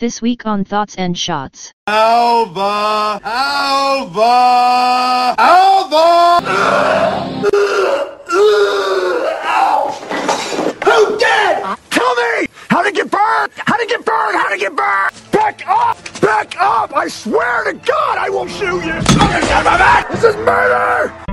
This week on Thoughts and Shots. Alva! Alva! Alva! Who did? Tell me! How to get burned? How to get burned? How to get burned? Back up! Back up! I swear to God I won't shoot you! I'm get my back! This is murder!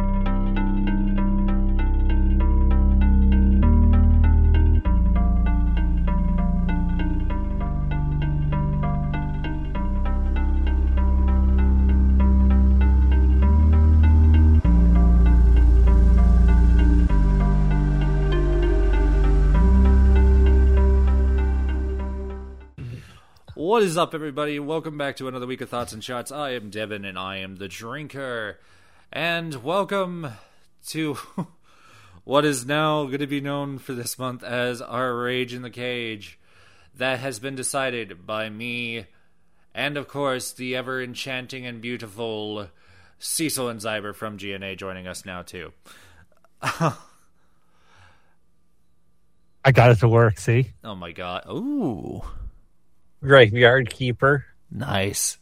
What is up, everybody? Welcome back to another week of Thoughts and Shots. I am Devin, and I am the drinker. And welcome to what is now going to be known for this month as our Rage in the Cage. That has been decided by me, and of course, the ever enchanting and beautiful Cecil and Zyber from GNA joining us now, too. I got it to work. See, Oh my god. Ooh. Graveyard keeper. Nice.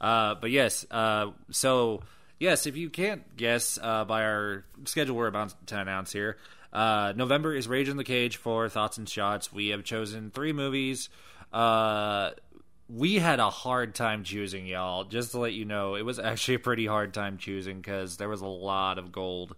Uh, but yes, uh, so yes, if you can't guess uh, by our schedule we're about to announce here, uh, November is Rage in the Cage for Thoughts and Shots. We have chosen three movies. Uh, we had a hard time choosing, y'all. Just to let you know, it was actually a pretty hard time choosing because there was a lot of gold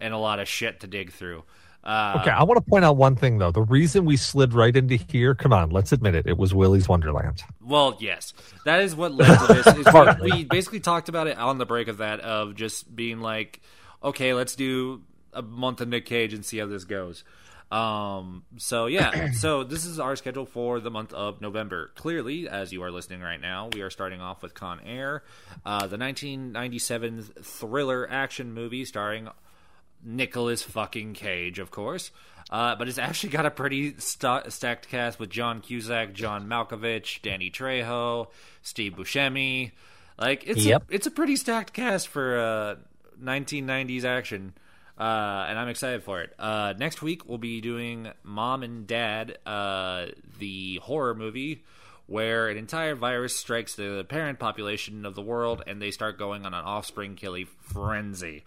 and a lot of shit to dig through. Uh, okay. I want to point out one thing though. The reason we slid right into here, come on, let's admit it. It was Willy's Wonderland. Well, yes, that is what led to this. Is we, we basically talked about it on the break of that of just being like, okay, let's do a month of Nick Cage and see how this goes. Um, so yeah, so this is our schedule for the month of November. Clearly, as you are listening right now, we are starting off with Con Air, uh, the 1997 thriller action movie starring Nicolas fucking Cage, of course. Uh, but it's actually got a pretty sta stacked cast with John Cusack, John Malkovich, Danny Trejo, Steve Buscemi. Like it's Yep. a, it's a pretty stacked cast for uh, 1990s action, uh, and I'm excited for it. Uh, next week we'll be doing Mom and Dad, uh, the horror movie where an entire virus strikes the parent population of the world and they start going on an offspring killing frenzy.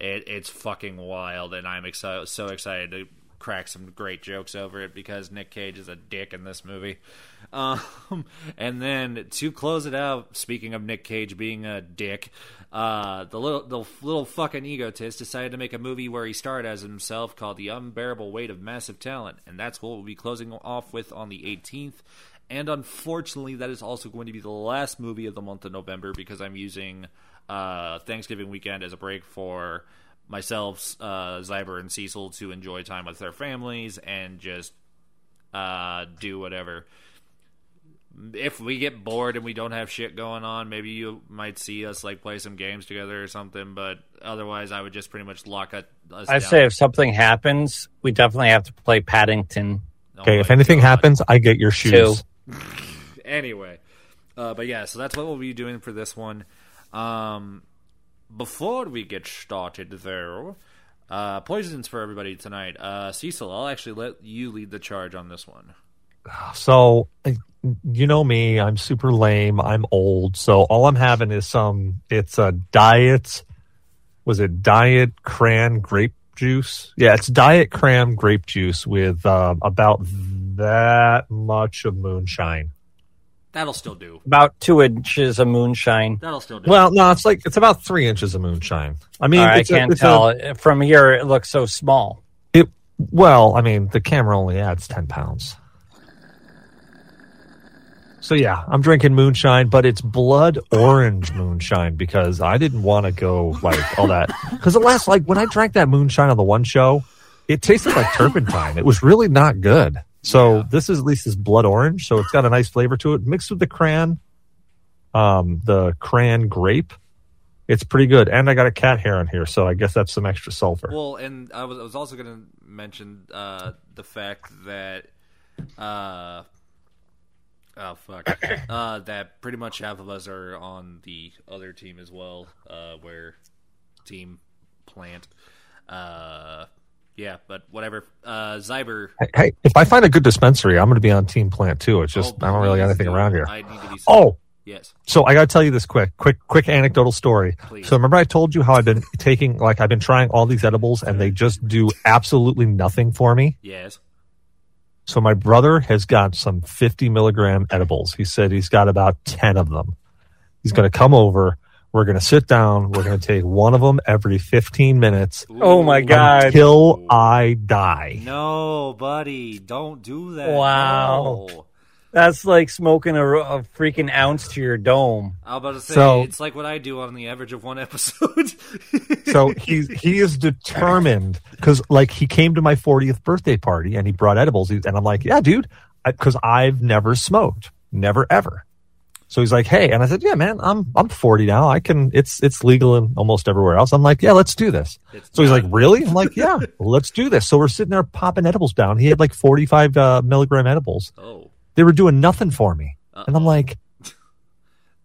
It, it's fucking wild, and I'm excited, so excited to crack some great jokes over it because Nick Cage is a dick in this movie. Um, and then to close it out, speaking of Nick Cage being a dick, uh, the little the little fucking egotist decided to make a movie where he starred as himself called The Unbearable Weight of Massive Talent, and that's what we'll be closing off with on the 18th. And unfortunately, that is also going to be the last movie of the month of November because I'm using uh, Thanksgiving weekend as a break for myself, uh, Zyber, and Cecil to enjoy time with their families and just uh, do whatever. If we get bored and we don't have shit going on, maybe you might see us like play some games together or something. But otherwise, I would just pretty much lock it. Us I down. say if something happens, we definitely have to play Paddington. Oh Okay. my if anything God. happens, I get your shoes. anyway, uh, but yeah, so that's what we'll be doing for this one. Um, before we get started, though, uh, poisons for everybody tonight. Uh, Cecil, I'll actually let you lead the charge on this one. So, uh, you know me, I'm super lame. I'm old. So all I'm having is some, it's a diet, was it diet cran grape juice? Yeah, it's diet cran grape juice with um, about that much of moonshine. That'll still do. About two inches of moonshine. That'll still do. Well, no, it's like, it's about three inches of moonshine. I mean, All right, I it's a- can't it's a- tell. From here, it looks so small. It well, I mean, the camera only adds ten pounds. So yeah, I'm drinking moonshine, but it's blood orange moonshine because I didn't want to go like all that. Because the last, like when I drank that moonshine on the one show, it tasted like turpentine. It was really not good. So Yeah. this is at least is blood orange, so it's got a nice flavor to it, mixed with the cran, um, the cran grape. It's pretty good, and I got a cat hair on here, so I guess that's some extra sulfur. Well, and I was, I was also going to mention uh, the fact that, uh, oh fuck, uh, that pretty much half of us are on the other team as well, uh, where team plant. Yeah, but whatever. Uh, Zyber. Hey, Hey, if I find a good dispensary, I'm going to be on Team Plant too. It's just oh, I don't really got anything do. around here. I need to be. Oh, yes. so I got to tell you this quick, quick, quick anecdotal story. Please. So remember I told you how I've been taking, like I've been trying all these edibles and they just do absolutely nothing for me. Yes. So my brother has got some 50 milligram edibles. He said he's got about 10 of them. He's going to come over. We're going to sit down. We're going to take one of them every 15 minutes Oh my God. until I die. No, buddy, don't do that. Wow. No. That's like smoking a, a freaking ounce to your dome. I was about to say So- it's like what I do on the average of one episode. So he's he is determined because like he came to my 40th birthday party and he brought edibles and I'm like, yeah, dude, because I've never smoked, never ever. So he's like, hey, and I said, yeah, man, I'm I'm 40 now. I can. It's it's legal in almost everywhere else. I'm like, yeah, let's do this. It's So he's like, really? I'm like, yeah, let's do this. So we're sitting there popping edibles down. He had like 45 uh, milligram edibles. oh, They were doing nothing for me, and I'm like,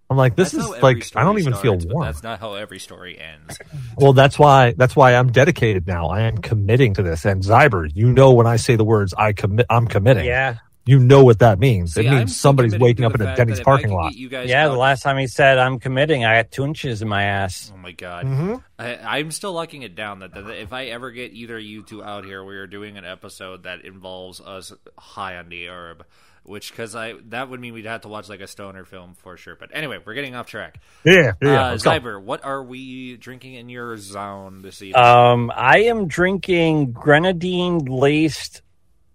I'm like, this That's is like, I don't even feel starts, but warm. That's not how every story ends. Well, that's why that's why I'm dedicated now. I am committing to this. And Zyber, you know when I say the words I commit I'm committing. Yeah. You know what that means. See, it I'm means somebody's waking up in a Denny's that if I parking lot. You guys Yeah, the last time he said I'm committing, I got two inches in my ass. Oh my god, Mhm. I, I'm still locking it down. That, that if I ever get either of you two out here, we are doing an episode that involves us high on the herb. Which, because I that would mean we'd have to watch like a stoner film for sure. But anyway, we're getting off track. Yeah, yeah. uh, let's. Zyber, what are we drinking in your zone this evening? Um, I am drinking grenadine laced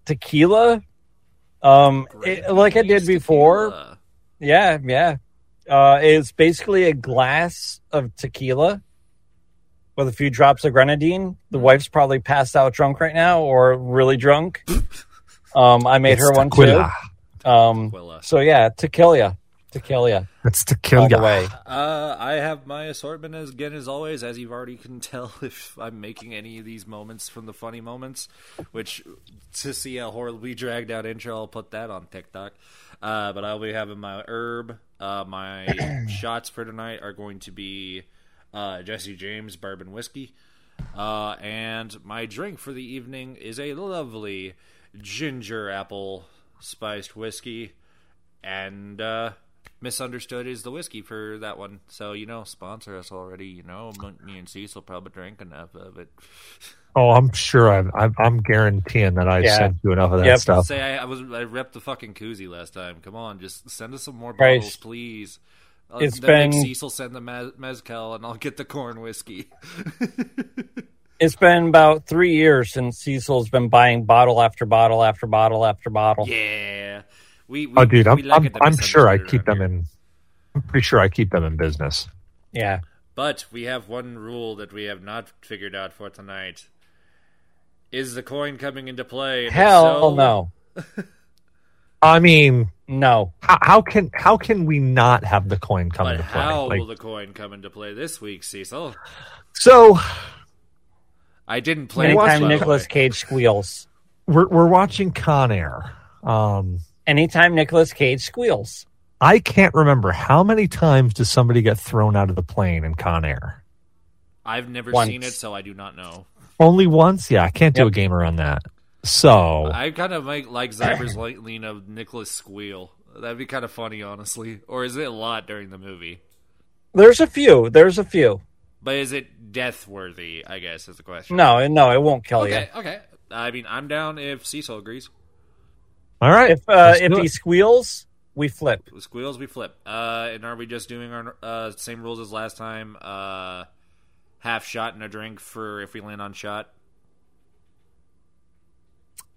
tequila. Um, it- like I did before. Tequila. Yeah, yeah. Uh, it's basically a glass of tequila with a few drops of grenadine. The wife's probably passed out drunk right now or really drunk. Um, I made It's her one tequila. too. Um, Tequila. so yeah, tequila, tequila, It's to kill the way. Uh, I have my assortment as again as always, as you've already can tell if I'm making any of these moments from the funny moments, which to see how horribly dragged out intro, I'll put that on TikTok. Uh, but I'll be having my herb. Uh, my shots for tonight are going to be uh, Jesse James bourbon whiskey, uh, and my drink for the evening is a lovely ginger apple spiced whiskey and uh, misunderstood is the whiskey for that one. So you know, sponsor us already. You know, me and Cecil probably drank enough of it. Oh, I'm sure I'm, I'm, I'm guaranteeing that I Yeah. sent you enough of that Yep. stuff. Say I, I was I repped the fucking koozie last time. Come on, just send us some more Right. bottles, please. Uh, It's then make been- Cecil send the mez- mezcal, and I'll get the corn whiskey. It's been about three years since Cecil's been buying bottle after bottle after bottle after bottle. yeah, we. we Oh, dude, I'm, we I'm, it to I'm sure I keep them here. in. I'm pretty sure I keep them in business. Yeah. But we have one rule that we have not figured out for tonight. Is the coin coming into play? And Hell so- no. I mean, No. how, how can how can we not have the coin come But into play? how Like, will the coin come into play this week, Cecil? so I didn't play. watch this, Anytime by the Nicolas way. Cage squeals. we're we're watching Con Air. Um, Anytime Nicolas Cage squeals. I can't remember how many times does somebody get thrown out of the plane in Con Air. I've never Once. seen it, so I do not know. Only once? Yeah, I can't do Yep. a game around that. So I kind of like like Zyber's like lean of Nicolas Squeal. That'd be kind of funny, honestly. Or is it a lot during the movie? There's a few. There's a few. But is it death worthy? I guess is the question. No, no, it won't kill Okay, you. okay. I mean, I'm down if Cecil agrees. All right, If uh, if he it. squeals, we flip. With squeals, we flip. Uh, and are we just doing our uh, same rules as last time? Uh, half shot and a drink for if we land on shot.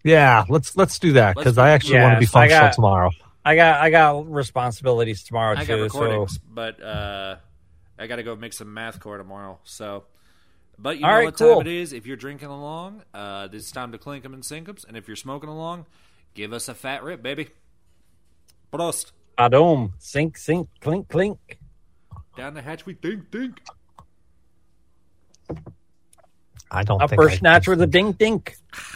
yeah, let's let's do that because I actually want to be Yes, I functional got- tomorrow. I got I got responsibilities tomorrow I got too. So recordings, but uh, I got to go make some math core tomorrow. So, but you All know right, what cool. time it is. If you're drinking along, uh, it's time to clink 'em and sink 'ems. And if you're smoking along, give us a fat rip, baby. Prost. Adom, sink, sink, clink, clink. Down the hatch, we think, think. I don't A think I first snatch with a dink dink.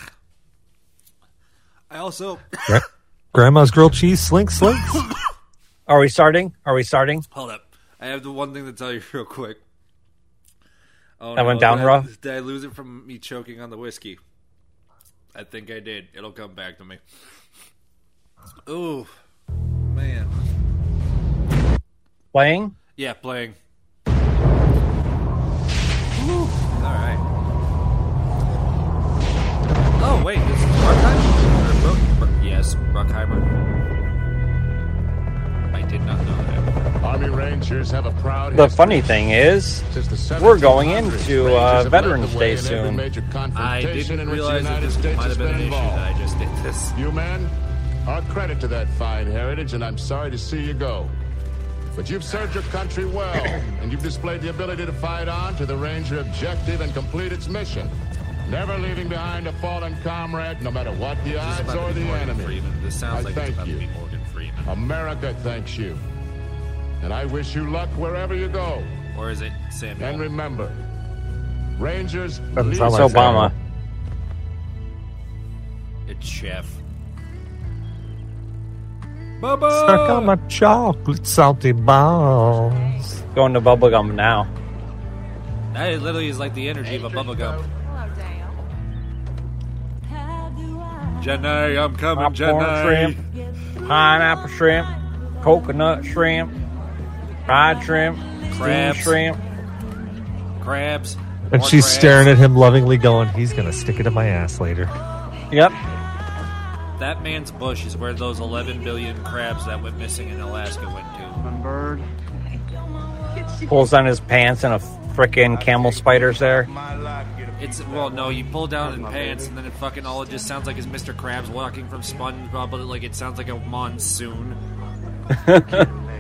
I also Grandma's grilled cheese slink slinks. Are we starting? Are we starting? hold up. I have the one thing to tell you real quick. Oh, That went down did I- rough? Did I lose it from me choking on the whiskey? I think I did. It'll come back to me. Ooh, man. Playing? Yeah, playing. All right. Oh wait, this is Bruckheimer. Or Bro- Bro- yes, Bruckheimer. I did not know that. Army Rangers have a proud The funny thing is, the we're going into, uh, Veterans Day in soon. major I confrontation didn't in which the realize that United this States might has have been been an issue involved. that I just did this. You men are credit to that fine heritage, and I'm sorry to see you go. But you've served your country well, and you've displayed the ability to fight on to the Ranger objective and complete its mission. Never leaving behind a fallen comrade, no matter what the odds or the Morgan enemy. Freeman. This sounds I like it's thank about you. to be Morgan Freeman. America thanks you. And I wish you luck wherever you go. Or is it Samuel? And remember, Rangers Doesn't lead sound it's like Obama. It's Chef. Suck Bubba! on my chocolate salty balls. Going to bubblegum now. That literally is like the energy of a bubblegum. Hello, Dale. Jenny, I'm coming, Popcorn Jenny. shrimp, pineapple shrimp, coconut shrimp, fried shrimp, steamed Crabs. shrimp. Crabs. And she's crabs. staring at him lovingly, going, "He's gonna stick it in my ass later." Yep. That man's bush is where those 11 billion crabs that went missing in Alaska went to. Bird. Pulls down his pants and a frickin' camel spider's there. It's well, no, you pull down in pants and then it fucking all it just sounds like is Mr. Krabs walking from SpongeBob, but like it sounds like a monsoon.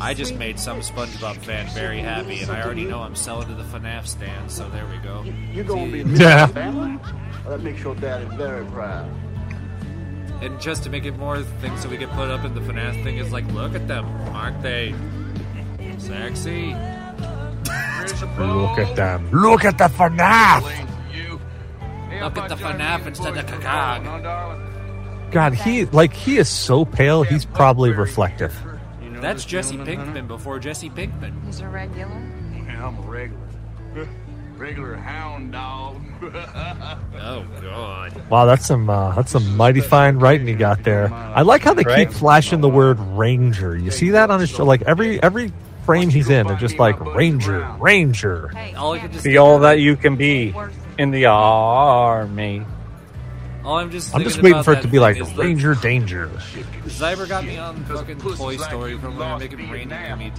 I just made some SpongeBob fan very happy, and I already know I'm selling to the FNAF stand, so there we go. You're gonna be See, a Yeah. family? Well, that makes your daddy very proud. and just to make it more things that we get put up in the FNAF thing is like, look at them, aren't they sexy? Look at them! Look at the FNAF! Look at the FNAF instead of the Kagag. God, he like he is so pale. He's probably reflective. That's Jesse Pinkman before Jesse Pinkman. He's a regular. Yeah, I'm a regular. regular hound dog. Oh God. Wow, that's some uh, that's some mighty fine writing you got there. I like how they keep flashing the word Ranger. You see that on his show? Like every every frame he's in, they're just like Ranger, Ranger. Hey, All just Be all that you can be in the army. All I'm just I'm just waiting for it to be like thing the- Ranger Danger. Zyber got me on fucking Toy Story from when we were making Randy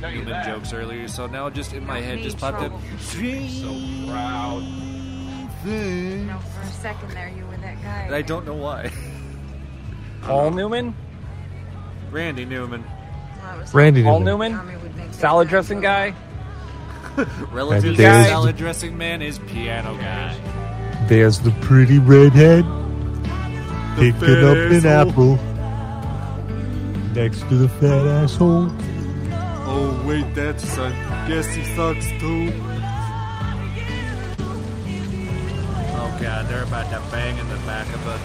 Newman, Newman jokes earlier, so now just in my head just popped up. So proud. You know, for a second there, you were that guy. And I don't know why. Paul Newman? Randy Newman, Well, it Randy Paul Newman. Newman? Army would make that Salad dressing so guy? relative And to there's- salad dressing man is piano guy. There's the pretty redhead picking up an apple next to the fat asshole. Oh wait, that's son. Guess he sucks too. Oh god, they're about to bang in the back of a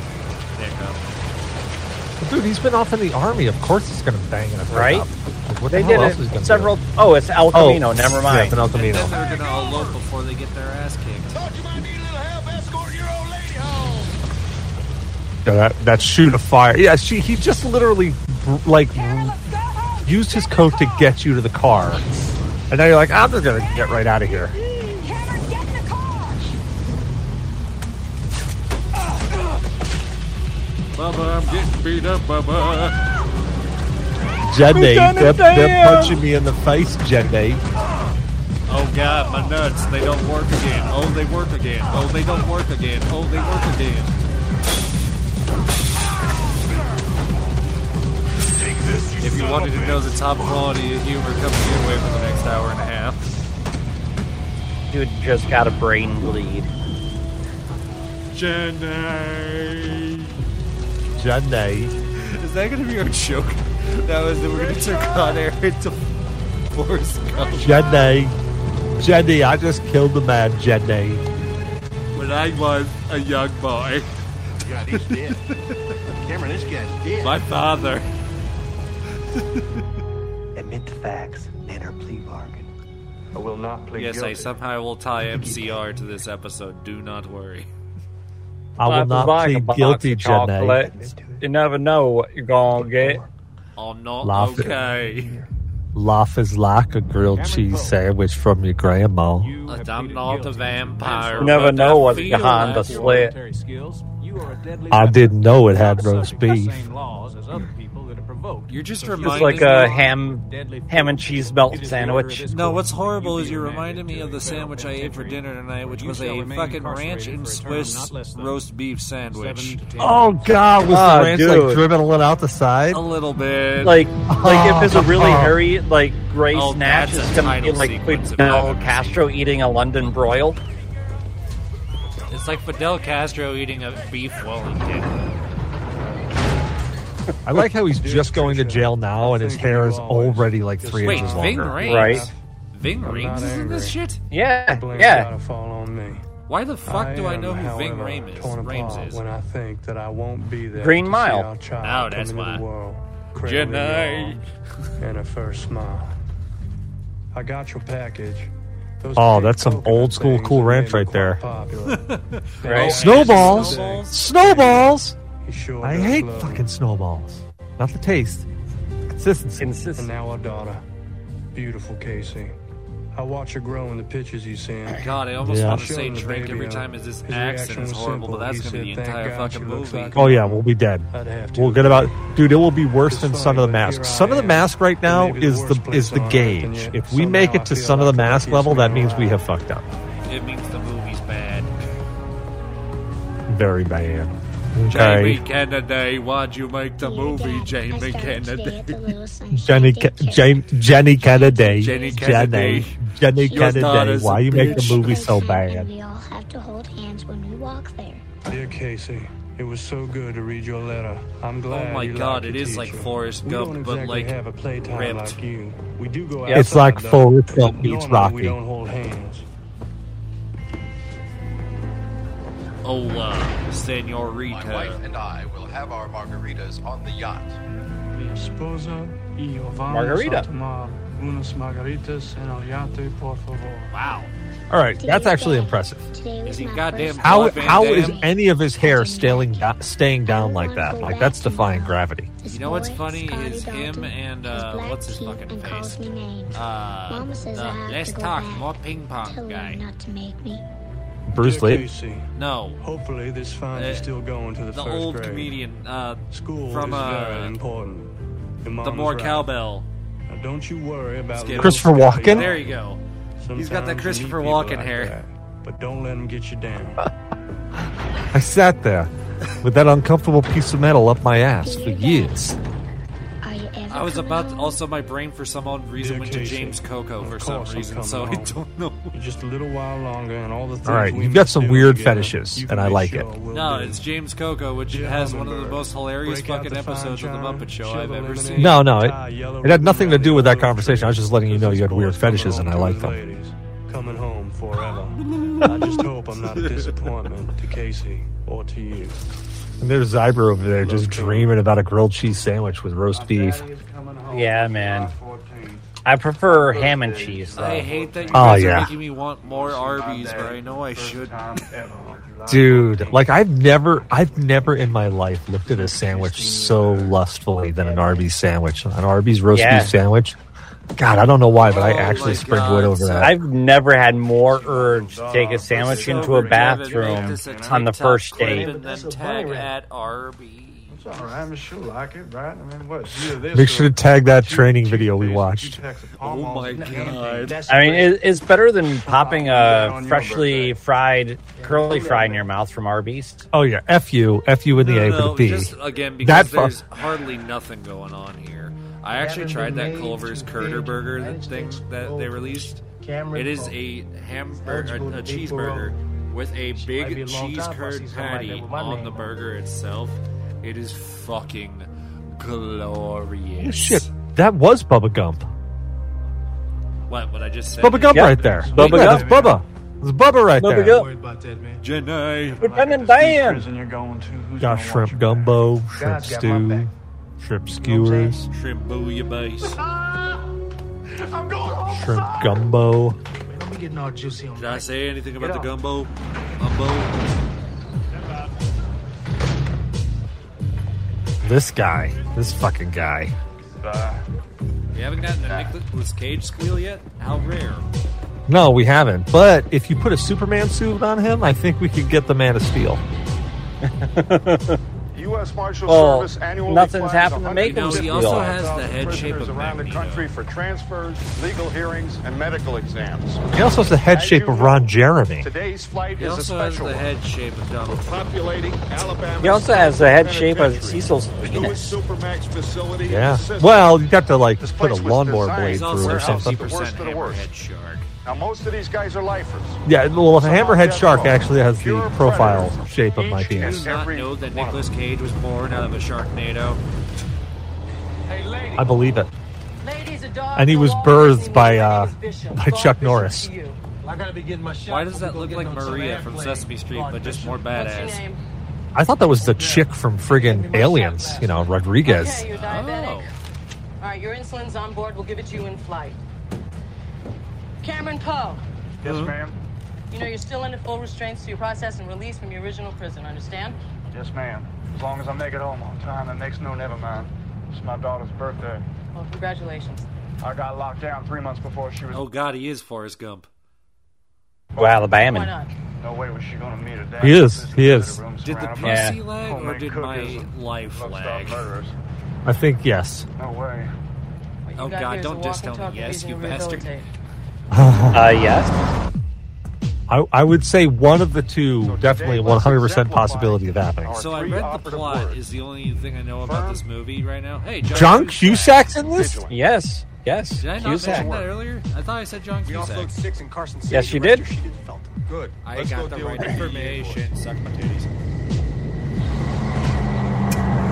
pickup. Dude, he's been off in the army. Of course, he's gonna bang in a pickup. Right? Like, what They the did hell else is it several. Do? Oh, it's El Oh, Camino. Never Yeah, mind. Ben El And then they're gonna elope before they get their ass kicked. Yeah, that that shoot of fire. Yeah, she he just literally like used his coat to get you to the car, and now you're like, I'm just gonna get right out of here. Bubba, I'm getting beat up, Bubba. Jenny, they're, they're punching me in the face, Jenny. Oh god, my nuts, they don't work again. Oh, they work again. Oh, they don't work again. Oh, they work again. If you wanted to know the top quality of humor, coming your way for the next hour and a half. Dude just got a brain bleed. Jenny. Jenny. Is that gonna be our joke? That was that we're gonna turn Con Air into Forrest Gump. Jenny. Jenny, I just killed the man, Jenny. When I was a young boy, God, he's dead. Cameron, this guy's dead. my father. Admit the facts and our plea bargain. I will not plead Yes, I somehow will tie MCR to this episode. Do not worry. I will Life is not like a plead box guilty, of Janae. chocolate. You never know what you're gonna get. Oh, not Laugh it. okay. Life is like a grilled cheese sandwich from your grandma. I'm not a vampire. You never but know I what's feel behind the like slit. I didn't know it had roast beef. You're just It's reminding like me. a ham, ham and cheese melt sandwich. No, what's horrible is you reminded me of the sandwich I ate for dinner tonight, which was a fucking ranch and Swiss roast beef sandwich. Oh God, was Ah, the ranch dude. like dribbling out the side? A little bit. Like, like if it's a really Oh. hairy, like gray Oh, snatch, that's a it's gonna be title like sequence if Fidel I've Castro eating a London broil. It's like Fidel Castro eating a beef Wellington. I like how he's just going to jail now, and his hair is already like three Wait, inches Ving longer. Rhames? Right. Ving I'm Rhames not is in angry. this shit? Yeah, Blame's yeah. gotta fall on me. Why the fuck do I am, know who Ving however, Rhames is? torn Rhames apart is? when I think that I won't be there Green to see Mile. our child Oh, that's come into why. the world, cradling Jedi. young and her first smile. I got your package. Those Oh, that's some coconut old school things cool that ranch me right quite there. popular. Right. Snowballs, Snowballs? Snowballs. He sure I hate love fucking snowballs. Not the taste, the consistency. Consistency. And now our daughter, beautiful Casey. I watch her grow in the pictures you send. God, I almost Yeah. want to say Showing the drink every time as this His accent reaction is was horrible, but that's going to be the entire God fucking movie. like Oh yeah, we'll be dead. I'd have to. We'll get about, dude. It will be worse It's than funny, Son of the Mask. Son of the. Mask right now Maybe the is the is the gauge. If we make it to I feel Son of the Mask level, that means we have fucked up. It means the movie's bad. Very bad. Jamie Kennedy, why'd you make the movie, Jamie Kennedy? Jenny, Ke- Jenny Kennedy. Jenny Jenny, Kennedy. Jenny Your Kennedy. Why you make the movie so bad? We all have to hold hands when we walk there. Dear Casey, it was so good to read your letter. I'm oh glad. Oh my you God, like it your like. Forrest Gump, don't but, like, have a ripped. like you. We do go Yeah. It's like. Forrest Gump meets Rocky. We don't hold hands. Oh, uh, My senorita. wife and I will have our margaritas on the yacht. Mi esposa y yo vamos Margarita. a tomar unas margaritas en el yate, por favor. Wow. All right, that's actually impressive. Is he goddamn first How Claude Van how is any of his hair staying da- staying down like that? Like that's defying gravity. This You know what's funny Scotty is him and, uh, black what's his fucking and calls face? Uh, Mama says the I have let's to go talk back. more ping Tell pong her guy. Bruce Lee. No, hopefully this finds you Uh, still going to the, the first old grade. comedian uh, School from is very uh, important. Your the more right. cowbell. Now, don't you worry about Skip. little Christopher Scotty Walken? There you go. He's got that Sometimes you meet Christopher Walken like hair. that, but don't let him get you down. I sat there with that uncomfortable piece of metal up my ass for years. Are you ever I was about home? also my brain for some odd reason Dear went to James Coco for some reason, coming so I don't know. Just a little while longer, and all the things All right, we you've got some weird together, fetishes, and I like sure it. No, do. it's James Coco, which Dear has one of the most hilarious break fucking episodes of the Muppet Show I've ever seen. No, no, it, it had nothing to do with that conversation. I was just letting you know you had weird fetishes, and I like them. Coming home forever. I just hope I'm not a disappointment to Casey or to you. And there's Zyber over there just dreaming about a grilled cheese sandwich with roast beef. Yeah, man. I prefer ham and cheese. Though. I hate that you Oh, guys yeah. are making me want more Arby's, but I know I should. Dude, like I've never, I've never in my life looked at a sandwich so lustfully than an Arby's sandwich. An Arby's roast Yeah. beef sandwich. God, I don't know why, but I Oh actually my spring God, wood over that. I've never had more urge to take a sandwich into a bathroom make this a on the TikTok first clip date. And then tag at Arby's. It's all right. I'm sure like it, right? I mean, what? Either this Make or sure to tag that two training video we toothpaste, watched. packs of Oh Palmolive, my and God. that's I mean, the it, it's better than popping a uh, freshly fried curly fry in your mouth from Arby's. Oh yeah, f you, f you in the A No, with no, a B. just again That because fu- there's hardly nothing going on here. I actually tried that Culver's Curder Burger that thing that they released. It is a hamburger, a, a cheeseburger with a big cheese curd patty on the burger itself. It is fucking glorious. Oh, shit, that was Bubba Gump. What? What I just said? Bubba Gump Yep. right there. Bubba yeah, Gump. that's Bubba. It's Bubba right Bubba there. Gump. worried about that, man. Janae. Lieutenant Dan. Prison you're going to, who's Got shrimp watch your back? gumbo, shrimp God's got my back. stew, shrimp skewers, Shrimp bouillabaisse. I'm going home. shrimp gumbo. Let me getting all juicy on Did I say anything about Get the up. gumbo? Gumbo. This guy. This fucking guy. Bye. You haven't gotten a Nicolas Cage squeal yet? How rare. No, we haven't. But if you put a Superman suit on him, I think we could get the Man of Steel. U.S. Marshal Well, Service annually nothing's happened to make him He also has the head shape of around the Magneto. country for transfers, legal hearings, and medical exams. He also has the head As shape of know, Ron Jeremy. Today's flight He is a also has the head shape of Donald Trump. Populating Alabama. He also has the head shape of Cecil's penis. Supermax facility Yeah. Well, you got to like This put a lawnmower blade through or something. 50% Worst of the worst. hammerhead shark. Now, most of these guys are lifers. Yeah, well, a Some hammerhead shark death actually has the profile predators. shape of my Each Do you penis. is- not Every know that one Nicolas Cage was born out of a Sharknado? I believe it. Ladies, a dog And he was birthed by, uh, by Chuck Bishop Norris. I gotta be my. Why does that look like get on some Maria from. Sesame Street, but just more badass? I thought that was the chick from friggin' Aliens, you know, Rodriguez. Okay, you're diabetic. Oh. All right, your insulin's on board. We'll give it to you in flight. Cameron Poe, Yes, ma'am. you know you're still under full restraints to your process and release from your original prison. Understand? Yes, ma'am. As long as I make it home on time, the next no never mind. It's my daughter's birthday. Well, congratulations. I got locked down three months before she was. Oh god, he is Forrest Gump. Well, Why Alabama. not? No way was she going to meet a dad. He is, he is. Did the Yeah. pussy lag or did my life lag? I think yes. No way. What you Oh, God, here is a don't just tell me yes, you bastard. Rehabilitate. Uh, yes. I, I would say one of the two, So definitely 100% possibility of happening. So I three read the plot words. is the only thing I know about this movie right now. Hey, John, John Cusack's in this? Yes. Yes. Did I not Cusack. mention that earlier? I thought I said John We Cusack. offload six in Carson City. Yes, you The rest did. are sheeted felt. Good. I Let's got go the right information. Suck my titties.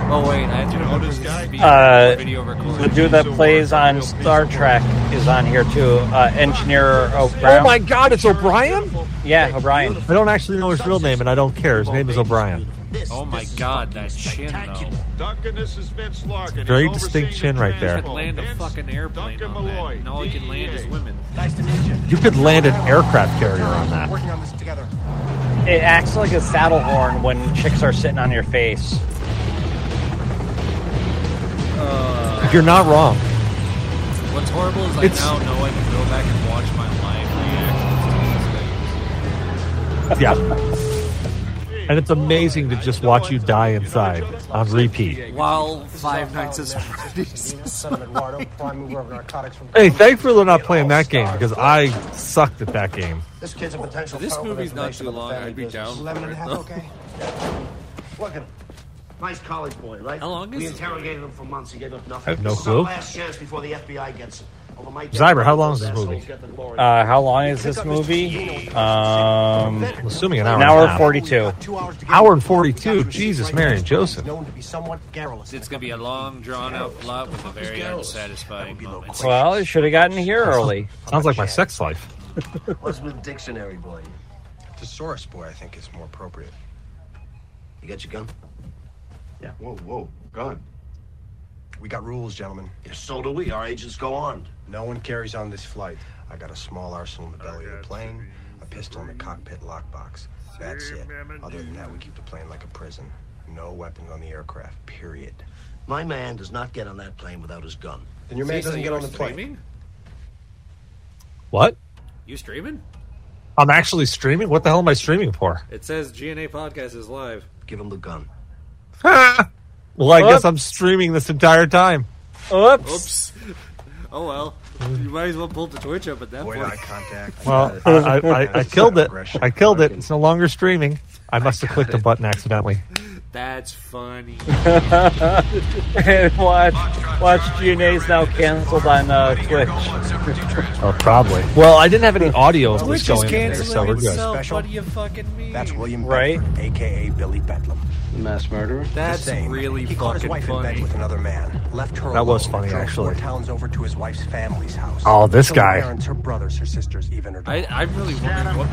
Oh wait, I have to remember this is being Uh, video The dude that plays on Star Trek is on here too. Uh, Engineer O'Brien. Oh my god, it's O'Brien? Yeah, O'Brien. I don't actually know his real name and I don't care. His name is O'Brien. Oh my god, that chin though. Duncan, this is Vince Larkin. Very distinct chin right there. Could land a fucking airplane Duncan on that, and all he can land is women. Nice to meet you. You could land an aircraft carrier on that. Working on this together. It acts like a saddle horn when chicks are sitting on your face. Uh, You're not wrong. What's horrible is I It's- now know I can go back and watch my live reactions to these Yeah. And it's amazing to just watch you die inside on repeat. While Five Nights at Freddy's. Son of Eduardo, prime mover of narcotics from. Hey, thankfully they're not playing that game because I sucked at that game. This kid's a potential. This movie's not information too long. I'd be business. down for 11 and a half, okay? Look at him. Nice college boy, right? How long is We this interrogated him for months. He gave up nothing. I have no This is clue. our last chance before the FBI gets him. Over my dead Zyber, how long is those this movie? get the glory. Uh, how long is this movie? Um, I'm assuming an hour. an and a hour half. forty-two. Two hours to get Hour and 42. He got to Jesus, Mary and. Joseph. Known to be somewhat garrulous. It's gonna be a long, drawn-out plot with a very unsatisfying moment. Well, it should have gotten here early. Sounds like my sex life. What's with dictionary, boy? Thesaurus boy, I think is more appropriate. You got your gun? Yeah. Whoa, whoa, gun. We got rules, gentlemen. Yeah, so do we. Our agents go armed. No one carries on this flight. I got a small arsenal in the belly of the plane, a pistol in the cockpit lockbox. That's it. Other than that, we keep the plane like a prison. No weapons on the aircraft. Period. My man does not get on that plane without his gun. Then your man doesn't get on the plane. Streaming? What? You streaming? I'm actually streaming? What the hell am I streaming for? It says GNA podcast is live. Give him the gun. Well, I What? guess I'm streaming this entire time. Oops. Oops. Oh well. You might as well pull the Twitch up at that Avoid point. eye contact. Well, I, I, I, I killed it. I killed it. It's no longer streaming. I must have clicked a button accidentally. That's funny. and watch, watch GNA's now canceled on uh, Twitch. Oh, probably. Well, I didn't have any audio of this going in there, so we're good. itself. Special? What do you fucking mean? That's William Right. Bedford, aka Billy Bedlam. Mass murderer? That's The same. really he caught his fucking wife in bed with another man. Left her That alone. was funny, drove actually. Four towns over to his wife's family's house. Oh, this Killed her guy. Parents, her brothers, her sisters, even her I. I'm really wondering what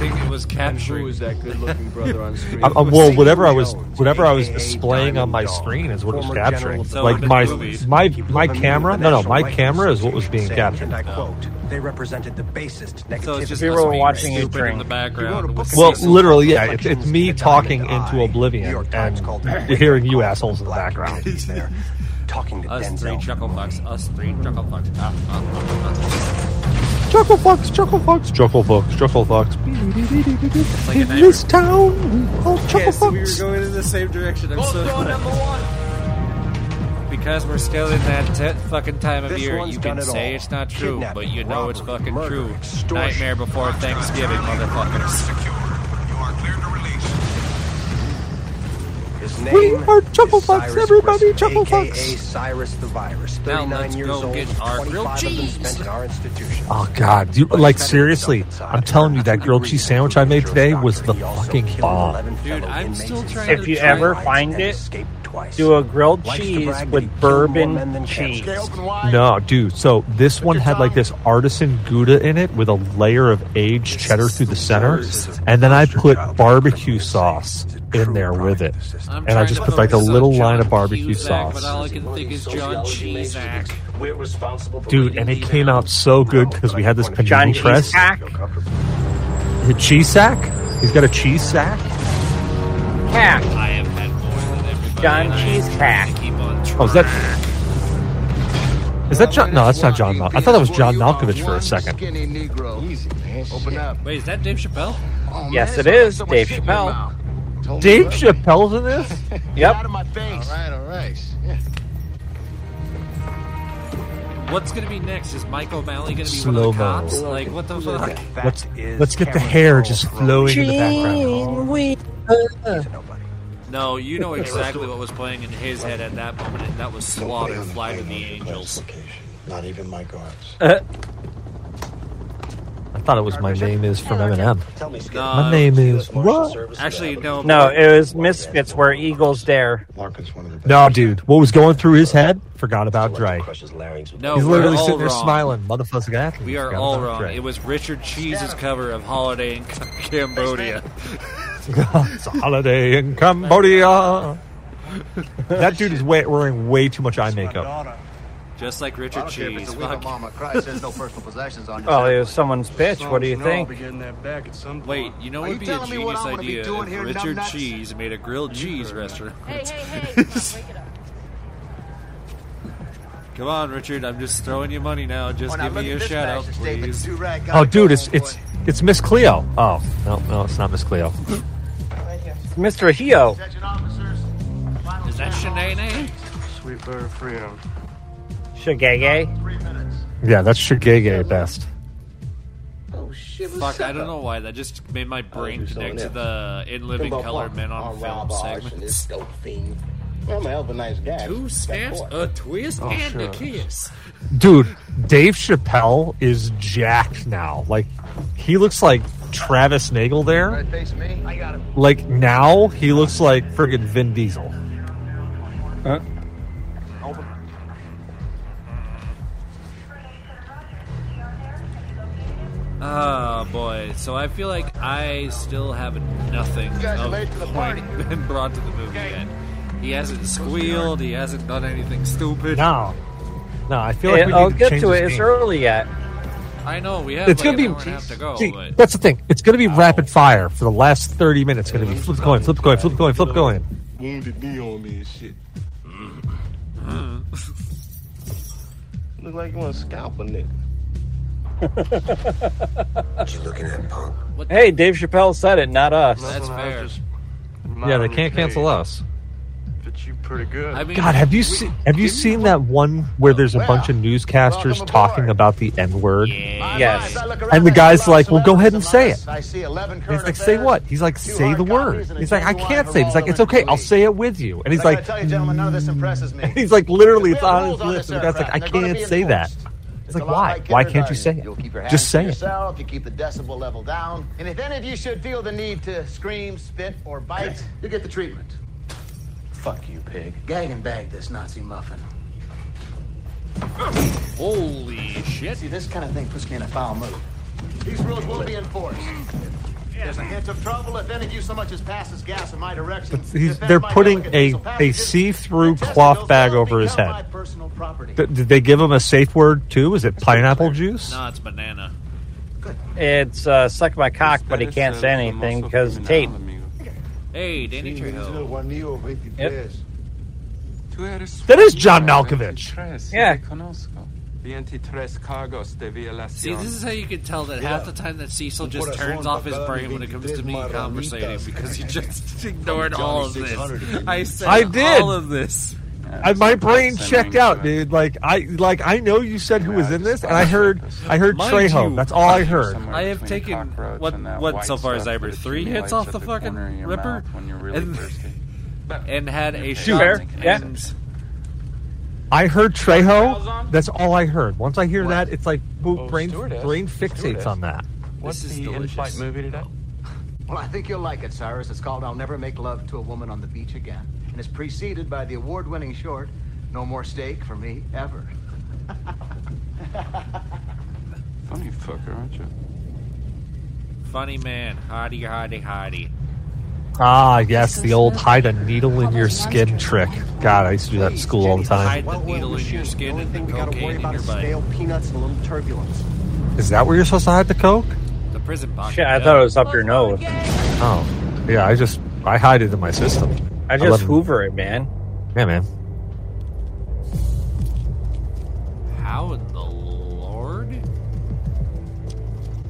thing it was And who capturing. is that good-looking brother on screen? Uh, uh, well, whatever I was, Jones, whatever I was displaying on my screen is what was former capturing. So Like my my my camera. No, no, my camera is what was being captured. And I quote, They represented the basest negativity. So it's just We were watching you stupid in the background. Well, literally, yeah. It's, it's me talking into oblivion and hearing you assholes in the background. there, talking to Us Denzel. three chuckle fucks. Us three chuckle fucks. Ah, ah, ah, ah. Chuckle Fox, chuckle Fox, chuckle Fox, chuckle Fox. like In this town, we call chuckle Yes, we were going in the same direction. I'm so glad. Because we're still in that t- fucking time of This year, you can say all. it's not true, Kidnapping, but you know it's fucking murder, true. extortion. Nightmare before Thanksgiving, motherfuckers. His We are chuckle is Cyrus everybody, Grissom, chuckle AKA fucks. Cyrus the Virus. Now 39 let's years go old, get our grilled 25 of them spent in our institution. Oh God, you, like seriously, I'm telling you that grilled cheese sandwich I made today was the fucking bomb. Dude, I'm still trying If you ever find it, do a grilled cheese with bourbon cheese. No, dude. So this one had like this artisan Gouda in it with a layer of aged cheddar through the center, and then I put barbecue sauce in there with it, I'm and I trying just to put like a focus on little John line of barbecue Cusack, But sauce. all I can think is John Cheesack. We're responsible for Dude, and it came out so good because we had this John panini press. Cheesesack? The cheese sack? He's got a cheese sack? Cack. I have John and I Cheesecack. Keep on Oh, is that? Is that John? No, that's not John. Mal- I thought that was John Malkovich for a second. Skinny Negro. Easy, man. Open up. Wait, is that Dave Chappelle? Yes, it is. Dave Chappelle. Dave Chappelle's in this? Yep. Out of my face. All right, all right. Yeah. What's gonna be next? Is Mike O'Malley gonna be one of Slow-mo. the cops? Like, what the fuck? Let's let's get the hair just flowing in the background. No, you know exactly what was playing in his head at that moment, and that was Slaughter, Fly to the Angels. Not even my guards. Uh, I thought it was my name is from Eminem. Tell me, My name is what? Actually, no. No, it was Misfits where Eagles Dare. Larkin's one of the best. No, dude. What was going through his head? Forgot about Dre. Crushes larynx with No, He's literally sitting there wrong. smiling. Motherfucker athlete. We are all wrong. Dre. It was Richard Cheese's cover of Holiday in Cambodia. It's a holiday in Cambodia. that dude is way, wearing way too much eye makeup. Just like Richard don't it's Cheese. a Fuck. mama cries, there's no personal possessions on you. Oh, it was someone's pitch. What do you think? be getting that back at some point. Wait, you know Are what would be a telling me what genius I'm gonna be idea doing if here, Richard numbnuts? Cheese made a grilled cheese restaurant? Hey, hey, hey! Wake it up. Come on, Richard. I'm just throwing you money now. Just Oh, now give look me at a shout out, please. Do-rag Oh, dude, it's it's it's Miss Cleo. Oh no, no, it's not Miss Cleo. Mr. Hio. Attention Is that Shanae? Sweet bird of freedom. Shagege. Yeah, that's Shigege at best. Oh shit! Fuck, I don't know why. That just made my brain connect to the In Living Color Men on Film segment. dope fiend. Well, I'm a hell of a nice guy. Two snaps, a twist, Oh, and a sure. kiss. Dude, Dave Chappelle is jacked now. Like he looks like Travis Nagel there. Right face me. I got him. Like now he looks like friggin' Vin Diesel. Huh? Oh boy. So I feel like I still have nothing You guys are of the point party. been brought to the movie yet. He hasn't squealed. He hasn't done anything stupid. No, no, I feel like we I'll to get to it. It's game. early yet. I know we have. It's like gonna be. an hour and a half to go, see, but that's the thing. It's gonna be rapid fire for the last thirty minutes. It's gonna be flip coin, flip coin, flip coin, flip coin. Wounded knee on me and shit. Look like you want to scalp a nigga. What you looking at, punk? Hey, Dave Chappelle said it, not us. That's fair. just Yeah, they can't your cancel us. Fits you pretty good. I mean, God, have you we- seen have you seen that one where there's a bunch of newscasters talking about the N word? Yeah. Yes. And the guy's like, "Well, go ahead and say it." I see 11 And he's like, say what? He's like, say the word. copies, and a He's like, I can't say it. He's like, it's okay. I'll say it with you. And he's like, tell you, gentlemen, none of this impresses me. he's like, literally, it's on his rules on list. this And the guy's like, I aircraft, and they're gonna can't say that. enforced. It's It's like, why? like Why can't you say it? You'll keep your hands Just to say it. yourself, you keep the decibel level down, and if any of you should feel the need to scream, spit, or bite, you get the treatment. Fuck you, pig. Gag and bag this Nazi muffin. Holy shit! See, this kind of thing puts me in a foul mood. These rules will be enforced. There's a hint of trouble if any of you so much as passes gas in my direction. He's, they're putting a, a see-through cloth bag over his head. personal property. Th- Did they give him a safe word too? Is it pineapple juice? No, it's banana. It's uh, suck my cock, but he can't say anything because of tape. Hey, Danny Trejo. Yep. That is John Malkovich. Yeah. See, this is how you can tell that half the time that Cecil just turns off his brain when it comes to me conversating because he just ignored all of this. I said I did. all of this. I, my brain checked out, dude. Like I, like I know you said who was in this, and I heard, I heard Mind Trejo. you, That's all I heard. I have taken what what so far is Iber three hits off the fucking Ripper, and, and had a shot. Fair, yeah. I heard Trejo. That's all I heard. Once I hear that, it's like boop, oh, brain, stewardess. brain fixates Stewardess. on that. What's This is the in-flight movie today? Well, I think you'll like it, Cyrus. It's called I'll Never Make Love to a Woman on the Beach Again. And it's preceded by the award winning short, No More Steak for Me Ever. Funny fucker, aren't you? funny man, hardy, hardy, hardy. Ah, yes, the old hide a needle in your skin trick. God, I used to do that in school all the time. Hide the needle in your skin and the we gotta worry cocaine in about your is butt. stale peanuts and a little turbulence. Is that where you're supposed to hide the coke? The prison pocket. Shit, I thought it was up your nose. Oh, yeah. I just I hide it in my system. I love just it. hoover it, man. Yeah, man. How in the Lord?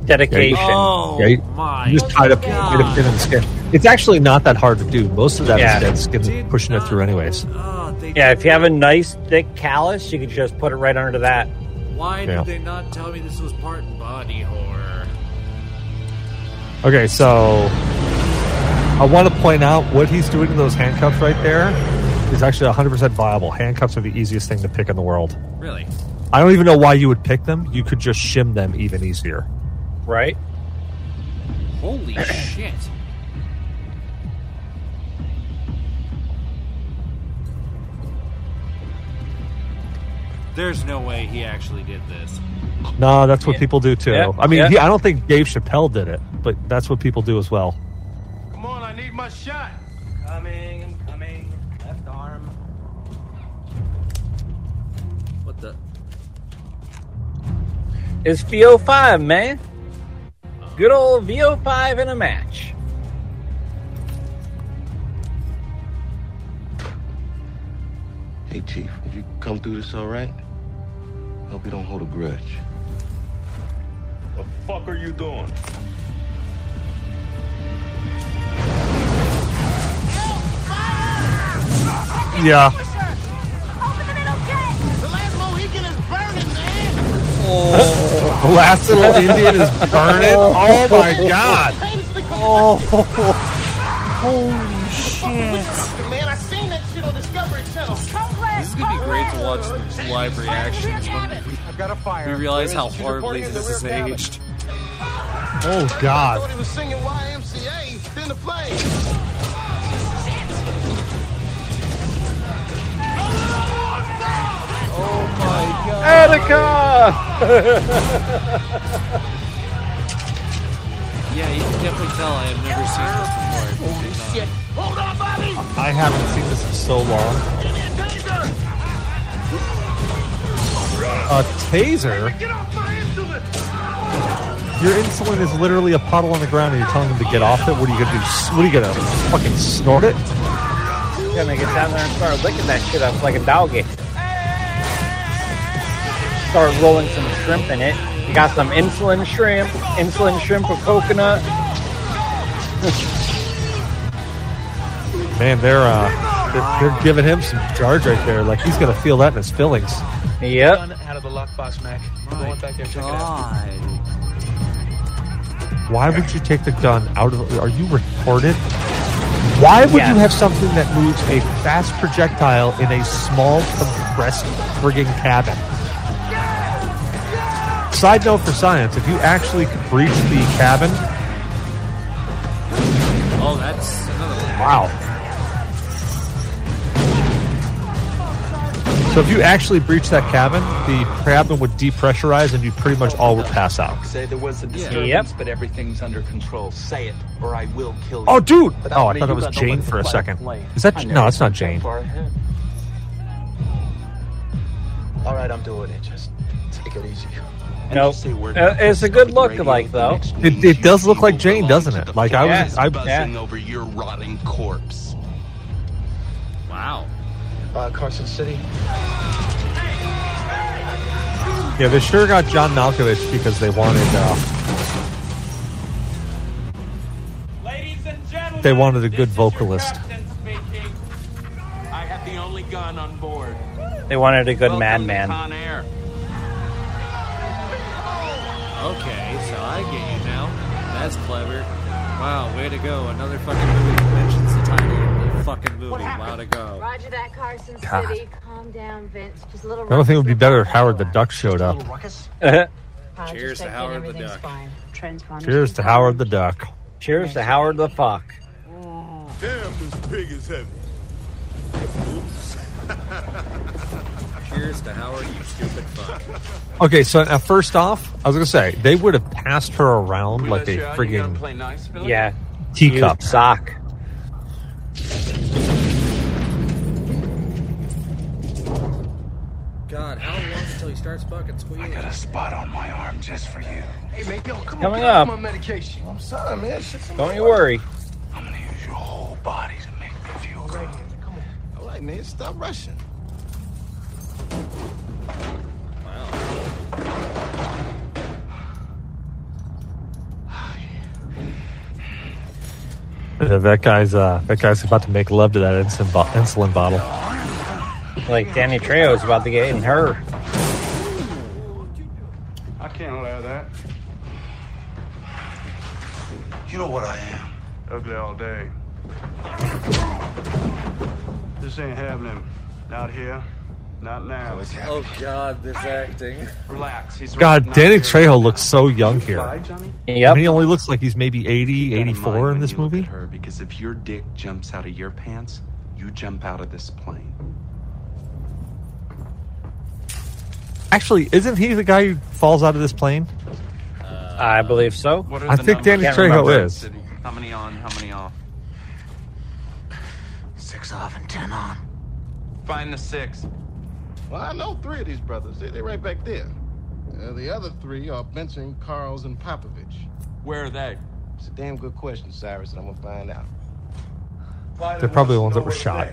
Dedication. Oh Yeah, you, my! you just hide a, hide a pin in the skin. It's actually not that hard to do. Most of that is Yeah. dead skin pushing it through, anyways. Oh, Yeah, if you have a nice thick callus, you can just put it right under that. Why Yeah. did they not tell me this was part body horror? Okay, so I want to point out what he's doing to those handcuffs right there is actually 100% viable. Handcuffs are the easiest thing to pick in the world. Really? I don't even know why you would pick them. You could just shim them even easier. Right? Holy shit! There's no way he actually did this. No, that's what people do too. Yeah, I mean, yeah. he, I don't think Dave Chappelle did it, but that's what people do as well. Come on, I need my shot. Coming, coming. Left arm. What the? It's VO5, man. Good old VO5 in a match. Hey, Chief, did you come through this all right? Hope you don't hold a grudge. What the fuck are you doing? Yeah. The last Mohican is burning, man! The last little Indian is burning. Oh my oh. god. Oh, Holy shit. man, I seen that shit on Discovery Channel. This is gonna be great to watch the live reactions when I've got a fire. we realize how horribly reporting this in is the rear cabin. aged. Oh I god. thought he was singing YMCA. Then the plane. Attica! Yeah, you can definitely tell I have never seen this before. Holy shit. Hold on, Bobby! I haven't seen this in so long. Give me a taser! A taser? Get off my instrument! Your insulin is literally a puddle on the ground and you're telling him to get off it? What are you gonna do? What are you gonna fucking snort it? Gonna get down there and start licking that shit up like a doggy. Start rolling some shrimp in it. You got some insulin shrimp, insulin shrimp with coconut. Man, they're uh they're, they're giving him some charge right there. Like he's gonna feel that in his fillings. Yep. Out of the lockbox, Mac. We're back there, check it out. Why would you take the gun out of? Are you retarded? Why would Yes. you have something that moves a fast projectile in a small compressed frigging cabin? Side note for science: if you actually could breach the cabin, Oh, that's another one. wow. So So if you actually breach that cabin, the cabin would depressurize and you pretty much all would pass out. Say there was a disturbance, Yep. but everything's under control. Say it, or I will kill you. Oh, dude! Without Oh, I thought it was Jane for a second. Is that no? never It's not Jane. All right, I'm doing it. Just take it easy. And Nope. just say word Uh, it's a good look radio like though. It, it does look like Jane, doesn't it? Like I was, Yeah. I, buzzing over your rotting corpse. Wow. Uh, Carson City. yeah, they sure got John Malkovich because they wanted, uh, Ladies and gentlemen, they wanted a good this is your vocalist. I have the only gun on board. They wanted a good Welcome to madman. That's clever. Wow, way to go. Another fucking movie that mentions the title of the fucking movie. Wow to go. Roger that, Carson God. City. Calm down, Vince. Just a little. I don't think it would be better if Howard the Duck showed up. Cheers to Howard the Duck. Cheers to Howard the Duck. Cheers to Howard the Fuck. Oh. Damn, this pig is heavy. Cheers to Howard, you stupid fuck. Okay, so uh, first off, I was gonna say they would have passed her around We like a you out, you gonna friggin' play nice, Yeah. teacup. Used sock. God, how long until he starts fucking squealing? I got a spot on my arm just for you. Hey man, yo, come Coming on, up. my medication. I'm sorry, man. Don't you worry. I'm gonna use your whole body to make me feel good. Come on. All right, man, stop rushing. That guy's uh, that guy's about to make love to that insulin, bo- insulin bottle. Like Danny Trejo's about to get in her. I can't allow that. You know what I am. Ugly all day. This ain't happening. Not here. Not now. Oh God, this acting. Relax. He's God, not Danny here. Trejo looks so young here. Fly, Johnny? I Yep. mean, he only looks like he's maybe 80, in 84 in this movie. her, because if your dick jumps out of your pants, you jump out of this plane. Actually, isn't he the guy who falls out of this plane? Uh, I believe so. What are I the think Danny Trejo is. How many on, how many off? Six off and ten on. Find the six. Well, I know three of these brothers. They, they right back there. Uh, the other three are Benson, Carls, and Popovich. Where are they? It's a damn good question, Cyrus, and I'm gonna find out. They're probably the ones that were shot.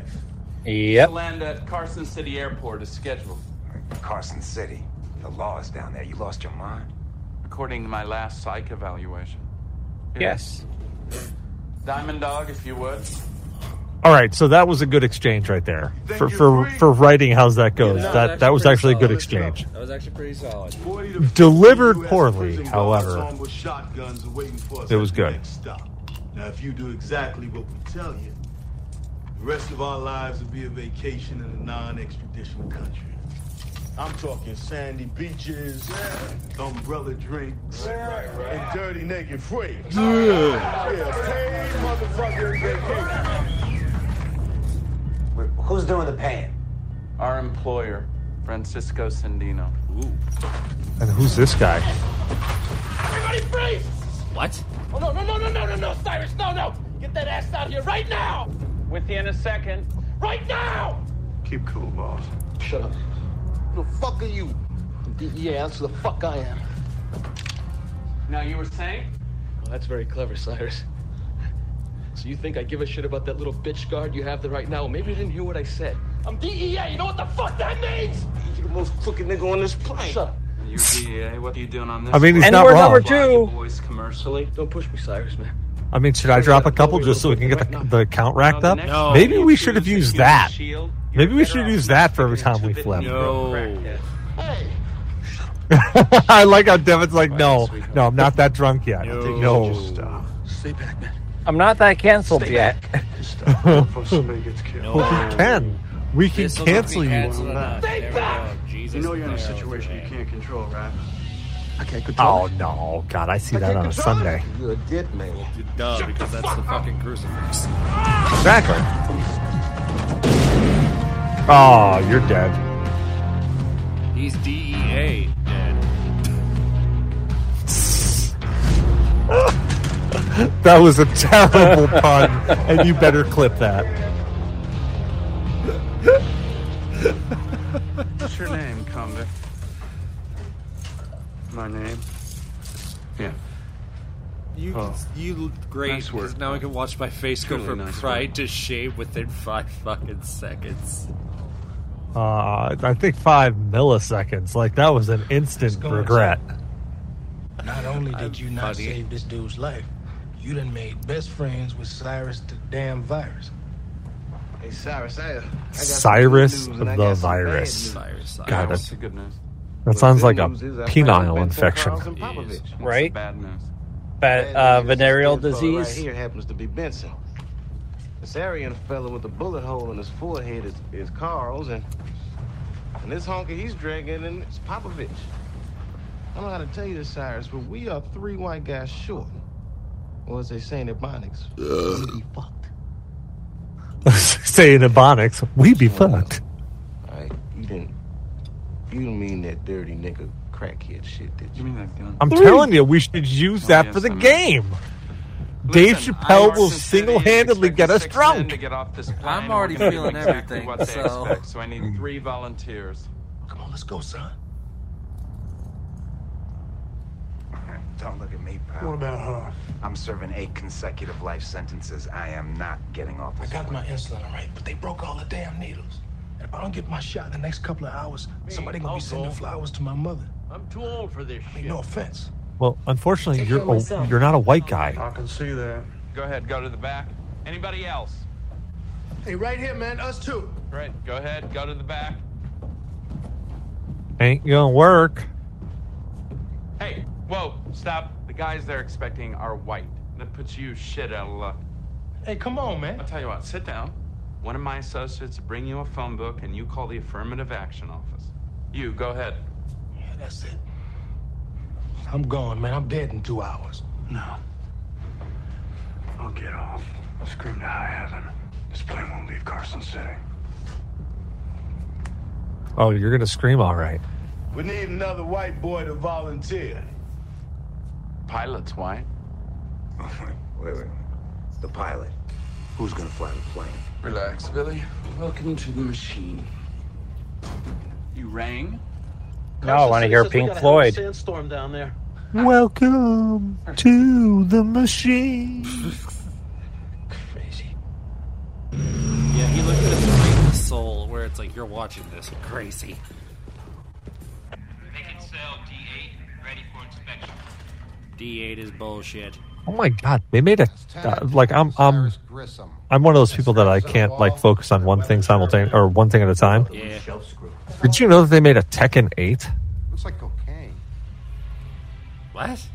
Yep. To land at Carson City Airport is scheduled. Carson City. The law is down there. You lost your mind. According to my last psych evaluation. Yes. Diamond Dog, if you would. All right, so that was a good exchange right there for for for writing. How's that goes? that that was actually a good exchange. That was actually pretty solid. Delivered poorly, however. Armed with shotguns and waiting for us It was good. Now, if you do exactly what we tell you, the rest of our lives will be a vacation in a non-extradition country. I'm talking sandy beaches, umbrella drinks, and dirty naked freaks. Yeah, paid motherfucking vacation. Who's doing the paying? Our employer, Francisco Sandino. Ooh. And who's this guy? Everybody freeze! What? Oh, no, no, no, no, no, no, no, Cyrus, no, no! Get that ass out here right now! With you in a second. Right now! Keep cool, boss. Shut up. Who the fuck are you? DEA, answer the fuck I am. Now, you were saying? Well, that's very clever, Cyrus. So you think I give a shit about that little bitch guard you have there right now? Well, maybe you didn't hear what I said. I'm DEA, you know what the fuck that means? You're the most crooked nigga on this plane. Shut up. You're DEA, what are you doing on this? I mean, he's one? not N-word wrong. number two. Boys commercially. Don't push me, Cyrus, man. I mean, should I drop a couple just so we can get the, the count racked up? No. Maybe we should have used that. Maybe we should use that for every time we flip. No. I like how Devin's like, no, no, I'm not that drunk yet. No. No. Uh, stay back, man. I'm not that canceled yet. Before somebody gets killed. Well, we can. We can This will cancel you. canceled enough. Stay back! Jesus You know you're in a situation you can't control, right? I can't oh, control Oh no, God! I see that on a Sunday. You're a dead man. Duh, because that's the fucking crucifix. Exactly. Oh, you're dead. He's DEA dead. That was a terrible pun, and you better clip that. What's your name, convict? My name? Yeah. You Oh. you look great Nice work, now I can watch my face go Truly from nice pride to shame within five fucking seconds. Uh, I think five milliseconds. Like that was an instant regret. Not only did I'm you not funny. save this dude's life, you done made best friends with Cyrus the damn virus. Hey, Cyrus, I, I got Cyrus news and I the got virus. news. Cyrus, God, Cyrus. that's, good news? that sounds like a news is I penile infection. Carlson Right? the bad news? Ba- uh, news is this venereal disease. Right here happens to be Benson. This Aryan fella with the bullet hole in his forehead is, is Carl's, and and this honky he's dragging in is Popovich. I don't know how to tell you this, Cyrus, but we are three white guys short. Or as they say in Ebonics, we be fucked. Saying Ebonics, we be fucked. All right, you didn't. You didn't mean that dirty nigga crackhead shit, did you? You mean that gun? I'm telling you, we should use Oh, that yes, for the I mean- game. Dave Listen, Chappelle I'm will Arson City and single-handedly get us drunk. To get off this plane, I'm already we're gonna do feeling exactly everything, What they so- expect. So I need three volunteers. Come on, let's go, son. Don't look at me, pal. What about her? I'm serving eight consecutive life sentences. I am not getting off I got plane. my insulin all right, but they broke all the damn needles. And if I don't get my shot in the next couple of hours, somebody gonna I'll be sending go. flowers to my mother. I'm too old for this I mean, shit. no offense. Well, unfortunately, Take you're care of myself. you're not a white guy. I can see that. Go ahead, go to the back. Anybody else? Hey, right here, man. Us too. Right. Go ahead, go to the back. Ain't gonna work. Hey, whoa, stop. The guys they're expecting are white. That puts you shit out of luck. Hey, come on, man. I'll tell you what, sit down. One of my associates will bring you a phone book and you call the affirmative action office. You, go ahead. Yeah, that's it. I'm gone, man. I'm dead in two hours. No. I'll get off. I'll scream to high heaven. This plane won't leave Carson City. Oh, you're gonna scream, all right. We need another white boy to volunteer. Pilot's white. Wait, wait. The pilot. Who's gonna fly the plane? Relax, Billy. Welcome to the machine. You rang? No, I want to hear Pink Floyd. Sandstorm down there. Welcome to the machine. Crazy. Yeah, he looked at it like the soul, where it's like you're watching this crazy. D8 is bullshit. Oh my god, they made a uh, like I'm I'm I'm one of those people that I can't like focus on one thing simultaneously or one thing at a time. Yeah. Did you know that they made a Tekken 8? Looks like cocaine. What?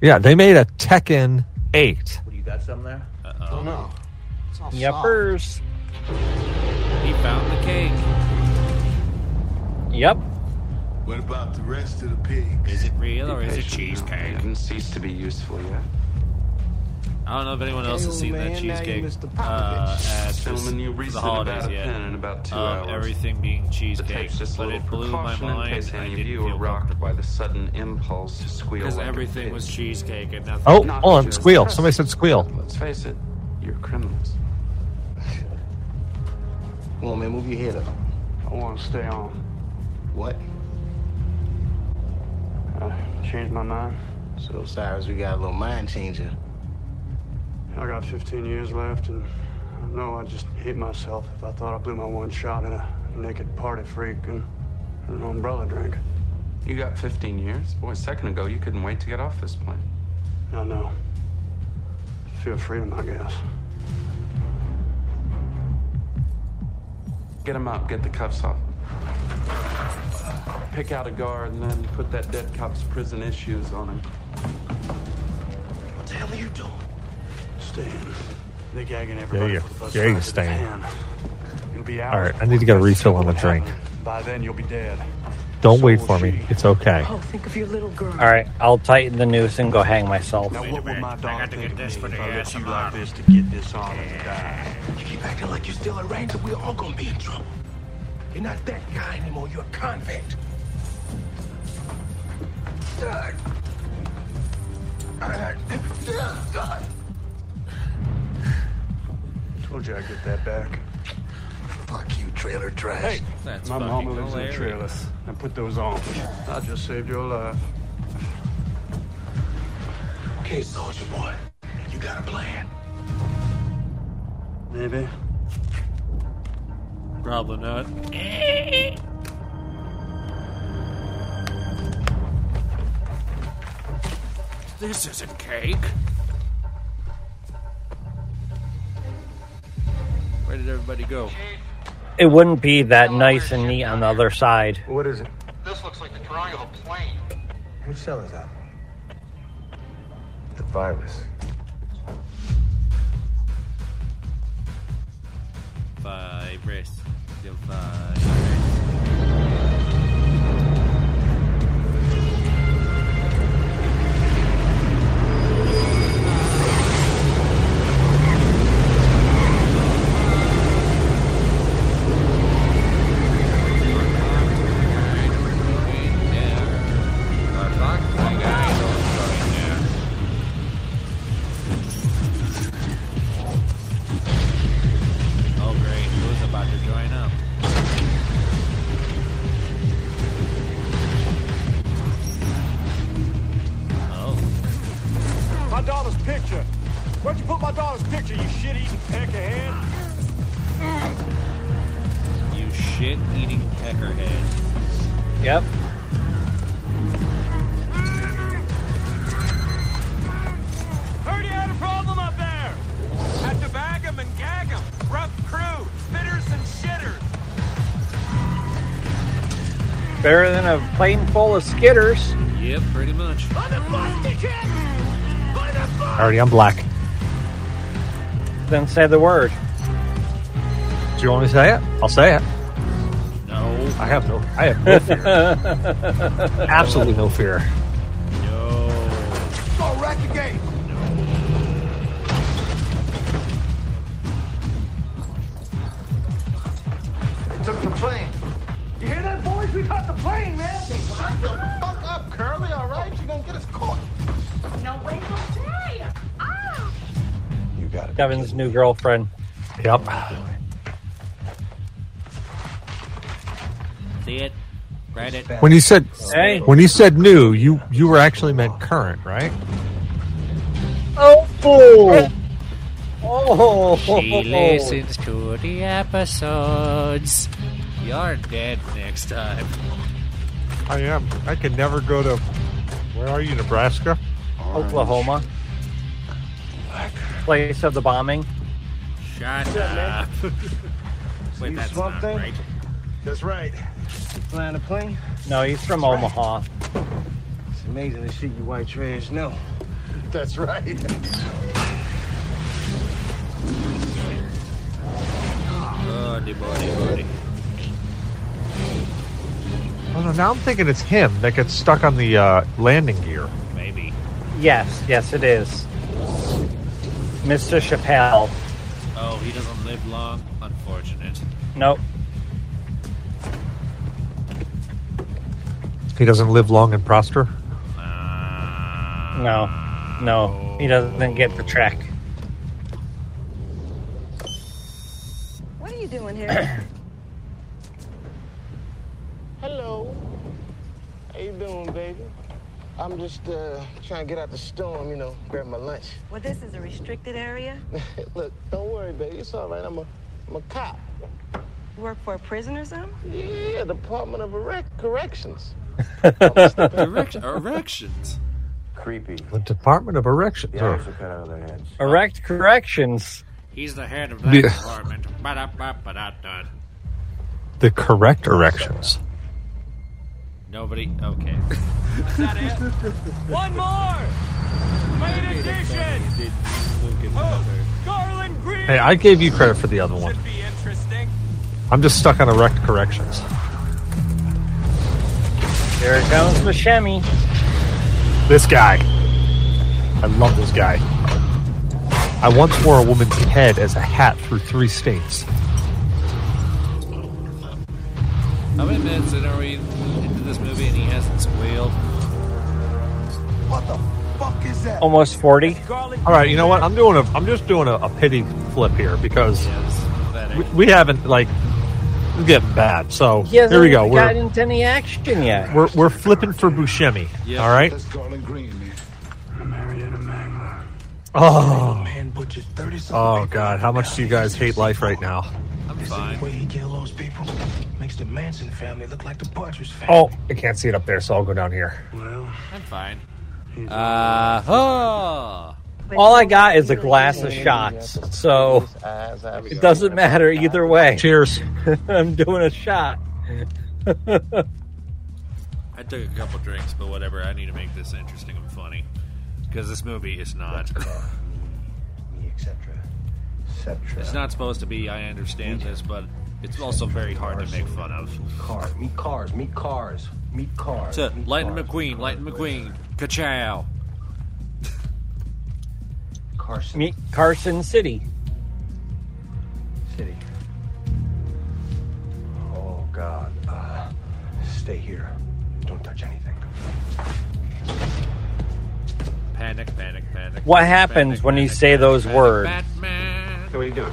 Yeah, they made a Tekken 8. What, do you got some there? Oh no. It's all soft. He found the cake. Yep. What about the rest of the pigs? Is it real or is it cheesecake? It didn't cease to be useful yet. I don't know if anyone else has seen that cheesecake uh, Popovich. ad this, Gentlemen, you for reached the it about holidays yet. pen in about two of hours. everything being cheesecake, just a but it blew my precaution in mind. case and I any of didn't you feel rocked by the sudden impulse to squeal because like everything was cheesecake and nothing. Oh, hold on, squeal. Somebody said squeal. Let's face it, you're criminals. Come on, man. Move your head up. I want to stay on. What? I changed my mind. So, Cyrus, we got a little mind changer. I got 15 years left, and I know I just hate myself if I thought I blew my one shot at a naked party freak and an umbrella drink. You got 15 years? Boy, a second ago, you couldn't wait to get off this plane. I know. Feel freedom, I guess. Get him up, get the cuffs off. Pick out a guard and then put that dead cop's prison issues on him. What the hell are you doing? Staying. They're gagging Yeah, everybody you, for the bus yeah, ride you to the staying. pan. It'll be All hours right, I need to get a refill on the drink. By then, you'll be dead. Don't wait for me. It's okay. Oh, think of your little girl. All right, I'll tighten the noose and go hang myself. Now, what would my I dog got to get of this me for if the I let you ASMR. like this to get this on and die? You keep acting like you're still a ranger. We're all gonna be in trouble. You're not that guy anymore. You're a convict. God. God. Told you I'd get that back. Fuck you, trailer trash. Hey, That's my fucking mama lives in a hilarious. trailer. And put those on. I just saved your life. Okay, soldier boy. You got a plan. Maybe. Probably not. This isn't cake. Where did everybody go? It wouldn't be that nice and neat on the other side. What is it? This looks like the drawing of a plane. Which cell is that? The virus. Virus. The uh, virus. Full of skitters. Yep, pretty much. Already, I'm black. Then say the word. Do you want me to say it? I'll say it. No. I have no. I have no fear. Absolutely no fear. Kevin's new girlfriend. Yep. See it? Read it? When you said Hey. when you said new, you you were actually meant current, right? Oh. Oh. She listens to the episodes. You're dead next time. I am. I can never go to. Where are you, Nebraska? Oklahoma. Place of the bombing. Shut What's up, man? up. Wait, You that's swamp not thing? right. That's right. You flying a plane? No, he's from Omaha. It's amazing the shit you white trash know. That's right. Buddy, buddy, buddy. Oh no! Now I'm thinking it's him that gets stuck on the uh, landing gear. Maybe. Yes, yes, it is. Mr. Chappelle. Oh, he doesn't live long. Unfortunate. Nope. He doesn't live long and prosper. Uh, no. No. He doesn't get the track. What are you doing here? Hello. How you doing, baby? I'm just uh, trying to get out the storm, you know, grab my lunch. well, this is a restricted area. Look, don't worry, baby. It's all right. I'm a, I'm a cop. You work for a prison or something? Yeah, Department of Erect Corrections. Erect- erections. Creepy. The Department of Erections. The Oh. eyes are cut out of their heads. Erect corrections. He's the head of that Yeah. department. The correct erections. Nobody. Okay. Is that it? One more! Main edition! Oh, Garland Greene! Hey, I gave you credit for the other one. Should be interesting. I'm just stuck on erect corrections. Here it comes Buscemi. This guy. I love this guy. I once wore a woman's head as a hat through three states. How many minutes in are we into this movie and he hasn't squealed? What the fuck is that? Almost 40. All right, you know what? I'm doing a. I'm just doing a, a pity flip here because we, we haven't like it's getting bad. So He hasn't here we go. gotten We're into any action yet. we're we're flipping for Buscemi. All right. Oh. Man butchered 30 Oh God, how much do you guys hate life right now? I'm fine. Way he killed those people makes the Manson family look like the Partridge family. Oh, I can't see it up there, so I'll go down here. Well, I'm fine. Uh, oh. All I got is a glass of shots, so it doesn't matter either way. Cheers. I'm doing a shot. I took a couple drinks, but whatever. I need to make this interesting and funny because this movie is not. etc. etc. It's not supposed to be. I understand this, but it's also very hard to make fun of. Cars, meet cars, meet cars, meet cars. To meet Lightning cars. McQueen, Lightning McQueen, ka-chow. Carson Meet Carson City. City. Oh God. Uh, stay here. Don't touch anything. Panic, panic, panic. What happens when you say those words? Batman. So what are you doing?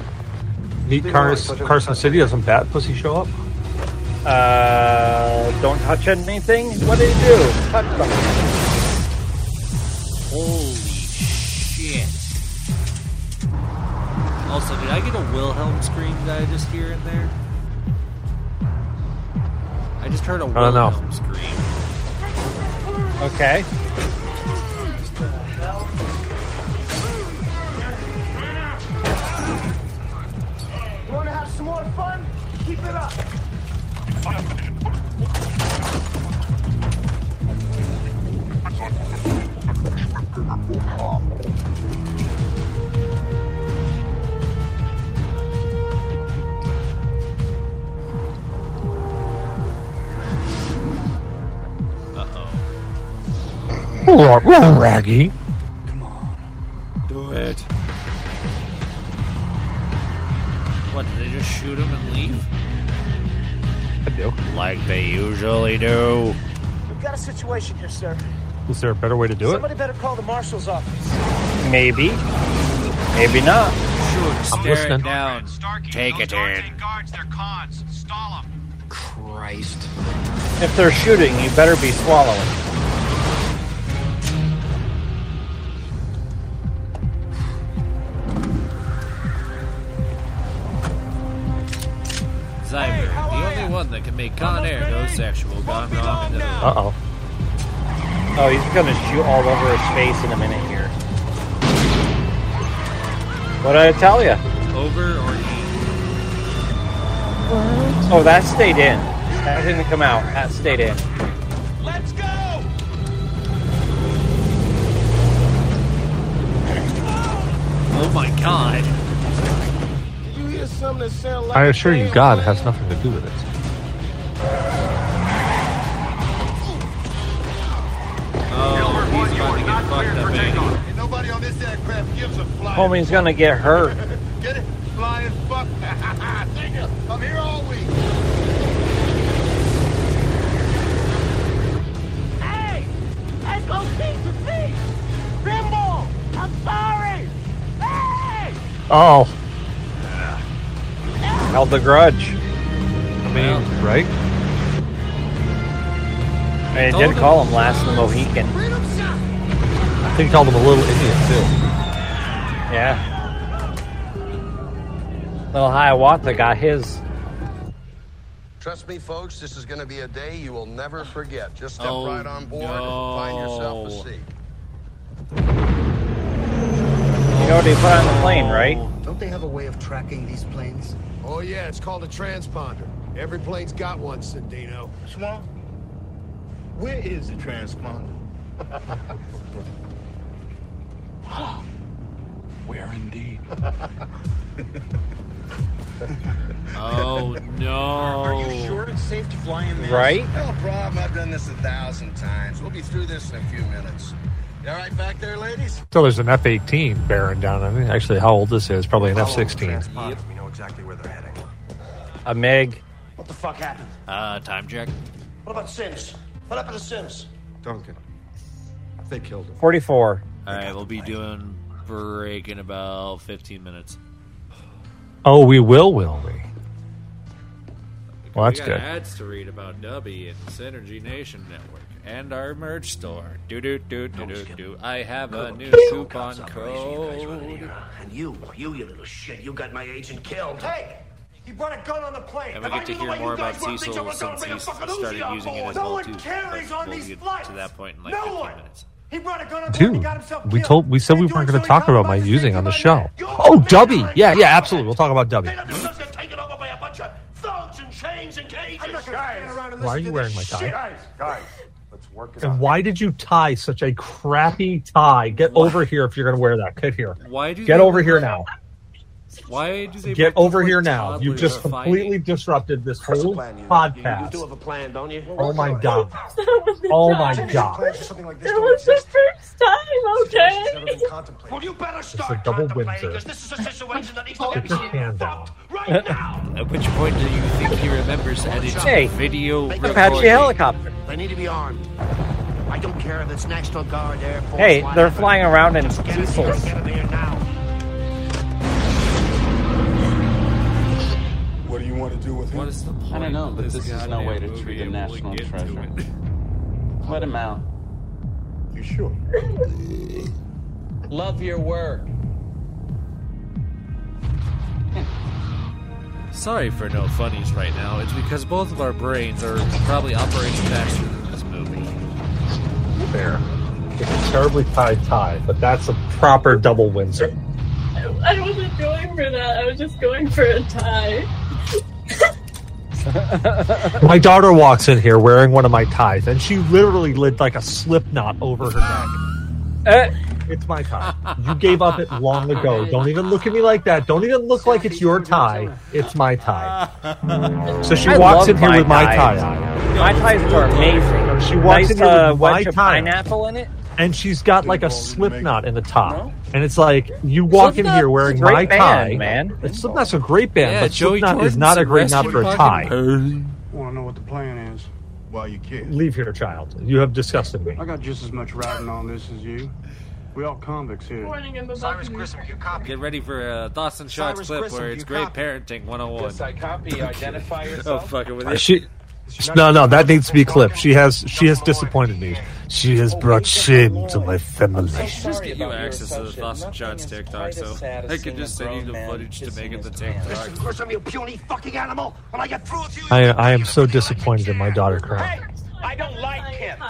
Meet Cars, Carson City. Doesn't Bat Pussy show up? Uh, don't touch anything. What do you do? Touch something. Holy shit. Also, did I get a Wilhelm scream that I just hear in there? I just heard a I don't know. Wilhelm scream. Okay. You wanna have some more fun? Keep it up. Uh-oh. Raggy. Do. Like they usually do. We've got a situation here, sir. Is there a better way to do it? Somebody better call the marshal's office. Maybe. Maybe not. Shoot, I'm listening. it down. Take it in. guards, they're cons. Stall them. Christ. If they're shooting, you better be swallowing. Zyber, the only one that can make Con Air go sexual gone wrong. and Uh oh. Oh, he's gonna shoot all over his face in a minute here. What did I tell you? Over or E? Oh, that stayed in. That didn't come out. That stayed in. Let's go! Oh my god. Did you hear something that sounded like I a assure you, God has nothing to do with it. Homie's gonna get hurt. Get it? Flying fuck. Thank you. I'm here all week. Hey! Hey, go see to see! Bimbo! I'm sorry! Hey! Oh, Held the grudge. I mean, right? And he did call him last in the Mohican. I think he called him a little Indian too. Yeah. Little Hiawatha got his. Trust me, folks, this is going to be a day you will never forget. Just step Oh, right on board no. and find yourself a seat. You know what he put on the plane, right? Don't they have a way of tracking these planes? Oh, yeah, it's called a transponder. Every plane's got one, Sandino. Swan, where is the transponder? Where indeed? Oh no. Are you sure it's safe to fly in there? Right? No problem. I've done this a thousand times. We'll be through this in a few minutes. You all right back there, ladies? So there's an F-18 bearing down. I think actually how old this is? Probably an Follow F-16. transponder. We know exactly where they're heading. A Meg. What the fuck happened? Uh, time check. What about Sims? What happened to Sims? Duncan. They killed him. 44. All right, we'll be doing break in about 15 minutes. Oh, we will, will we? Well, that's we got good. ads to read about Dubby and Synergy Nation Network and our merch store. Do do do do do do. I have a new coupon code. And you, you, you little shit, you got my agent killed. Hey! He brought a gun on the plane. And we I get to hear more about run things, I Cecil would've since bring a he's fucking Uzi started using it board. as No well one too. carries But on we'll these get flights. to that point in like No 15 one. minutes. He brought a gun on board and he Dude, got himself we told we said we weren't going to talk about my using on the show. Oh, Dubby. Yeah, yeah, absolutely. We'll talk about Dubby. Taken over by a bunch of thugs and chains and cages. I'm not gonna stand around and Why are you wearing my tie? Guys, guys, let's work it And out. why did you tie such a crappy tie? Get over here if you're going to wear that. Get here. Why do Get over here now. Why do they Get over here now. You toddlers just fighting? completely disrupted this whole plan? You, you, you do have a plan, don't you? Oh my god. That was the Oh my god. That was the first time, okay? Well, you better start It's a double contemplating, Windsor. because this is a situation that needs to Put get your hand down. right now. At which point do you think he remembers editing Hey, video Apache helicopter. They need to be armed. I don't care if it's National Guard, Air Force. Hey, they're flying around in Just want to do with him? What is the point I don't know, but this is no way to treat a national treasure. Let him out. You sure? Love your work. Sorry for no funnies right now. It's because both of our brains are probably operating faster than this movie. Fair. It's a terribly tied tie, but that's a proper double Windsor. I wasn't going for that. I was just going for a tie. My daughter walks in here wearing one of my ties, and she literally lit like a slip knot over her neck. Eh, It's my tie. You gave up it long ago. Don't even look at me like that. Don't even look like it's your tie. It's my tie. So she I walks in here with my ties. tie on. My ties are amazing. She walks nice, in here uh, with my wedge of tie pineapple in it. And she's got like a slip knot in the top. And it's like you walk in Slipknot's here a wearing great my band, tie, man. And Slipknot's a great band, Yeah, but Joey Slipknot is not a great some knot for a fucking tie. Want to know what the plan is? While you care? Leave here, child. You have disgusted me. I got just as much riding on this as you. We all convicts here. Morning in the Cyrus Grissom, you copy. Get ready for a Dawson Shots Cyrus clip Grissom, where it's great copy. parenting 101. Yes, I copy. Identify yourself. Oh, yourself. fucking with it. She, no, no, that needs to be clipped. She has, she has disappointed me. She has brought shame to my family. Just get you access to the Dawson Shots TikTok, so I can just send you the footage to make it the TikTok. Grissom, you puny fucking animal. When I get through with you, I, I am so disappointed in my daughter crying. I don't like him.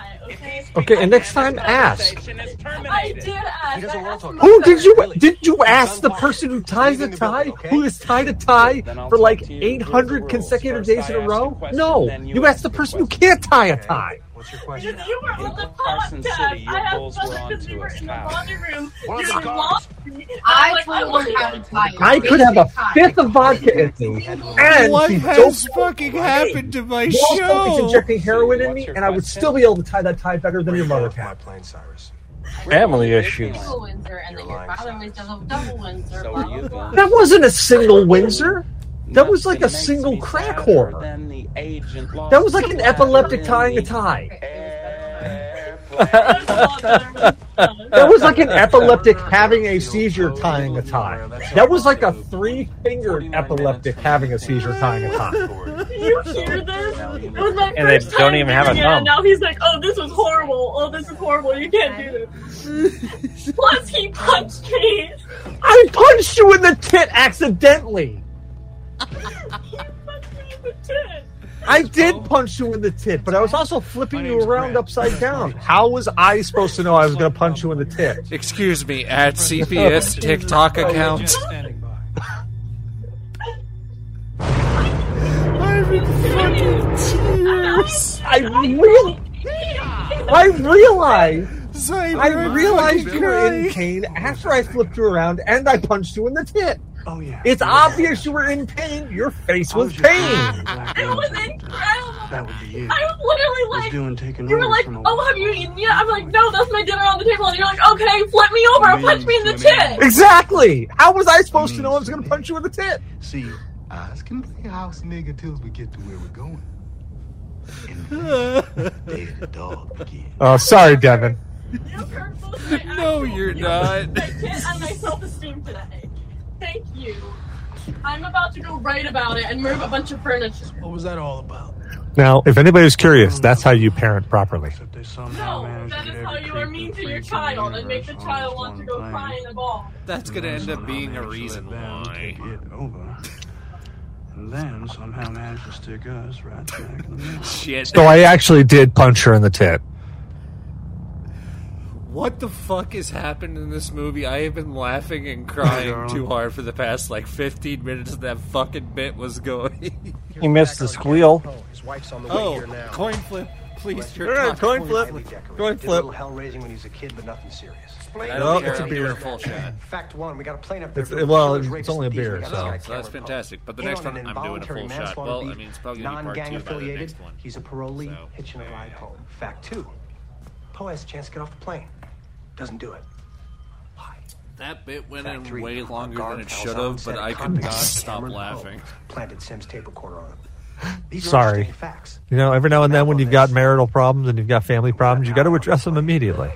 Okay, and next time ask. I did ask. I asked him Who did you did you ask the person who ties a tie? who has tied a tie for like 800 consecutive days in a row? No, you asked the person who can't tie a tie. What's your Because you were on the Carson podcast. City, your I asked bulls were Buster because we onto were us. in the How? laundry room. What You're the. I like, told want oh, how to tie. I could have a fifth of vodka in me, and What she has fucking happened to my Don't show? injecting heroin in me, and I would still be able to tie that tie better than your mother can. Plane, Cyrus. Family issues. Windsor, and then your father always a double Windsor. So blah, are you blah, then? That wasn't a single Windsor. That was like a single crack whore. Then the agent lost That was like an epileptic tying a tie. That was like an epileptic having a seizure tying a tie. That was like a three fingered epileptic having a seizure tying a tie. You hear this? It was my And they first don't time even have a doing it, thumb. And now he's like, "Oh, this was horrible. Oh, this is horrible. You can't do this." Plus, he punched me. I punched you in the tit accidentally. I did punch you in the tit, but I was also flipping you around upside down. How was I supposed to know I was going to punch you in the tit? Excuse me, at CPS TikTok account. I'm in fucking tears. I real, I realized, I realized you were in pain after I flipped you around and I punched you in the tit. Oh yeah. It's obvious you were in pain. Your face was pain. It was incredible. That would be it. I was literally Was like, doing taking you were like, from "Oh, have you eaten yet?" I'm like, "No, that's my dinner on the table." And you're like, "Okay, flip me over and punch me in the tit." Exactly. How was I supposed to know I was going to punch you in the tit? See, Eyes can play house nigga till we get to where we're going. And then, the dog begins. Oh, sorry, Devin. No, you're not. I can't on my self-esteem today. Thank you. I'm about to go write about it and move a bunch of furniture. What was that all about? Now, if anybody's curious, that's how you parent properly. No, that is how you are mean to your child and make the child want to go cry in a ball. That's gonna end up being a reason why. over. And then somehow managed to stick us right smack in the middle. Shit. So I actually did punch her in the tit. What the fuck has happened in this movie? I have been laughing and crying too hard for the past like 15 minutes that fucking bit was going. He missed the squeal. Oh, his wife's on the Oh, way here now. coin flip, please. Sure, Your coin coin flip. flip. Coin Coin Did a flip. little hell raising when he was a kid, but nothing serious. I don't care, I'm a full shot. Fact one, we got a plane up there. It's- well, it's only a beer, so- So that's fantastic. But the next one, I'm doing a full shot. Well, I beat, mean, it's probably gonna be part non-gang two by the affiliated. next one. He's a parolee hitching a ride home. Fact two, Poe has a chance to get off the plane. Doesn't do it. That bit went Fact in way longer than it should have, but I could not stop laughing. Planted Sims tape recorder on him. These Sorry. interesting facts. You know, every now and then when you've got marital problems and you've got family problems, you've got to address them immediately.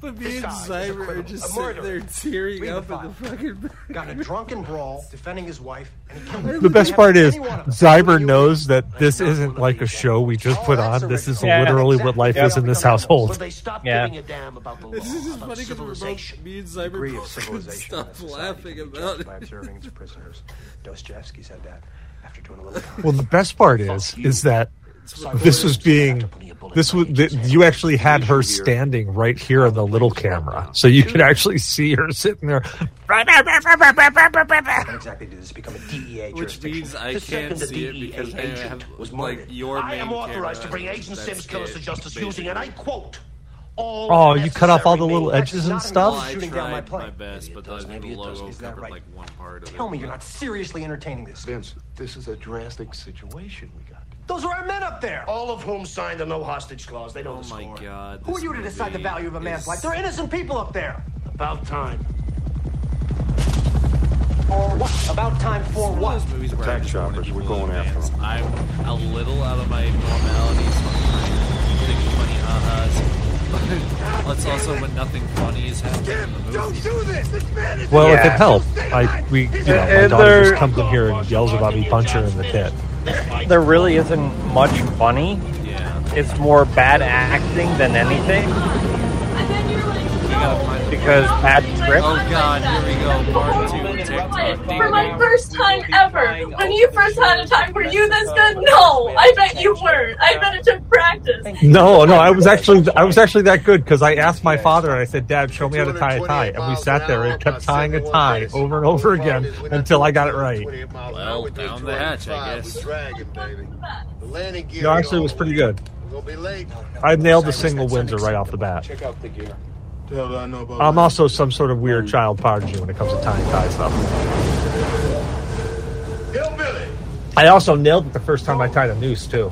But me and Zyber are just sitting there tearing Read up the in the file. fucking. Got a drunken brawl defending his wife, and he killed. The best part is Zyber knows that this isn't like a show we just put on. This is Yeah. literally what life is in this household. They stopped Yeah. giving a damn about the law, This is just about funny because we're both civilization. me and degree of both civilization. stop society laughing can be about by it. observing its prisoners. Dostoevsky said that after doing a little. Well, the best part is, is that this was being, this was, th- you actually had her standing right here on the little camera. So you could actually see her sitting there. When exactly did this become a DEA Which means I can't see it because I agent have was like your I am authorized to bring Agent Sims killers to justice using, and I quote, all Oh, you cut off all the little edges and stuff? Well, I Shooting down my plane. my best, but the Maybe it does. logo Is covered right? like one part of it. Tell me you're not seriously entertaining this. Vince, this is a drastic situation we got. Those are our men up there. All of whom signed the no hostage clause. They know Oh the my score. god! Who are you to decide the value of a man's is- life? They're innocent people up there. About time. For what? About time for what? of those movies where Attack choppers. We're going after them. I'm a little out of my normality, so I'm thinking funny ha-has. But let's also when nothing funny is happening in. Don't do this! This man is Well, if it Yeah. helped, I, we, you know, my daughter just comes in here and yells about me punch her in the tit. There really isn't much funny. Yeah, It's more bad acting than anything And then you're like, you gotta find the because bad script. Oh god, here we go, part two TikTok. For my first time ever, when you first had a time, were you this good? No, I bet you weren't. I bet it took practice. No, no, I was actually, I was actually that good because I asked my father and I said, "Dad, show me how to tie a tie," and we sat there and kept tying a tie over and over again until I got it right. Well, down the hatch, I guess. No, actually, it was pretty good. I nailed the single Windsor right off the bat. Check out the gear. Hell, I know about I'm also some sort of weird child prodigy when it comes to tying tie stuff. Hillbilly! I also nailed it the first time I tied a noose too.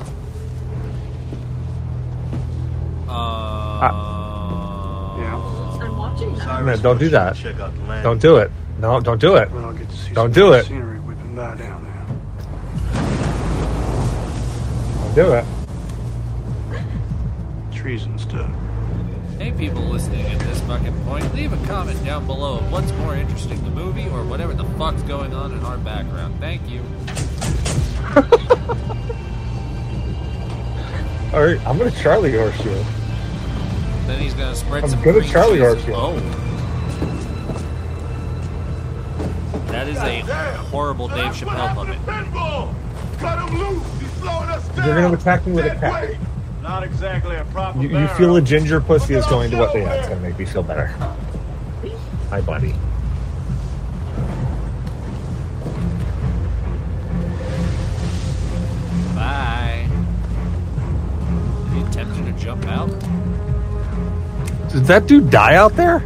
Uh, I'm watching that. Man, don't do that. Check out the land. Don't do it. No, don't do it. But I'll get to see Don't do it. Scenery whipping by down Don't do it. there. Trees and stuff. Hey, people listening at this fucking point, leave a comment down below of what's more interesting, the movie or whatever the fuck's going on in our background. Thank you. All right, I'm gonna Charlie horse you. Then he's gonna spread I'm some gonna green Charlie cheese. horse you. Oh. That is a horrible Dave Chappelle puppet. Cut him loose! He's slowing us down! You're gonna attack me with a cat. Not exactly a proper You, you feel a ginger pussy is going to what? Yeah, it's gonna make me feel better. Hi, buddy. Bye. Are you tempted to jump out? Did that dude die out there?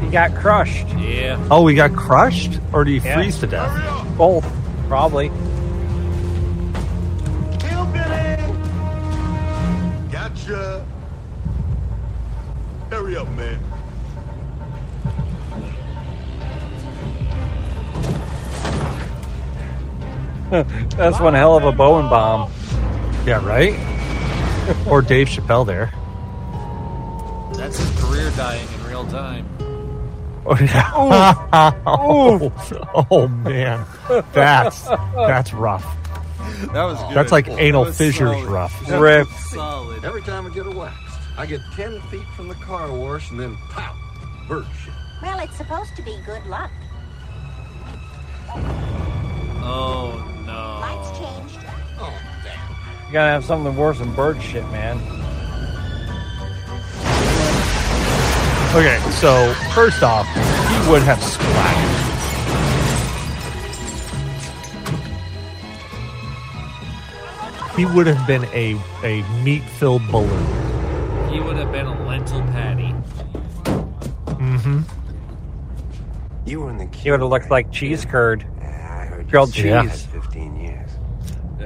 He got crushed. Yeah. Oh, we got crushed, or did he Yeah. freeze to death? Both, probably. Gotcha! Hurry up, man. That's one hell of a Bowen bomb. Yeah, right? or Dave Chappelle there. That's his career dying in real time. Oh, yeah. oh, oh, man. That's that's rough. That was good. That's like That anal was fissures solid. rough. That Rip. was Solid. Every time I get a wax, I get 10 feet from the car wash and then pow, bird shit. Well, it's supposed to be good luck. Oh no. Lights changed. Oh, you gotta have something worse than bird shit, man. Okay, so first off, he would have splattered. He would have been a, a meat filled balloon. He would have been a lentil patty. Mm-hmm. You were in the He would have looked like cheese curd. Grilled cheese. Yeah. 15 years.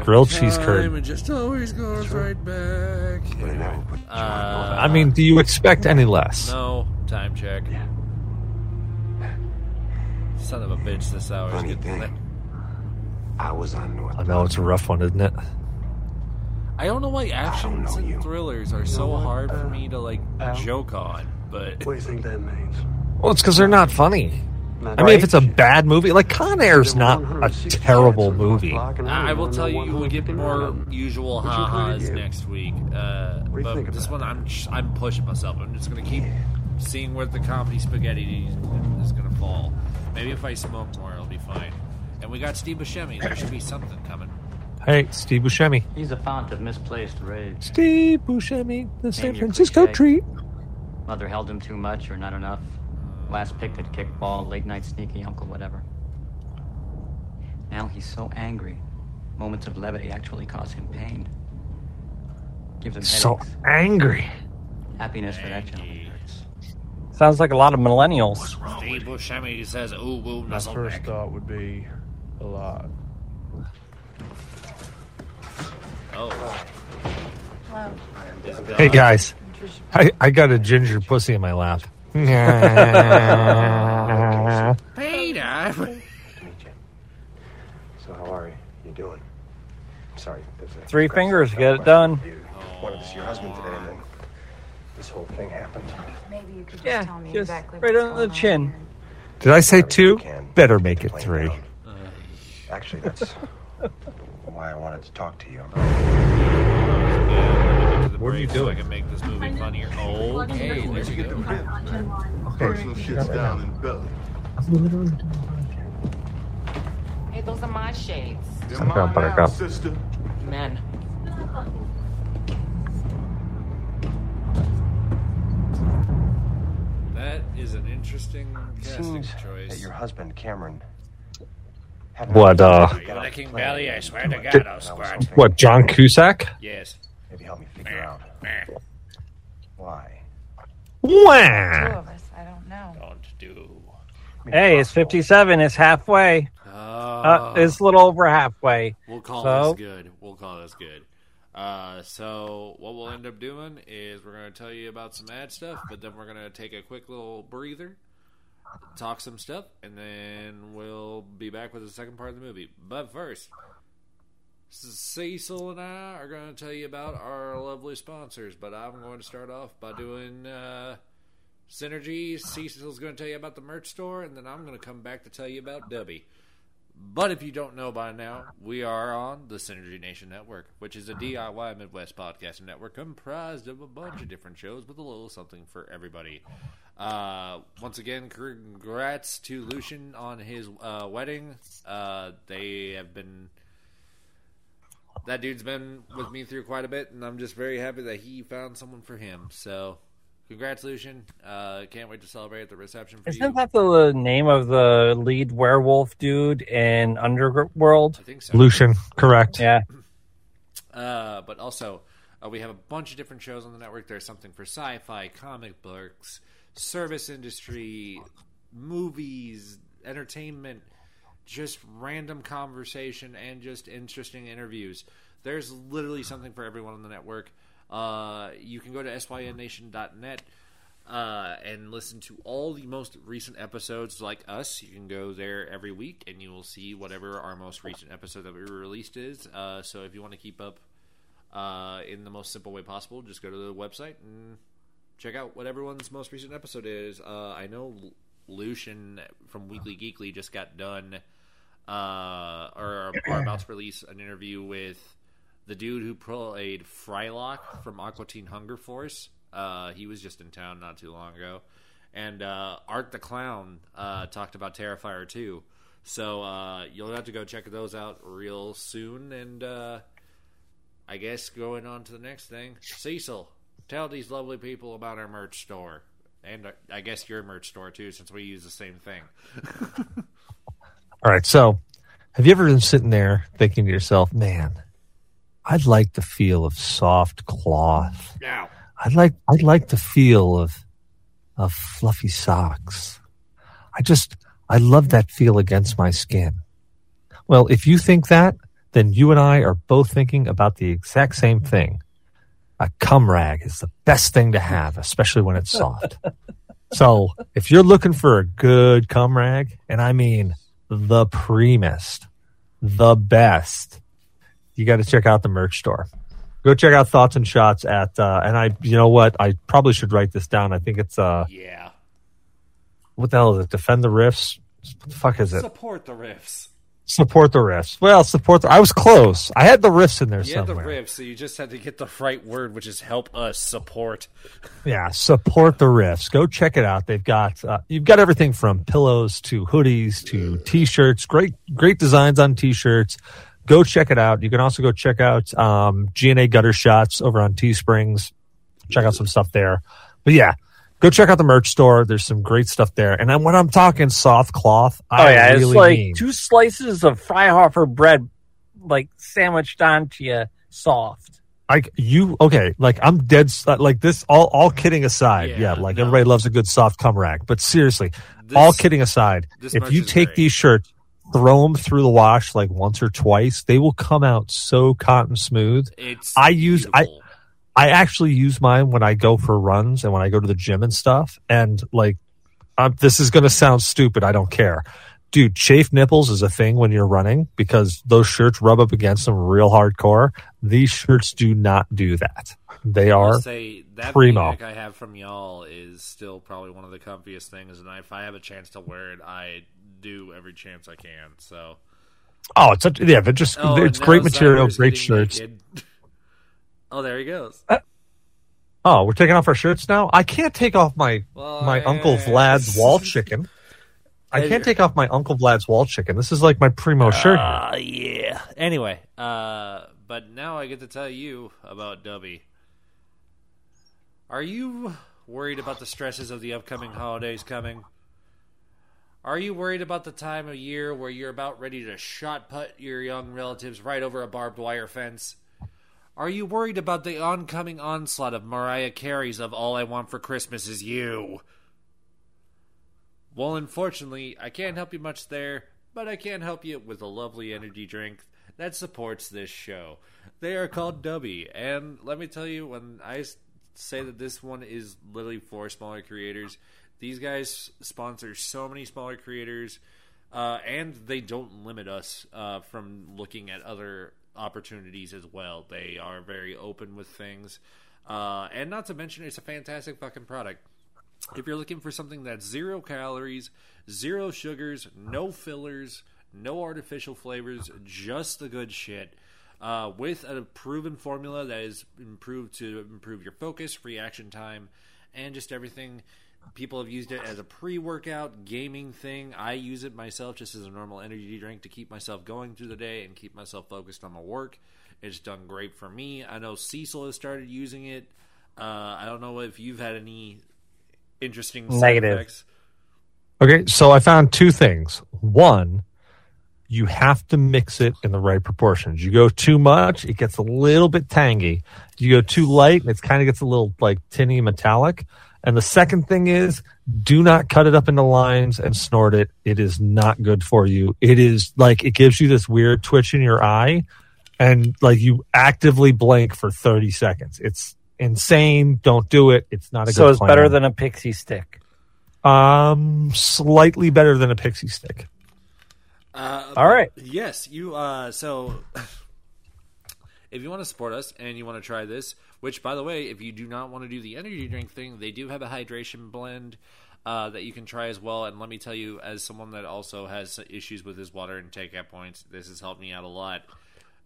Grilled cheese curd. It just always goes right back. Uh, I mean, do you expect any less? No, time check. Son of a bitch, this hour is Funny getting thing. I was on North. I know it's a rough one, isn't it? I don't know why actions and thrillers are so hard for me to like joke on, but What do you think that means? Well, it's because they're not funny. I mean, if it's a bad movie, like Con Air's not a terrible movie. I will tell you, you will get more usual ha-has next week. Uh, but this one, I'm sh- I'm pushing myself. I'm just gonna keep seeing where the comedy spaghetti is gonna fall. Maybe if I smoke more, it'll be fine. And we got Steve Buscemi. There should be something coming. Hey, Steve Buscemi. He's a font of misplaced rage. Steve Buscemi, the San Francisco cliche. treat. Mother held him too much or not enough. Last picked at kickball, late night sneaky uncle, whatever. Now he's so angry. Moments of levity actually cause him pain. Gives him So headaches. angry. Happiness for that gentleman hurts. Sounds like a lot of millennials. Steve Buscemi says, "Ooh, ooh, My first neck." thought would be a lot. Oh. Hey guys, I, I got a ginger pussy in my lap. Peter. So how are you? You doing? I'm sorry. Three fingers, get it done. You wanted to see your husband today, and then this whole thing happened. Maybe you could just Yeah, tell me just exactly right what's on the chin. Did I say two? Better make it three. Actually, that's why I wanted to talk to you. What are you doing? So I can make this movie funnier. Okay, there you go. Personal shit's down in belly. Hey, those are my shades. They're Some mine now, buttercup. sister. Men. That is an interesting It casting seems choice. that your husband, Cameron, had What, uh, licking belly? I swear to God, I'll squirt. What, John Cusack? Yes. Maybe help me figure out why. Two Wow. of us. I don't know. Don't do. Hey, it's 57. It's halfway. Uh, it's a little over halfway. We'll call so, this good. We'll call this good. Uh, so what we'll end up doing is we're going to tell you about some ad stuff, but then we're going to take a quick little breather, talk some stuff, and then we'll be back with the second part of the movie. But first, Cecil and I are going to tell you about our lovely sponsors. But I'm going to start off by doing uh, Synergy. Cecil's going to tell you about the merch store, and then I'm going to come back to tell you about Dubby. But if you don't know by now, we are on the Synergy Nation Network, which is a DIY Midwest podcasting network comprised of a bunch of different shows with a little something for everybody. Uh, once again, congrats to Lucian on his uh, wedding. Uh, they have been. That dude's been with me through quite a bit, and I'm just very happy that he found someone for him. So, congrats, Lucian. Uh, can't wait to celebrate at the reception for you. isn't that the name of the lead werewolf dude in Underworld? I think so. Lucian, correct. Yeah. Uh, but also, uh, we have a bunch of different shows on the network. There's something for sci-fi, comic books, service industry, movies, entertainment, just random conversation, and just interesting interviews. There's literally something for everyone on the network. Uh, you can go to synnation.net. uh, and listen to all the most recent episodes like us. You can go there every week and you will see whatever our most recent episode that we released is. Uh, so if you want to keep up uh, in the most simple way possible, just go to the website and check out what everyone's most recent episode is. Uh, I know Lucian from Weekly Geekly just got done, uh, or are about to release an interview with the dude who played Frylock from Aqua Teen Hunger Force. Uh, he was just in town not too long ago, and uh, Art the Clown uh, talked about Terrifier 2. So uh, you'll have to go check those out real soon, and uh, I guess going on to the next thing, Cecil, tell these lovely people about our merch store, and uh, I guess your merch store too, since we use the same thing. All right. So, have you ever been sitting there thinking to yourself, man, I'd like the feel of soft cloth. Now, I'd like I'd like the feel of of fluffy socks. I just I love that feel against my skin. Well, if you think that, then you and I are both thinking about the exact same thing. A cum rag is the best thing to have, especially when it's soft. so, if you're looking for a good cum rag, and I mean the primest, the best, you got to check out the merch store. Go check out Thoughts and Shots at, uh, and I, you know what? I probably should write this down. I think it's, uh, yeah, what the hell is it? Defend the Riffs? What the fuck is it? support the riffs. Support the Riffs. Well, support the, I was close. I had the riffs in there You had the somewhere. riffs, so you just had to get the right word, which is help us support. Yeah, support the riffs. Go check it out. They've got uh, you've got everything from pillows to hoodies to t-shirts. Great great designs on t-shirts. Go check it out. You can also go check out um, GNA Gutter Shots over on Teesprings. Check out some stuff there. But yeah, go check out the merch store. There's some great stuff there. And then when I'm talking soft cloth, Oh I yeah, really it's like mean two slices of Freihofer bread, like sandwiched onto you, soft. like you okay like i'm dead like this all all kidding aside yeah, like everybody loves a good soft cum rag but seriously all kidding aside if you take great. these shirts throw them through the wash like once or twice they will come out so cotton smooth. It's i use i i actually use mine when i go for runs and when i go to the gym and stuff. And like um, this is going to sound stupid i don't care. Dude Chafe nipples is a thing when you're running because those shirts rub up against them real hardcore. These shirts do not do that they I'll are say that primo I have from y'all is still probably one of the comfiest things, and if I have a chance to wear it, I do every chance I can. So, oh it's such, yeah but just Oh, it's great material great shirts naked. oh, there he goes. oh we're taking off our shirts now i can't take off my my uncle vlad's wall chicken i can't take off my uncle vlad's wall chicken this is like my primo shirt here. Uh, yeah. Anyway, uh, but now I get to tell you about Dubby. Are you worried about the stresses of the upcoming holidays coming? Are you worried about the time of year where you're about ready to shot put your young relatives right over a barbed wire fence? Are you worried about the oncoming onslaught of Mariah Carey's of All I Want for Christmas Is You? Well, unfortunately, I can't help you much there, but I can help you with a lovely energy drink that supports this show. They are called Dubby, and let me tell you, when I say that this one is literally for smaller creators, these guys sponsor so many smaller creators, uh, and they don't limit us uh, from looking at other opportunities as well. They are very open with things, uh, and not to mention, it's a fantastic fucking product. If you're looking for something that's zero calories, zero sugars, no fillers, no artificial flavors, just the good shit, uh, with a proven formula that is improved to improve your focus, reaction time, and just everything. People have used it as a pre-workout gaming thing. I use it myself just as a normal energy drink to keep myself going through the day and keep myself focused on my work. It's done great for me. I know Cecil has started using it. Uh, I don't know if you've had any interesting side Negative. effects. Okay, so I found two things. One, you have to mix it in the right proportions. You go too much, it gets a little bit tangy. You go too light, and it kind of gets a little like tinny metallic. And the second thing is, do not cut it up into lines and snort it. It is not good for you. It is like it gives you this weird twitch in your eye, and like you actively blink for thirty seconds. It's insane. Don't do it. It's not a So good it's plan. better than a pixie stick. um slightly better than a pixie stick. Uh, All right. Yes, you. Uh, so, if you want to support us and you want to try this, which, by the way, if you do not want to do the energy drink thing, they do have a hydration blend uh, that you can try as well. And let me tell you, as someone that also has issues with his water intake at points, this has helped me out a lot.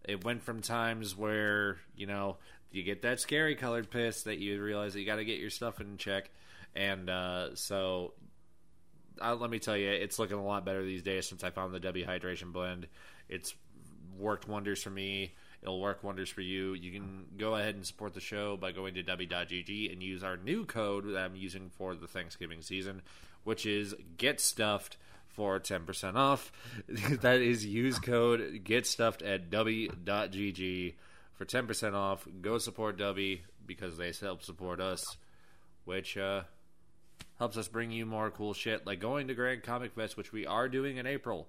It went from times where you know you get that scary colored piss that you realize that you got to get your stuff in check, and uh, so let me tell you, it's looking a lot better these days since I found the Dubby Hydration Blend. It's worked wonders for me. It'll work wonders for you. You can go ahead and support the show by going to dubby.gg and use our new code that I'm using for the Thanksgiving season, which is get stuffed for 10% off. that is use code get stuffed at dubby.gg for 10% off. Go support Dubby because they help support us, which uh helps us bring you more cool shit like going to Grand Comic Fest, which we are doing in April.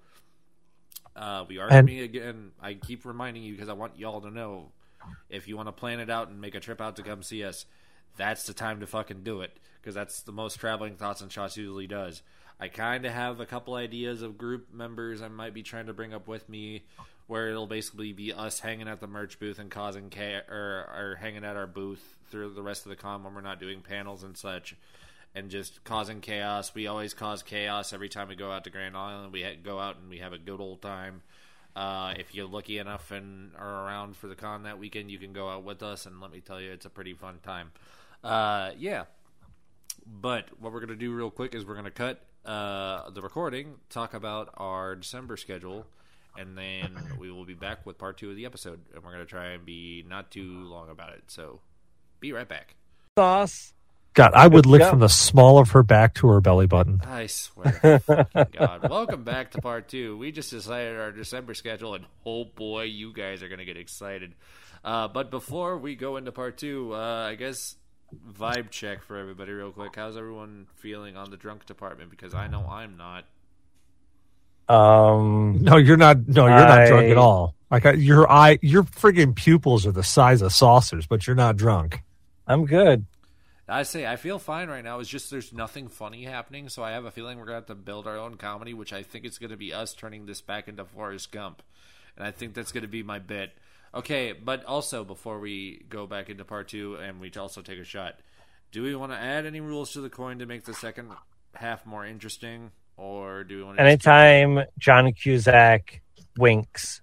Uh, we are And- again. I keep reminding you because I want y'all to know if you want to plan it out and make a trip out to come see us, that's the time to fucking do it because that's the most traveling thoughts and shots usually does. I kind of have a couple ideas of group members I might be trying to bring up with me, where it'll basically be us hanging at the merch booth and causing chaos, or, or hanging at our booth through the rest of the con when we're not doing panels and such, and just causing chaos. We always cause chaos every time we go out to Grand Island. We go out and we have a good old time. Uh, if you're lucky enough and are around for the con that weekend, you can go out with us, and let me tell you, it's a pretty fun time. Uh, yeah. But what we're going to do real quick is we're going to cut uh, the recording, talk about our December schedule, and then we will be back with part two of the episode. And we're going to try and be not too long about it. So be right back. Sauce. God, I would lick go. from the small of her back to her belly button. I swear to God. Welcome back to part two. We just decided our December schedule, and oh boy, you guys are going to get excited. Uh, but before we go into part two, uh, I guess vibe check for everybody, real quick. How's everyone feeling on the drunk department? Because I know I'm not. Um, No, you're not. No, you're not drunk at all. Like I, your eye, your friggin' pupils are the size of saucers, but you're not drunk. I'm good. I say I feel fine right now. It's just there's nothing funny happening, so I have a feeling we're gonna have to build our own comedy, which I think it's gonna be us turning this back into Forrest Gump, and I think that's gonna be my bit. Okay, but also before we go back into part two and we also take a shot, do we want to add any rules to the coin to make the second half more interesting, or do we want to? Anytime John Cusack winks,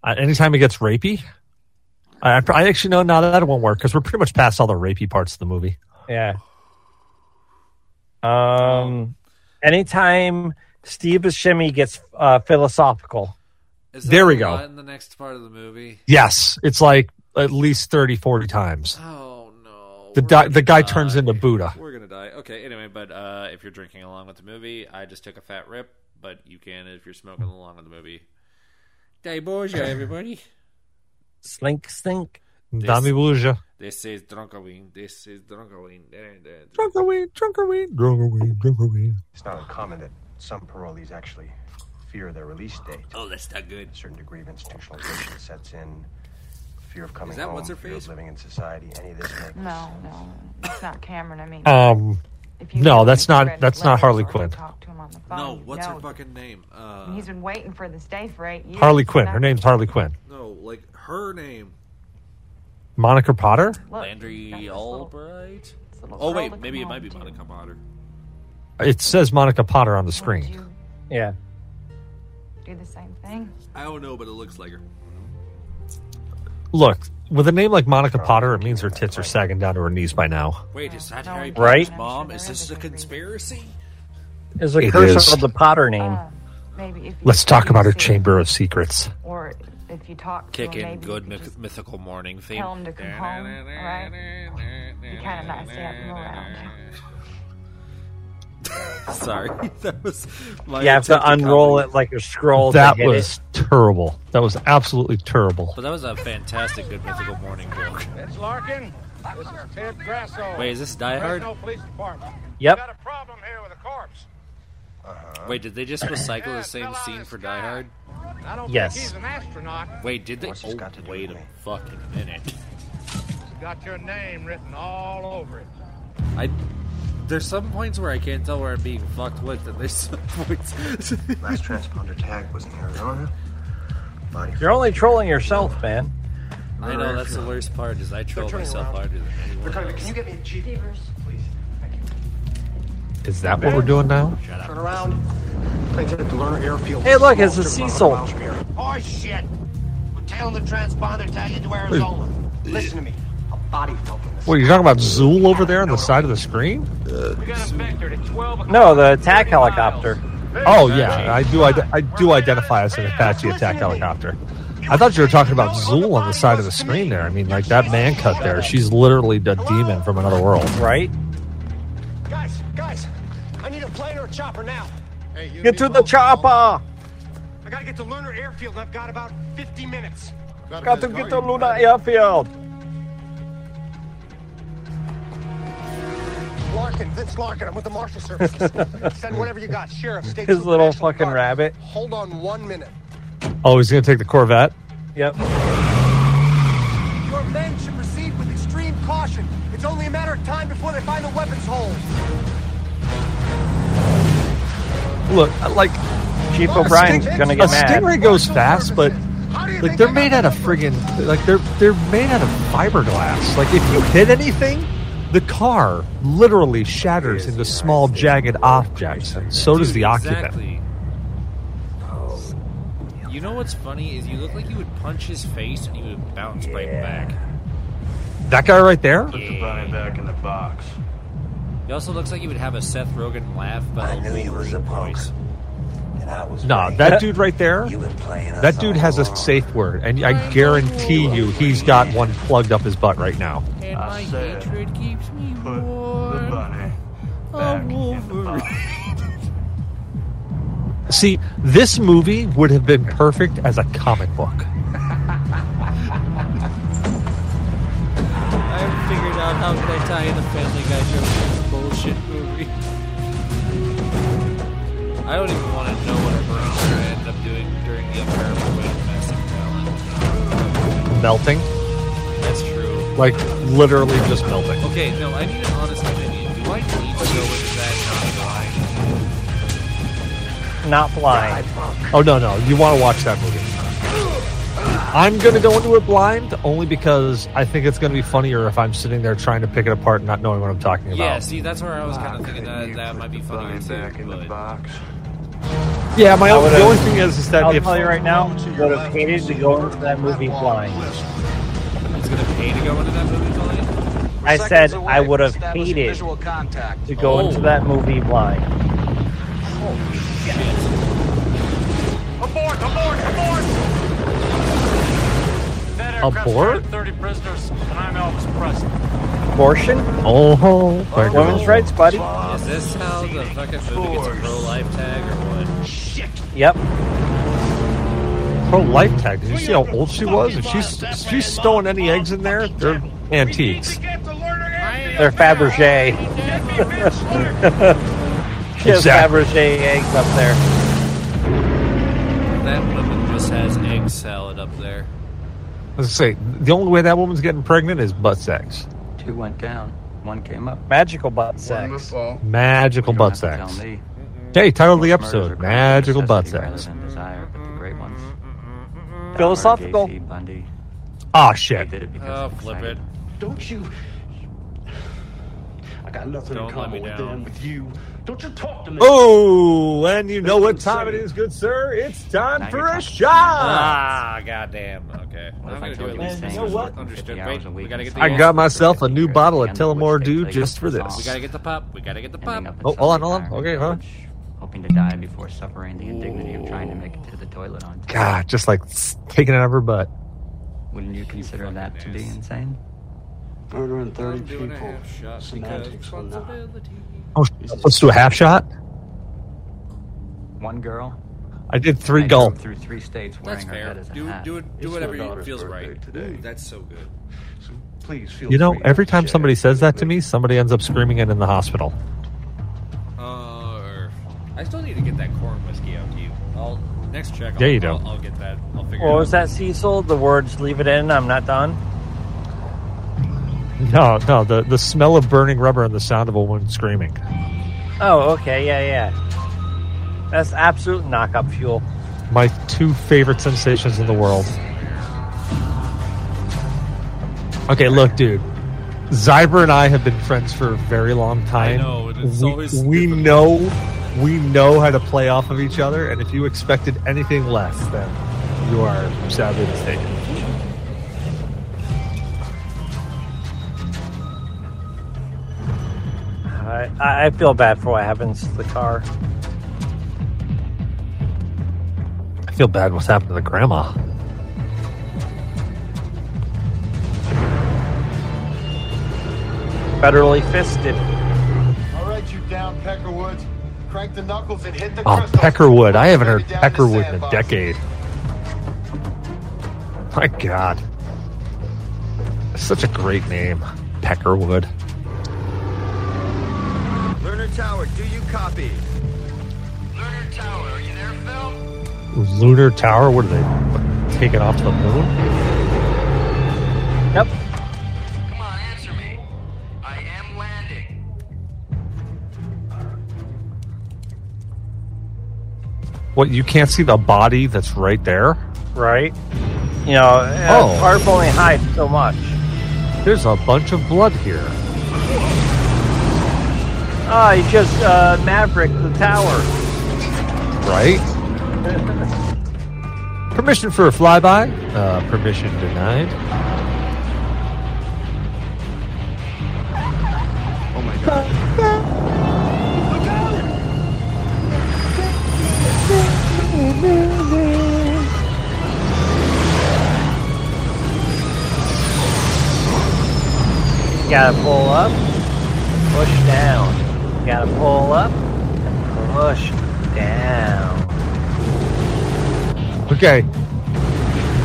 Uh, anytime it gets rapey, I, I actually know now that it won't work because we're pretty much past all the rapey parts of the movie. yeah. Um, anytime Steve Buscemi gets uh, philosophical. Is There we a go. lot In the next part of the movie. Yes, it's like at least 30, 40 times. Oh no. The di- the guy die. turns into Buddha. We're gonna die. Okay. Anyway, but uh, if you're drinking along with the movie, I just took a fat rip, but you can if you're smoking along with the movie. Day Borgia, everybody. Slink, stink. Dami Bouja. This is Drunkoween. This is Drunkoween. Drunkerweed, drunkerweed, drunkerweed, drunkerweed. It's not uncommon that some parolees actually fear their release date. Oh, that's not good. A certain degree of institutionalization sets in. Fear of coming Is that home, what's her fear face? of living in society. Any of this makes No, no, it's not Cameron. I mean, Um, if you no, that's not read that's not letters Harley or Quinn. Talk to him on the phone. No, what's her know. fucking name? Uh, he's been waiting for this day for eight years. Harley Quinn. Her name's Harley Quinn. no, like her name. Monica Potter. Look, Landry got this little- Albright. Oh wait, maybe it might be home to. Monica Potter. It says Monica Potter on the screen. you Yeah. do the same thing? I don't know, but it looks like her. Look, with a name like Monica Potter, it means her tits are sagging down to her knees by now. Wait, is that Harry no, Right? Potter's mom? Is this a a good reason. conspiracy? Is a It curse is. of the Potter name. Uh, maybe if you Let's talk about her Chamber of Secrets. Or if you talk to Kick him, in good you myth- mythical morning theme. tell him to come home, alright? Be kind of nice to have him around. Sorry, that was my you have to attempt unroll comedy. it like a scroll. That to hit was terrible. That was absolutely terrible. But that was a fantastic good mythical morning joke. It's Larkin. This is Ted Grasso. Wait, is this Die Hard? Fresno Police Department. Yep. Got a problem here with a corpse. Wait, did they just recycle the same scene for Die Hard? I don't Yes. think he's an astronaut. Wait, did they? Oh, wait a fucking minute. He's got your name written all over it. I there's some points where I can't tell where I'm being fucked with, and there's some points. Last transponder tag was in Arizona. Body You're only trolling yourself, man. I know that's the worst part is I troll turning myself around. harder than anyone They're coming. else. Can you get me a Jeep? Please. Thank you. Is that what we're doing now? Turn around. Plane's headed to Lerner Airfield. Hey, look, it's a Small strip Cecil. about a mile from here. Oh shit! We're tailing the transponder tag into Arizona. Listen to me. A body fell from this. What are you talking about? Zuul over there on the side of the screen? We got a vector at 12 o'clock. No, the attack helicopter. Oh yeah, I do. ide- I do identify as an Apache attack helicopter. I thought you were talking about Zuul on the side of the screen there. I mean, like that man cut there. She's literally a demon from another world. Right? Guys, chopper now. Hey, you Get to the chopper! I gotta get to Lerner Airfield. I've got about 50 minutes. Got to get to Luna Airfield. Larkin, Vince Larkin. I'm with the Marshal Services. Send whatever you got. Sheriff, state His little National fucking Guard. rabbit. Hold on one minute. Oh, he's gonna take the Corvette. Yep. Your men should proceed with extreme caution. It's only a matter of time before they find the weapons hole. Look, like Chief a O'Brien's sting- gonna a get mad. stingray goes fast, but like they're made out of friggin' like they're they're made out of fiberglass. Like if you hit anything, the car literally shatters into small jagged objects, and so does the occupant. Oh. You know what's funny is you look like you would punch his face and he would bounce right back. That guy right there? Put the body back in the box. He also looks like he would have a Seth Rogen laugh about I knew he was a voice. No, that dude right there. That dude has a safe word, and I guarantee you, he's got one plugged up his butt right now. And my hatred keeps me Put the back in. See, this movie would have been perfect as a comic book. I haven't figured out how can I tie in a Family Guy joke to this bullshit movie. I don't even want to know what our producer ended up doing during the unbearable weight of massive talent. Melting, That's true. like literally just melting. Okay, no, I need an honest opinion. Do I need to go into that not blind? Not blind. Oh no, no, you want to watch that movie? I'm gonna go into it blind only because I think it's gonna be funnier if I'm sitting there trying to pick it apart, and not knowing what I'm talking about. Yeah, see, that's where I was kind of thinking that that might be funnier too. Back in the box. Yeah, my I own, the would've- only thing is, is that I'll if tell you right now, you would have hated to go into that movie blind. It's gonna pay to go into that movie blind. I said I would have hated to go Oh. into that movie blind. Abort! Abort! Abort! That aircraft Abort? 30 prisoners, and I'm Elvis Presley. Abortion? Oh, there Women's goes. rights, buddy. Is this how the fucking movie gets a pro-life tag or what? Shit. Yep. Pro life tag. Did you see how old she was? If she's if she's stowing any eggs in there, they're antiques. They're Fabergé. she has Exactly. Fabergé eggs up there. That woman just has egg salad up there. Let's say the only way that woman's getting pregnant is butt sex. Two went down, one came up. Magical butt sex. Magical You don't butt have to tell sex. me. Hey, title of the Most murders are episode: Magical butt sex. desire, but the great ones. Philosophical. Bundy, Ah, shit. they did it because Oh, of flip it. excitement. Don't you? I got nothing Don't in let common with down. them, with you. Don't you talk to me. Oh, and you know what time it is, good sir? It's time Now for you're a talking. shot. Ah, goddamn. Okay. What I'm I gonna do told it. you these Listen, things what? Understood. 50 Wait, hours a week gotta get the. I got myself a new bottle of end of which Tullamore they Dew just for it's this. We gotta get the pop. We gotta get the pop. ending up in Oh, hold on, hold on. retirement Okay, huh? village, Hoping to die before suffering the indignity of trying to make it to the toilet on time. God, just like s- taking it out of her butt. Wouldn't you consider that to be insane? Murdering 30 I'm doing a people. half shot because Semantics or not. responsibility. Oh, let's do a half shot. One girl. I did three I gulp. through three states wearing That's her fair. head as a Do hat. do it. Do whatever my you feels right. today. Ooh, that's so good. So please feel You know, free every time somebody says that to me, somebody ends up screaming it in the hospital. Uh, I still need to get that corn whiskey out to you. I'll Next check. Yeah, I'll, you do. I'll, I'll get that. I'll figure What it out. was that, Cecil? The words "leave it in." I'm not done. No, no, the, the smell of burning rubber and the sound of a woman screaming. Oh, okay, yeah, yeah. That's absolute knock-up fuel. My two favorite sensations in the world. Okay, look, dude. Zyber and I have been friends for a very long time. know, and it's we, always we know we know how to play off of each other, and if you expected anything less, then you are sadly mistaken. I, I I feel bad for what happens to the car. I feel bad what's happened to the grandma. Federally fisted. All right, you down Peckerwoods. Crank the knuckles and hit the Oh, crystals. Peckerwood. I haven't heard Take down to Peckerwood in a sandbox. decade. My God. Such a great name. Peckerwood. Lerner Tower, do you copy? Lunar Tower, are you there, Phil? Lunar Tower? What are they? Taking off to the moon? Yep. Come on, answer me. I am landing. What, you can't see the body that's right there? Right. You know, uh, Oh. oh. tarp only hides so much. There's a bunch of blood here. Oh, he just uh, Maverick the tower. Right? Permission for a flyby? Uh, permission denied. Oh my god. Gotta pull up, push down. You gotta pull up, and push down. Okay.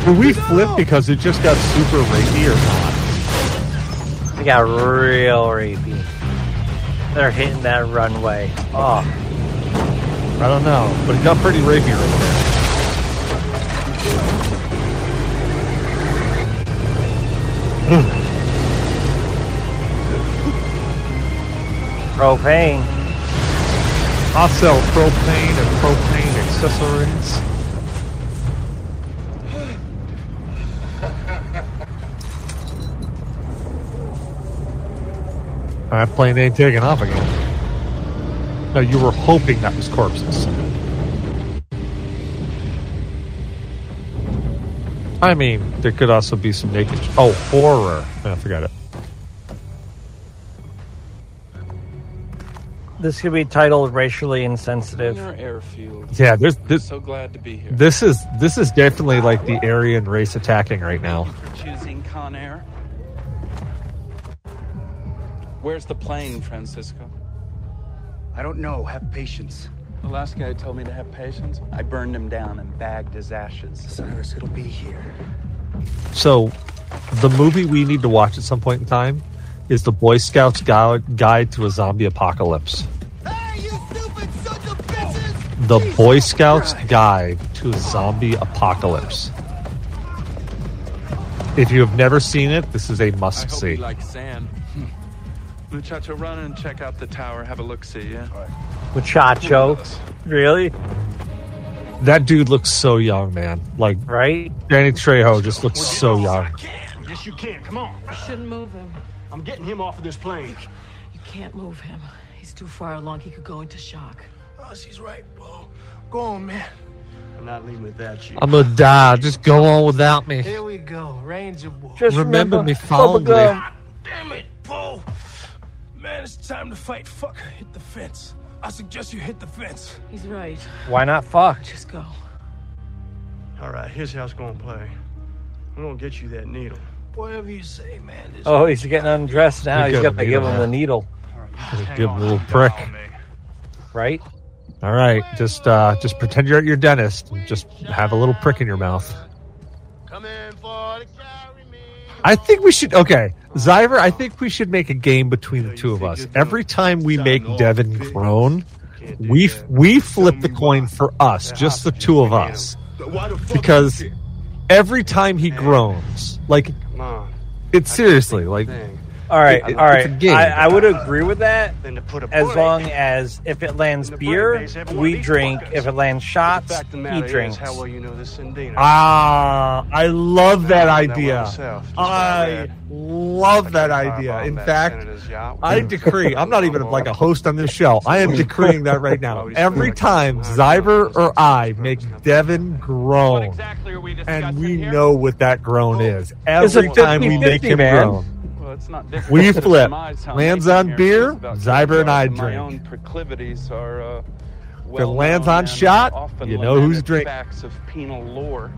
Will we flip because it just got super rapey or not? You got real rapey. They're hitting that runway. Oh, I don't know, but it got pretty rapey right there. Propane. I'll sell propane and propane accessories. That plane ain't taking off again. No, you were hoping that was corpses. I mean, there could also be some naked. Oh, horror! I forgot it. This could be titled racially insensitive. Your airfield. Yeah, there's this. So glad to be here. This is this is definitely like the Aryan race attacking right now. for choosing Con Air. Where's the plane, Francisco? I don't know. Have patience. The last guy told me to have patience. I burned him down and bagged his ashes. Cyrus, it'll be here. So, the movie we need to watch at some point in time is the Boy Scouts Guide, Guide to a Zombie Apocalypse. The Boy Scouts Guide to Zombie Apocalypse. If you have never seen it, this is a must hope see. you like sand. Muchacho, run and check out the tower. Have a look see, yeah? Muchacho. Really? That dude looks so young, man. Like, right? Danny Trejo just looks so young. Yes, you can. Come on. You shouldn't move him. I'm getting him off of this plane. You can't move him. He's too far along. He could go into shock. Oh, right, Bo. Go on, man. I'm not leaving without you. I'm gonna die. Just go on without me. Here we go, Ranger Boy. Just Remember remember, me fondly. bubblegum. God damn it, Bo. Man, it's time to fight. Fuck, hit the fence. I suggest you hit the fence. He's right. Why not fuck? Just go. All right, here's how it's gonna play. I'm gonna get you that needle. Whatever you say, man. This Oh, he's getting undressed now. You He's got got a to give him the needle. Give him a little prick. Right? All right, just uh, just pretend you're at your dentist and just have a little prick in your mouth. I think we should. Okay, Zyber, I think we should make a game between the two of us. Every time we make Devin groan, we we flip the coin for us, just the two of us, because every time he groans, like it's seriously like. All right, it- all right. it's a game. I, I would agree with that a as long as if it lands beer, days, every one of we drink. fuckers. If it lands shots, fact of the he drinks. how well you know this Sandino. Ah, I love that that idea. well myself, just I love that idea. In fact, I decree. I'm not even like a host on this show. I am decreeing that right now. Every time Zyber or I make Devin groan, and we know what that groan is. Every time we make him man. groan. Well, it's not different. We flip. Lands on beer, It's Zyber and I My drink. own proclivities are uh, If it lands on shot, often you know who's lamented drink. Facts of penal lore.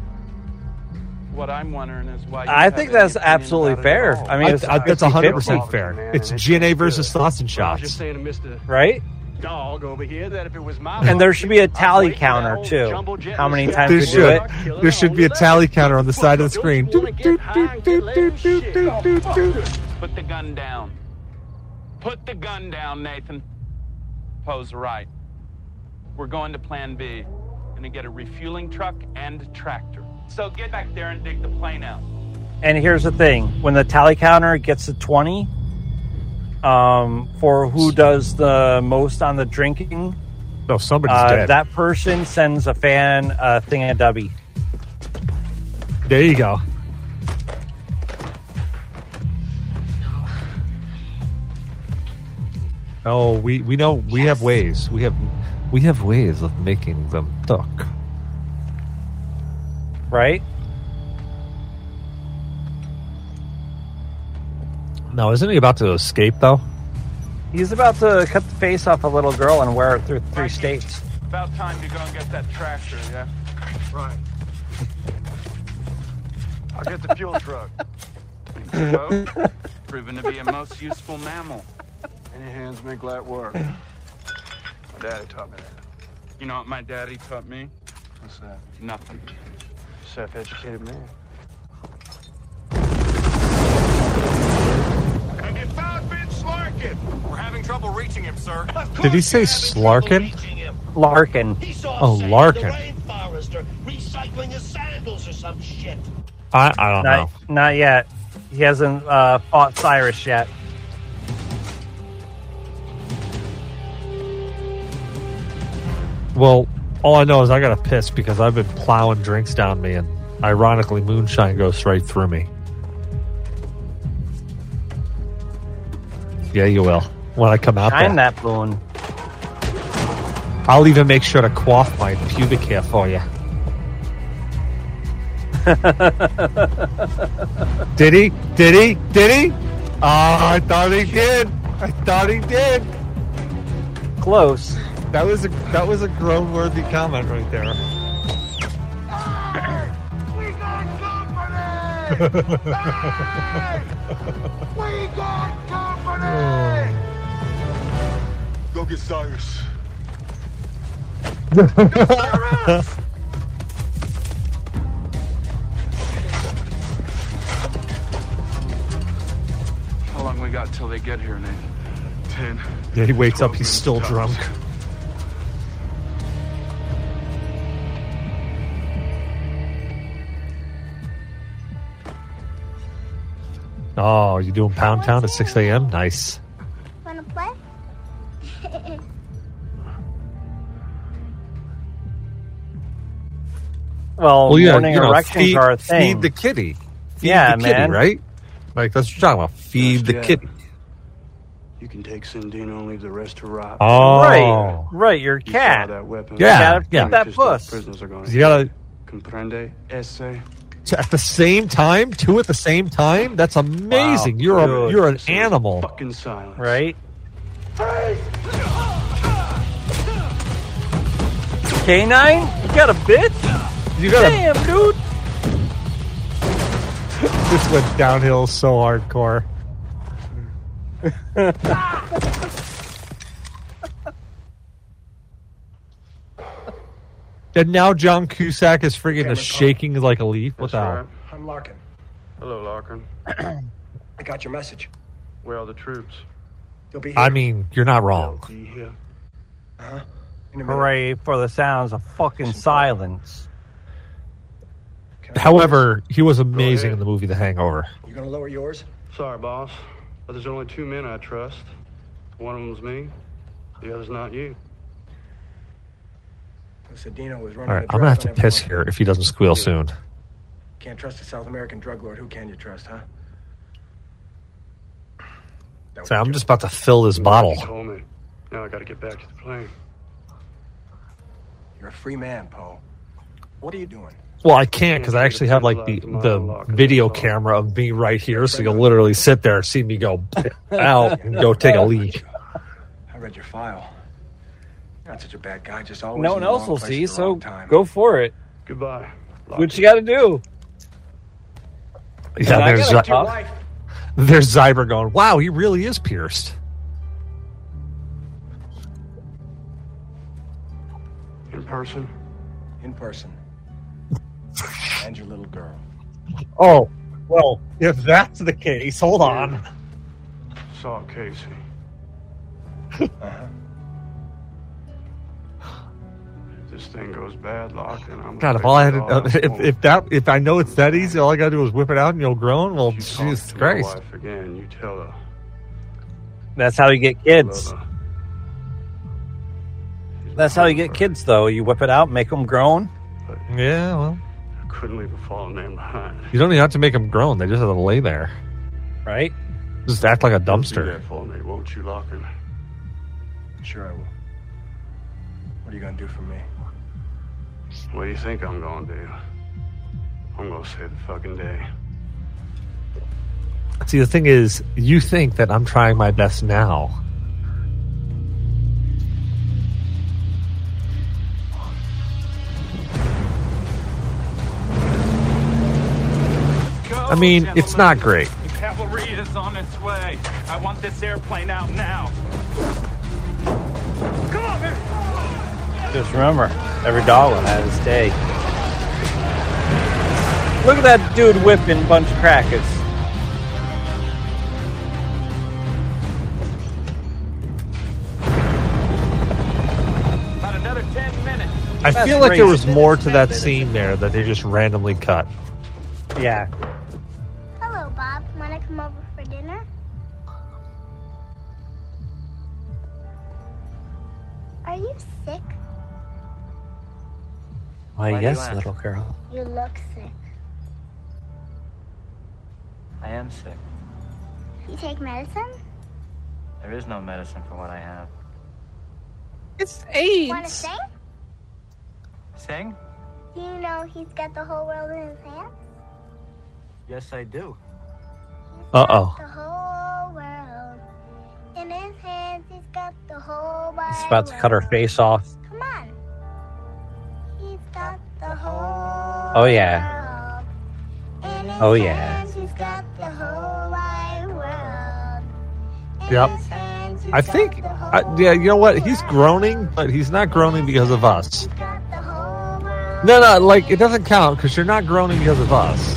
What I'm wondering is why. I think that's absolutely fair. at all. I mean, it's I- that's 100 percent 50-50. fair. It's GNA versus thoughts and I was shots. just saying to right? Dog over here that if it was my And there should be a I'd tally wait for that counter too. How many times There we do should. it? There should be a tally counter on the side of the screen. You wanna get high and get laid and shit. Put the gun down. Put the gun down, Nathan. Pose right. We're going to Plan B. Gonna get a refueling truck and tractor. So get back there and dig the plane out. And here's the thing: when the tally counter gets to twenty, um, for who does the most on the drinking, No, somebody's uh, dead. that person sends a fan a thing of Dubby. there you go. Oh, we we know we have ways. We have we have ways of making them talk. Right? Now, isn't he about to escape though? He's about to cut the face off a little girl and wear it through three states. About time to go and get that tractor, yeah? Right. I'll get the fuel truck. So, proven to be a most useful mammal. Any hands make light work. My daddy taught me that. You know what my daddy taught me? What's that? Nothing. Self-educated man. Have you found Vince Larkin? We're having trouble reaching him, sir. Did he say Slarkin? Larkin. Oh, Larkin. Recycling his sandals or some shit. I I don't know. Not, not yet. He hasn't uh, fought Cyrus yet. Well, all I know is I got to piss because I've been plowing drinks down me, and ironically, moonshine goes right through me. Yeah, you will. When I come out Shine there, that boon. I'll even make sure to quaff my pubic hair for you. Did he? Did he? Did he? Oh, I thought he did. I thought he did. Close. That was a that was a groan worthy comment right there. We got company! we got company! Go get Cyrus. Go Cyrus! How long we got till they get here, Nate? Ten. Yeah, he wakes up, he's still drunk. Oh, you doing Pound Town at 6 a.m.? Nice. Wanna play? Well, Well, yeah, morning you know, erections feed, are a thing. feed the kitty. Feed Yeah, the kitty, man. right? Like that's what you're talking about. Feed the Yeah. kitty. You can take Cindino and leave the rest to rot. Oh. Right, right. Your You cat. saw that weapon. Yeah, You gotta yeah. that puss. Prisoners are going. You gotta Comprende? Esse? At the same time, two at the same time. That's amazing. Wow, you're a you're an animal. Fucking silence. Right? K9? You got a bitch? You got a Damn, dude. this went downhill so hardcore. and now John Cusack is friggin' just shaking like a leaf. What the hell? I'm Larkin. Hello, Larkin. I got your message. Where are the troops? You'll be here. I mean, you're not wrong. Be here. Huh? Hooray for the sounds of fucking silence. However, he was amazing in the movie The Hangover. You gonna lower yours? Sorry, boss, but there's only two men I trust. One of them's me. The other's not you. Cindino was All running right, a I'm gonna have to piss here if he doesn't squeal soon. Can't trust a South American drug lord. Who can you trust, huh? So I'm just about to fill this bottle. You told me. Now I gotta get back to the plane. You're a free man, Poe. What are you doing? Well, I can't because I actually have like the the video camera of me right here, so you'll literally sit there, see me go out, and go take a leak. I read your file. You're not such a bad guy. Just always No one else will see, so time. go for it. Goodbye. What you got to do? Yeah, And I there's uh, there's Zyber going. Wow, he really is pierced. In person? In person. and your little girl. Oh, well, if that's the case, hold on. Saw Casey. Uh-huh. This thing goes bad, Locke, then I'm God, gonna if all I had, to, uh, if, if that, if I know it's that easy, all I gotta do is whip it out and you'll groan. Well, Talk Jesus to my Christ. wife again. You tell her. That's how you get kids. That's how you get kids, though. You whip it out, make them groan. Yeah, well, I couldn't leave a fallen man behind. you don't even have to make them groan. They just have to lay there. Right? Just act like a Do that dumpster. for me, won't you, Locken? Sure I will. What are you gonna do for me? What do you think I'm gonna do? I'm gonna save the fucking day. See, the thing is, you think that I'm trying my best now. I mean, it's not great. The cavalry is on its way. I want this airplane out now. Come on, man. Just remember, every dollar has have his day. Look at that dude whipping a bunch of crackers. About another 10 minutes. I That's feel like there was more to that scene there that they just randomly cut. Yeah. Hello, Bob. Wanna come over for dinner? Are you sick? Why, Why yes, little girl. You look sick. I am sick. You take medicine? There is no medicine for what I have. It's AIDS. Wanna sing? Sing? Do you know he's got the whole world in his hands? Yes, I do. Uh oh. The whole world in his hands. He's got the whole wide He's about to cut her face off. Come on. Oh, yeah. Oh, yeah. Yep. I think, uh, yeah, you know what? He's groaning, but he's not groaning because of us. No, no, like, it doesn't count because you're not groaning because of us.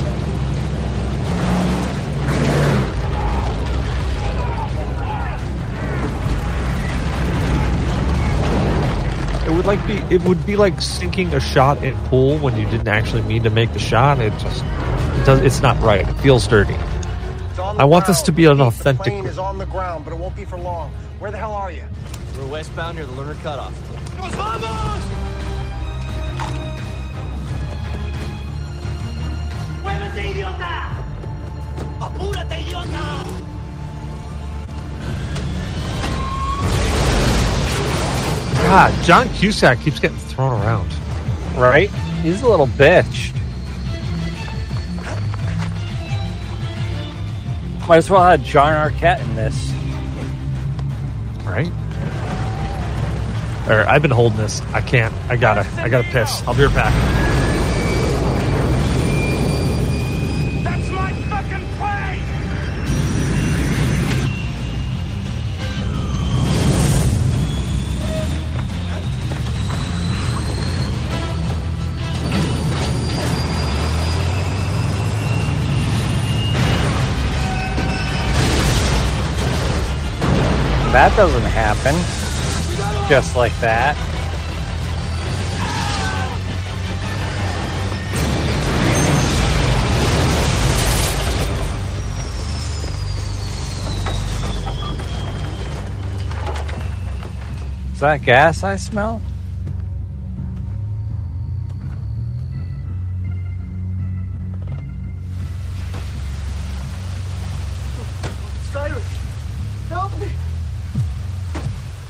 Would like be it would be like sinking a shot in pool when you didn't actually mean to make the shot. It just it does it's not right. It feels dirty. I want this to be an The authentic plane is on the ground, but it won't be for long. Where the hell are you? We're westbound near the Lerner cutoff. ¡Nos vamos! ¡Muévete, idiota! ¡Apúrate, idiota! God, John Cusack keeps getting thrown around. Right? He's a little bitch. Might as well have John Arquette in this. Right? Or I've been holding this. I can't. I gotta. I gotta piss. I'll be right back. That doesn't happen. Just like that. Is that gas I smell?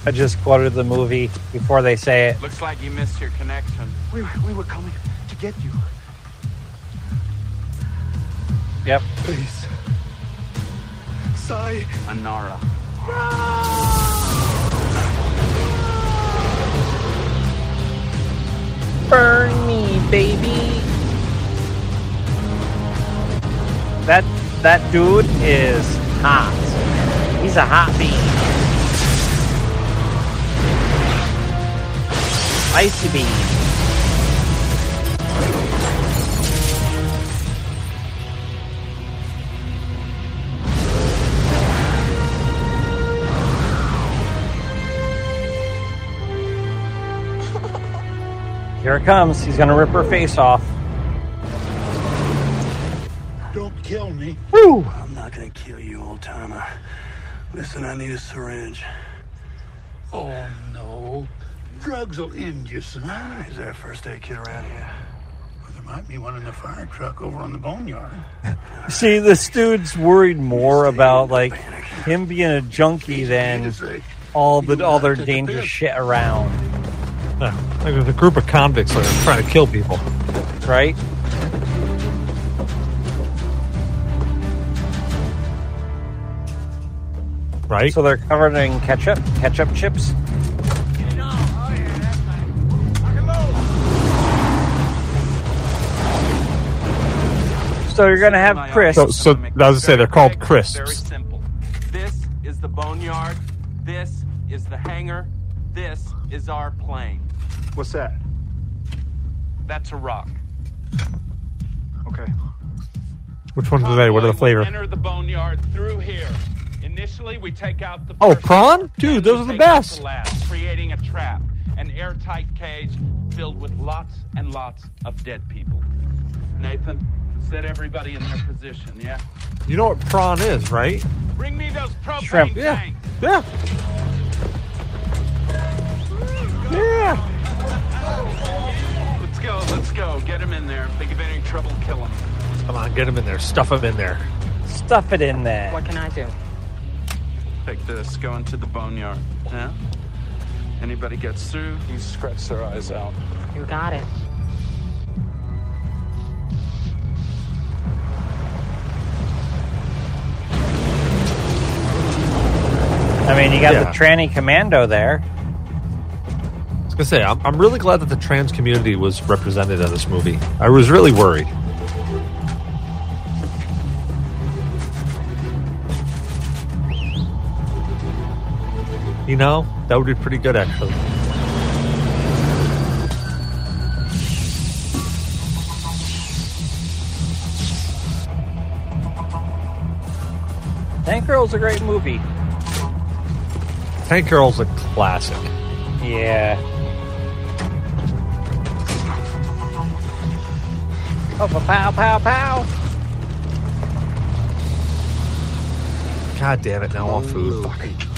I just quoted the movie before they say it. Looks like you missed your connection. We, we were coming to get you. Yep. Please. Sai. Anara. Burn me, baby. That that dude is hot. He's a hot bean. Icy bean. Here it comes. He's gonna rip her face off. Don't kill me. Woo! I'm not gonna kill you, old timer. Listen, I need a syringe. Oh, no. Drugs will end you, son. Is there a first aid kit around here? Well, there might be one in the fire truck over on the boneyard. See, this dude's worried more about like him being a junkie than all the all their dangerous shit around. Yeah, like there's a group of convicts that are trying to kill people. Right? Right? So they're covered in ketchup, ketchup chips. So you're gonna have Chris. So, so I was gonna say they're called Chris. Very simple. This is the boneyard. This is the hangar. This is our plane. What's that? That's a rock. Okay. Which ones are they? What are the flavor? Enter the boneyard through here. Initially, we take out the. Oh, prawn? Dude, those are the best. The lab, creating a trap, an airtight cage filled with lots and lots of dead people. Nathan, set everybody in their position. Yeah. You know what prawn is, right? Bring me those propane Shrimp. Yeah. tanks. Yeah. Yeah. Let's go. Let's go. Get him in there. If they give any trouble, kill him. Come on, get them in there. Stuff them in there. Stuff it in there. What can I do? Take this. Go into the boneyard. Yeah. Anybody gets through, you scratch their eyes out. You got it. I mean, you got Yeah. the tranny commando there. I was gonna say, I'm, I'm really glad that the trans community was represented in this movie. I was really worried. You know, that would be pretty good, actually. Tank Girl's a great movie. Tank Girl's a classic. Yeah. Oh, pow, pow, pow. God damn it! Now I want food. Fuck.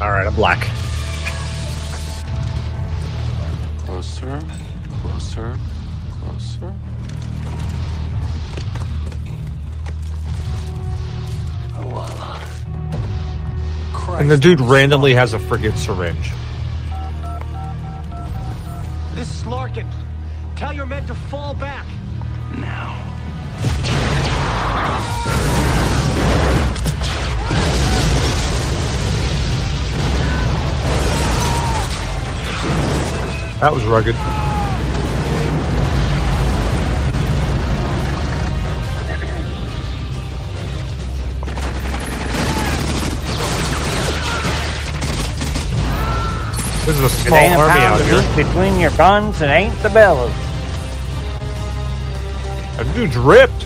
All right, I'm black. Closer, closer, closer. And the dude randomly has a friggin' syringe. This is Larkin. Tell your men to fall back. That was rugged. This is a small army out here. between your guns. It ain't the bellows. That dude's ripped.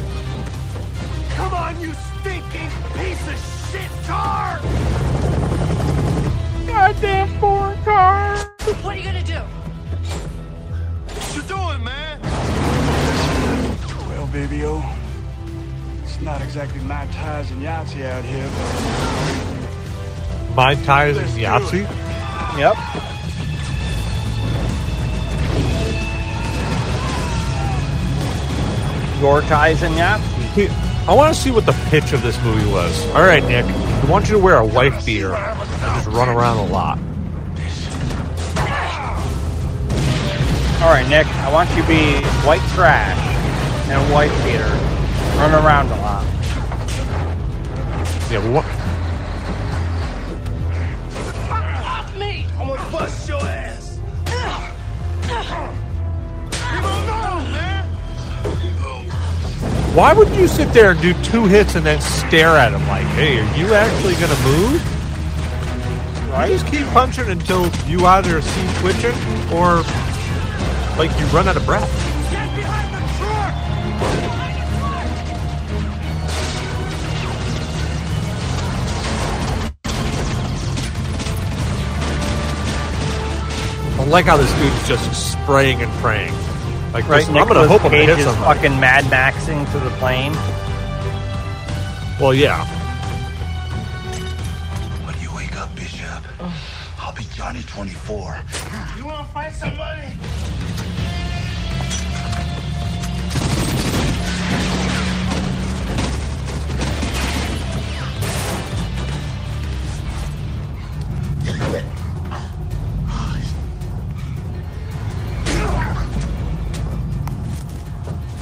Exactly my ties and Yahtzee out here, but My ties and Yahtzee. Yep. Your ties and Yahtzee. I want to see what the pitch of this movie was. All right, Nick. I want you to wear a wife beater and just run around a lot. All right, Nick. I want you to be white trash and a white beater. Run around a Yeah, what? Off me! I'm gonna bust your ass! Leave him alone, man! Why would you sit there and do two hits and then stare at him like, "Hey, are you actually gonna move?" You just keep punching until you either see twitching or like you run out of breath. Like how this dude's just spraying and praying. Like, Right, listen, I'm gonna hope I'm gonna hit somebody. fucking Mad Maxing to the plane. Well, yeah. When you wake up, Bishop, I'll be Johnny 24. You wanna fight somebody?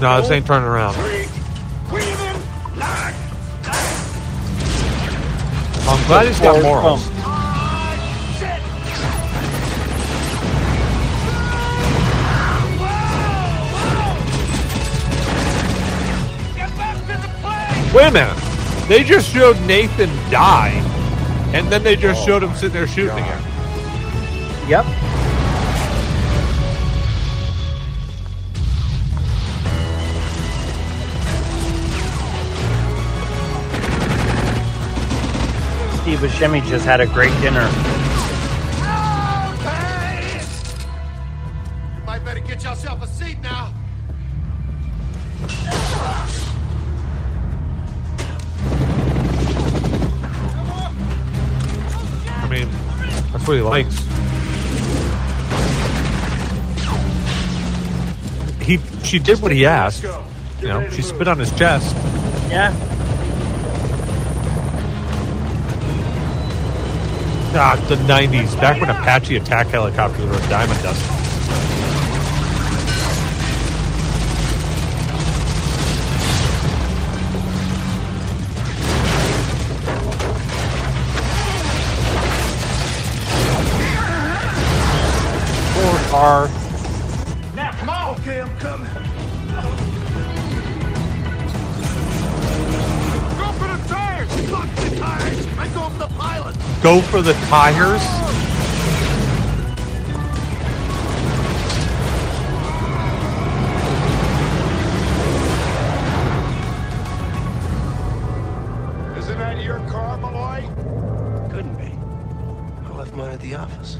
No, this ain't turning around. I'm glad he's got morals. Wait a minute. They just showed Nathan die, and then they just showed him sitting there shooting again. Yep. Steve Buscemi just had a great dinner. You might better get yourself a seat now. I mean, that's what he likes. He, she did what he asked. You know, she spit on his chest. Yeah. Ah, the '90s, back when Apache attack helicopters were a dime a dozen. Car. Go for the tires. Isn't that your car, Malloy? Couldn't be. I left mine at the office.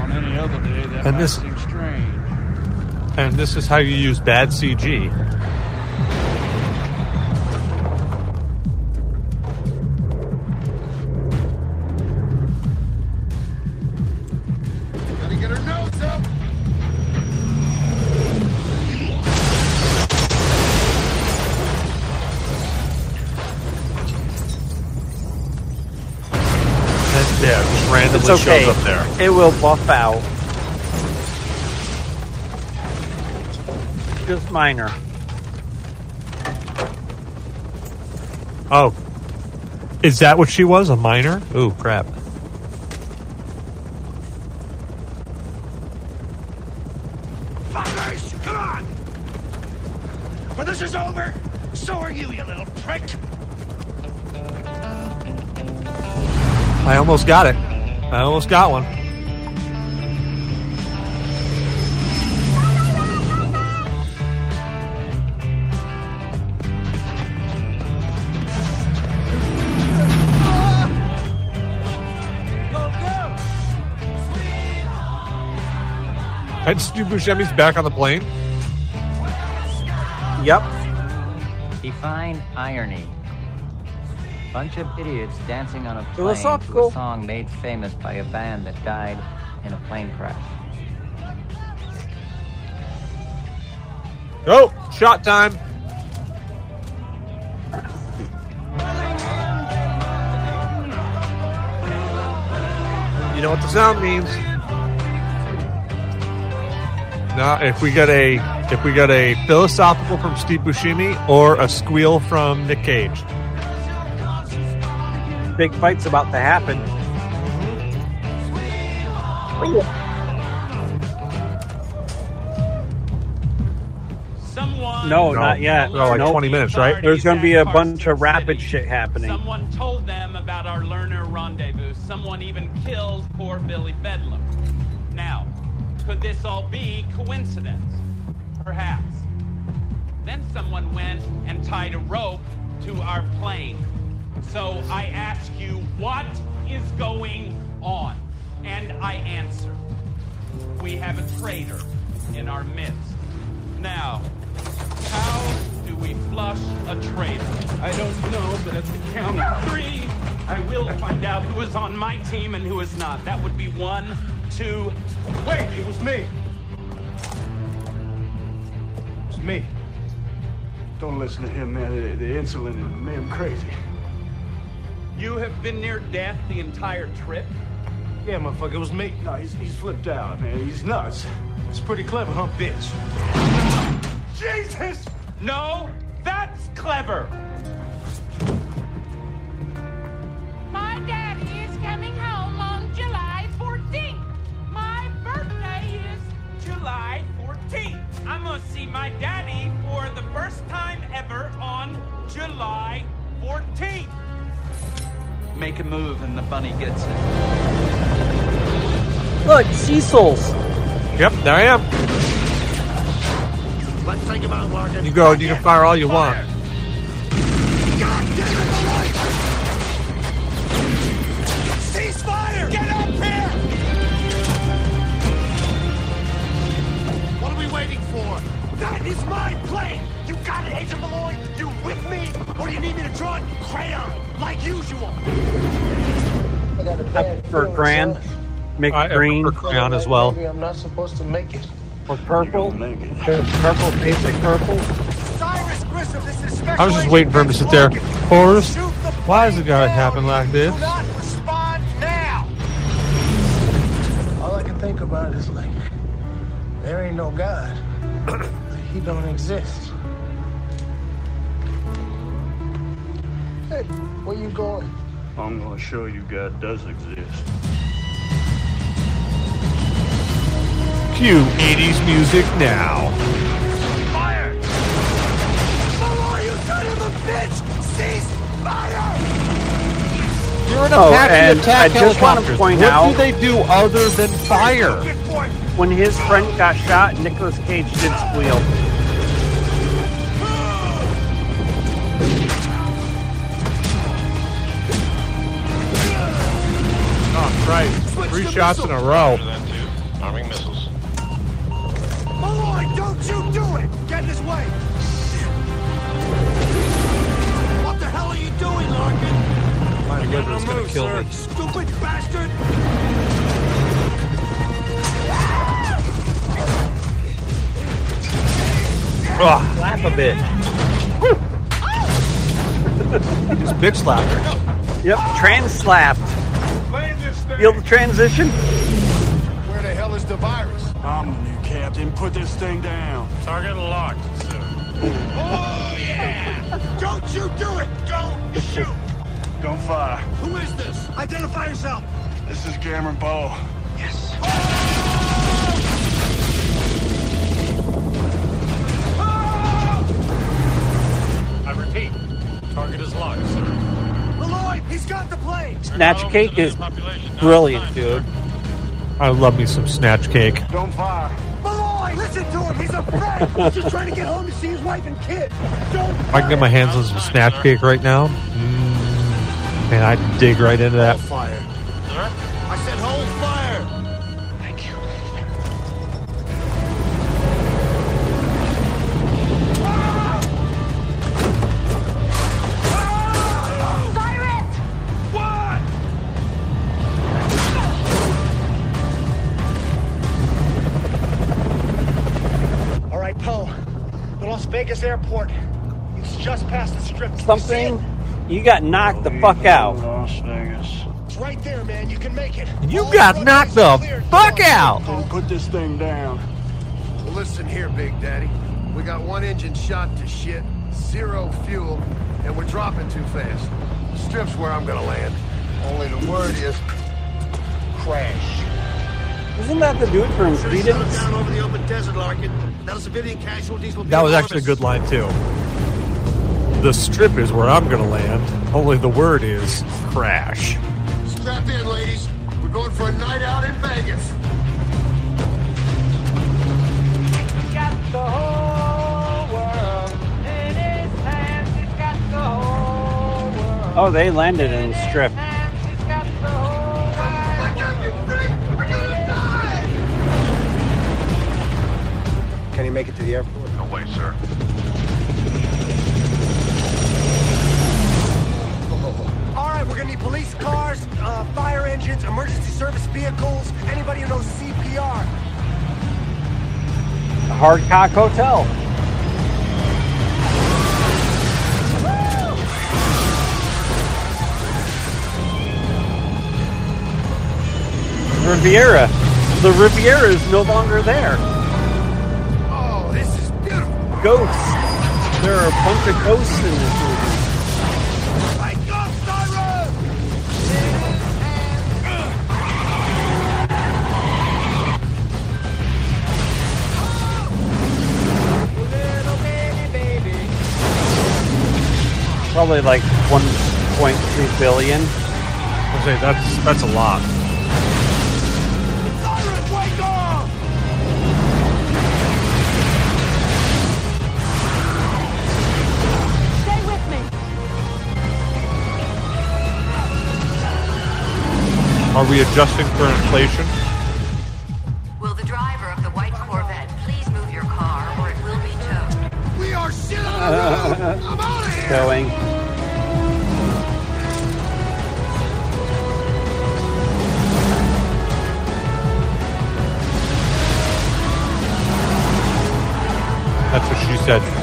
On any other day, that And might this- seem strange. And this is how you use bad CG. Randomly It's okay. shows up there. It will buff out. Just minor. Oh. Is that what she was? A minor? Ooh, crap. Fuckers, come on! When this is over, so are you, you little prick! I almost got it. I almost got one. And Stu Buscemi's back on the plane. Yep. Define irony. Bunch of idiots dancing on a plane to Philosophical. a song made famous by a band that died in a plane crash. Oh, shot time. You know what the sound means. Now, if we get a if we get a philosophical from Steve Buscemi or a squeal from Nick Cage. Big fight's about to happen. Someone. No, not yet. No, like Nope. 20 minutes, right? There's going to be a bunch of rapid shit happening. Someone told them about our Lerner rendezvous. Someone even killed poor Billy Bedlam. Now, could this all be coincidence? Perhaps. Then someone went and tied a rope to our plane. So I ask you, what is going on? And I answer, we have a traitor in our midst. Now, how do we flush a traitor? I don't know, but at the count of three, I will find out who is on my team and who is not. That would be one, two. Wait, it was me. It was me. Don't listen to him, man. The, the insulin made him crazy. You have been near death the entire trip? Yeah, motherfucker, it was me. No, he's, he's flipped out, man. He's nuts. It's pretty clever, huh, bitch? Jesus! No, that's clever. My daddy is coming home on July 14th. My birthday is July 14th. I'm gonna see my daddy for the first time ever on July 14th. Make a move and the bunny gets it. Look, Cecil's. Yep, there I am. Let's think about Larkin. You go. You can fire all you want. Ceasefire! Get up here! What are we waiting for? That is my plane! You got it, Agent Malloy? You with me? Or do you need me to draw it crayon, like usual? I prefer grand. Make I- green. prefer crayon as well. Maybe I'm not supposed to make it. Or purple. Purple, basic purple. Cyrus Grissom, this is I was just waiting for him to sit there. Forrest, why does it gotta happen like this? Do not respond now! All I can think about is like, there ain't no God. he don't exist. Hey, where you going? I'm gonna show you God does exist. Cue 80s music now. Fire! Malloy, you son of a bitch! Cease fire! You're an Oh, Apache and attack I just want to point what out- do they do other than fire? When his friend got shot, Nicolas Cage did squeal. Christ. Three shots in a row. Arming missiles. Malloy, don't you do it! Get in his way! What the hell are you doing, Larkin? My liver is gonna kill me. Stupid bastard! Ugh, Slap a bit. just bitch slapped her. Yep, trans slapped. Feel the transition? Where the hell is the virus? I'm the new captain. Put this thing down. Target locked, sir. Oh, yeah! Don't you do it! Don't shoot! Don't fire. Who is this? Identify yourself! This is Cameron Poe. Yes. I repeat, target is locked, sir. The Malloy, he's got the plane. Snatch cake is brilliant, dude. I love me some snatch cake. Don't fire. Malloy, listen to him. He's a friend. He's just trying to get home to see his wife and kid. Don't. If I can get my hands on some snatch cake right now, mm, man, I'd dig right into that. Fire. Las airport. It's just past the strip. Can you Something, it? you got knocked the fuck out. Las Vegas. It's right there, man. You can make it. You got knocked the fuck out. Don't put this thing down. Well, listen here, Big Daddy. We got one engine shot to shit, zero fuel, and we're dropping too fast. The strip's where I'm gonna land. Only the word is crash. Isn't that the dude from Credence? Down over the open desert, Larkin. Now civilian casualties will be That was enormous. actually a good line too. The strip is where I'm gonna land. Only the word is crash. Strap in, ladies. We're going for a night out in Vegas. Got the whole world in his hands. He's got the whole world. Oh, they landed in the strip. Can he make it to the airport? No way, sir. All right, we're gonna need police cars, uh, fire engines, emergency service vehicles, anybody who knows CPR. The Hardcock Hotel. Riviera. The Riviera is no longer there. Ghosts. There are a bunch of ghosts in this movie. Wake up, Siren! Little baby, baby. Probably like 1.3 billion. I say that's that's a lot. Are we adjusting for inflation? Will the driver of the white Corvette please move your car or it will be towed? We are shit on the road. I'm out of here. Going. That's what she said.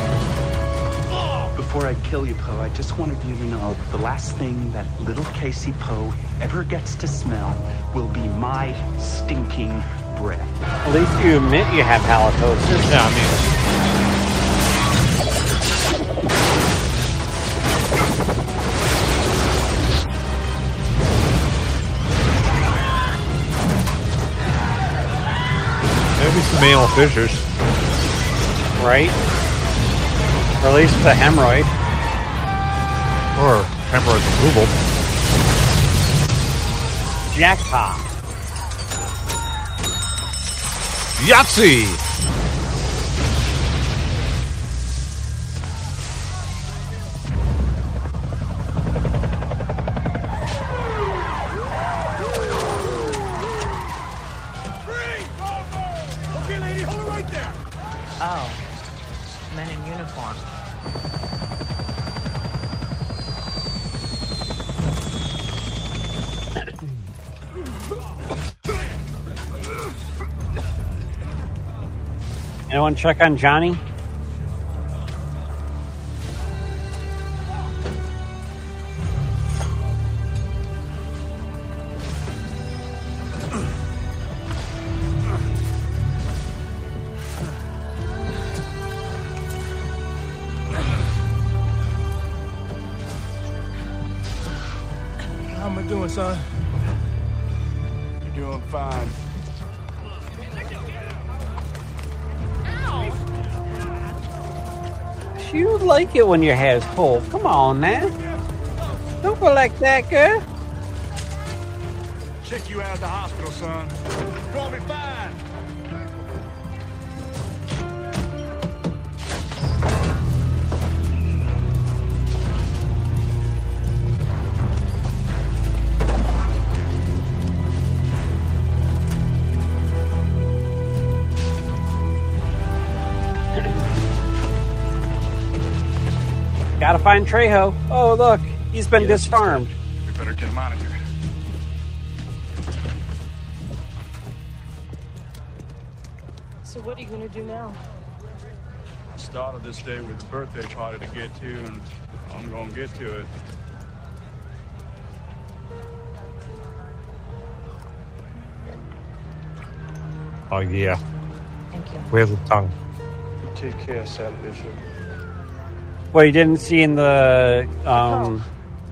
Before I kill you, Poe, I just wanted you to know the last thing that little Casey Poe ever gets to smell will be my stinking breath. At least you admit you have halitosis. Yeah, I mean, maybe some male fissures. Right? Or at least the hemorrhoid. Or hemorrhoid removal. Jackpot. Yahtzee! Anyone check on Johnny? It when your hair's full. Come on, man. Don't go like that, girl. Check you out at the hospital, son. Gotta find Trejo. Oh, look, he's been disarmed. We better get him out of here. So what are you gonna do now? I Started this day with a birthday party to get to, and I'm gonna get to it. Oh yeah. Thank you. Where's the tongue? Take care, Sam Bishop. What you didn't see in the um,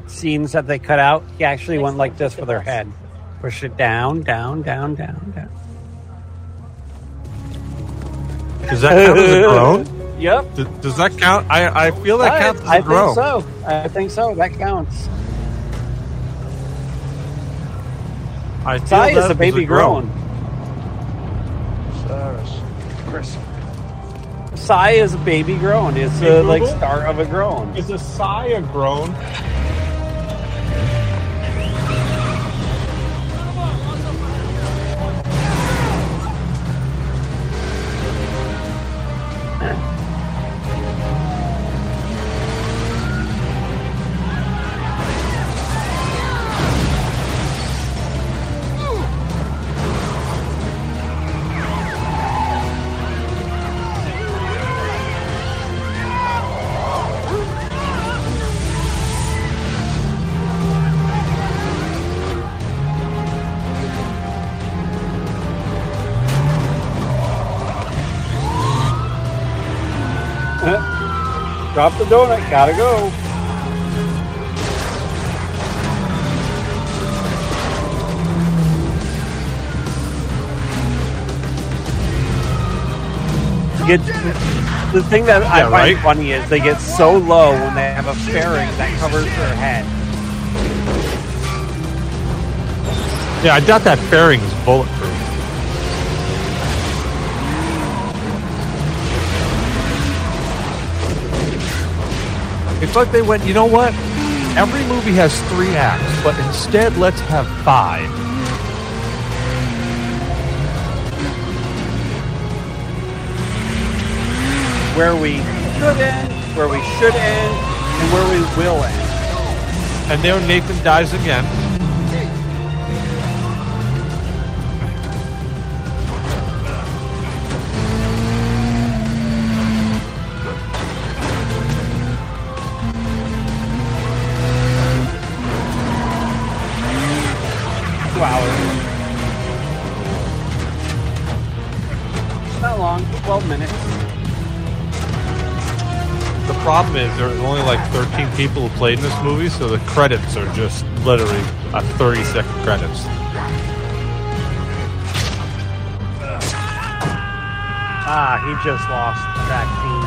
scenes that they cut out, he actually went like this with her head. Push it down, down, down, down, down. Does that count as a groan? Yep. Does, does that count? I, I feel that I, counts as a I groan. think so. I think so. That counts. I feel Sai that is a was baby groan. Cyrus. Chris. Sigh is a baby groan. It's a like start of a groan. Is a sigh a groan? Donut. Gotta go. Get the thing that I Yeah, find right? funny is they get so low when they have a fairing that covers their head. Yeah, I doubt that fairing is bulletproof. It's like they went, you know what? Every movie has three acts, but instead let's have five. Where we should end, where we should end, and where we will end. And there Nathan dies again. Problem is there's only like 13 people who played in this movie, so the credits are just literally a 30 second credits. Ah, he just lost the vaccine.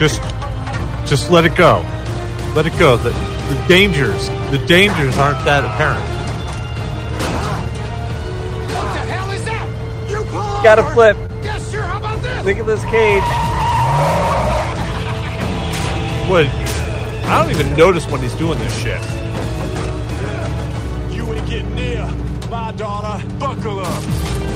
Just, just let it go. Let it go. The, the dangers, the dangers aren't that apparent. Got to flip. Yes, sure. How about this? Nicolas Cage. What? I don't even notice when he's doing this shit. You ain't getting near my daughter. Buckle up.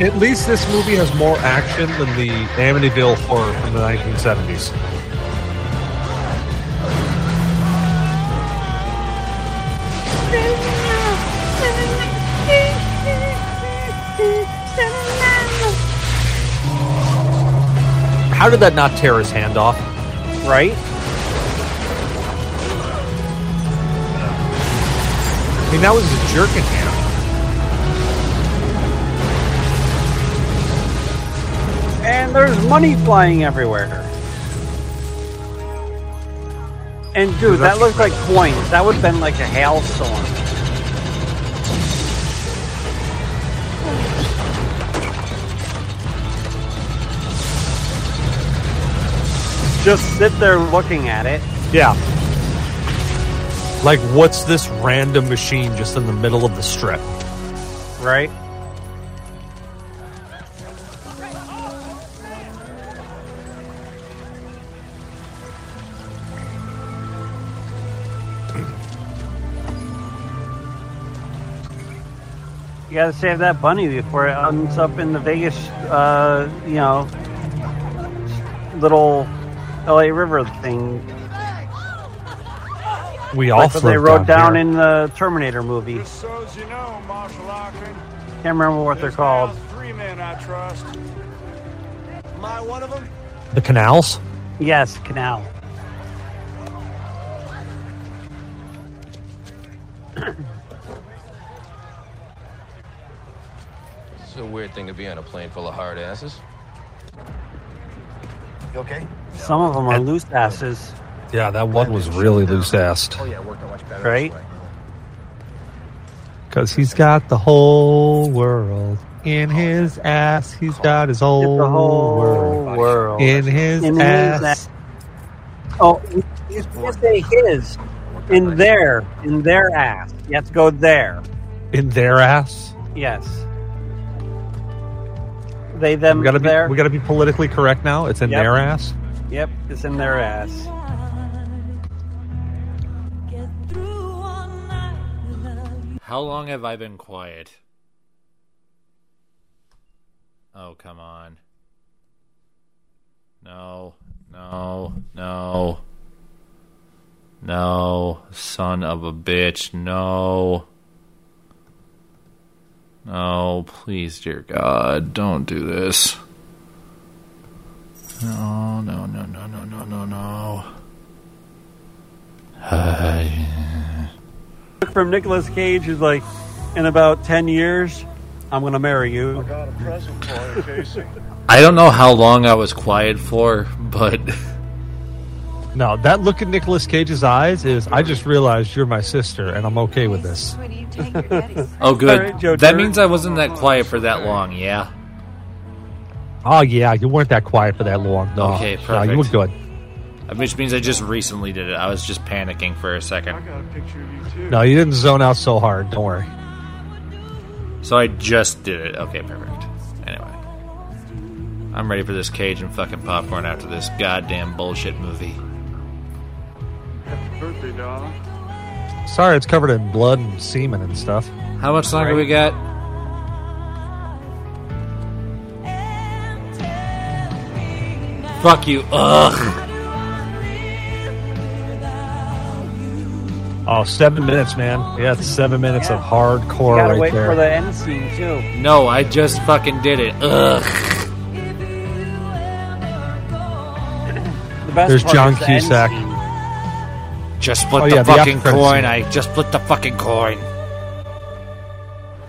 At least this movie has more action than the Amityville horror from the 1970s. How did that not tear his hand off? Right? I mean, that was a jerking hand. And there's money flying everywhere. And dude, that looks like coins. That would have been like a hailstorm. Just sit there looking at it. Yeah. Like, what's this random machine just in the middle of the strip? Right? Gotta save that bunny before it ends up in the Vegas, uh, you know, little LA River thing. We all Like what they float wrote down here. in the Terminator movie. So as you know, Marshal Lockton, Can't remember what they're called. three men I trust. Am I one of them? the canals. Yes, Canal. A weird thing to be on a plane full of hard asses. You okay? Some of them are loose asses, Yeah, that one was really loose assed. Oh yeah, it worked out much better. right? Because he's got the whole world in oh, his ass. He's got his whole, the whole world, world in his In his ass. ass. Oh, you can't say his. In their, in their ass. You have to go there. In their ass. Yes. They them We gotta be. there. We gotta be politically correct now. It's in Yep. their ass. Yep, it's in their ass. How long have I been quiet? Oh, come on. No, no, no. No, son of a bitch, no. No, please, dear God, don't do this. No, no, no, no, no, no, no, no. From Nicolas Cage is like, in about ten years, I'm gonna marry you. Got a present for you, Casey. I don't know how long I was quiet for, but No, that look in Nicolas Cage's eyes is. I just realized you're my sister, and I'm okay with this. oh, good. All right, Joe that means I wasn't that quiet for that long. Yeah. Oh yeah, you weren't that quiet for that long. No, Okay, No, you were good. Uh, which means I just recently did it. I was just panicking for a second. Got a picture of you too. No, you didn't zone out so hard. Don't worry. So I just did it. Okay, perfect. Anyway. I'm ready for this cage and fucking popcorn after this goddamn bullshit movie. Happy birthday, darling. Sorry, it's covered in blood and semen and stuff. How much longer we got? Fuck you. Ugh. Oh, seven minutes, man. Yeah, it's seven minutes of hardcore You hardcore gotta right wait there. for the end scene too. No, I just fucking did it. Ugh. The best There's part John is the end Cusack. Scene. Just split Oh, the yeah, fucking after credits coin. I just split the fucking coin.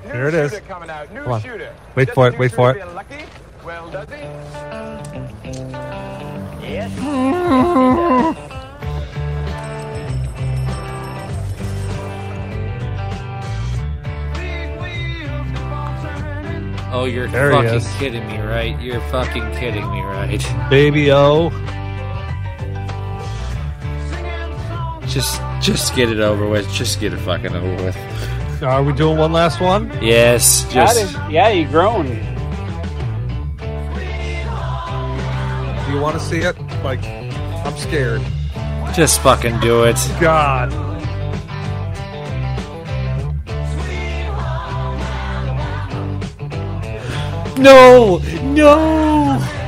Here it is. Coming out. New Come on. shooter. Wait Does for it, wait for it. Well, does he? Yes. Oh, you're There fucking kidding me, right? You're fucking kidding me, right? Baby O. Just, just get it over with. Just get it fucking over with. Are we doing one last one? Yes, just. is, yeah, you groaned. Do you want to see it? Like, I'm scared. Just fucking do it. God. No! No!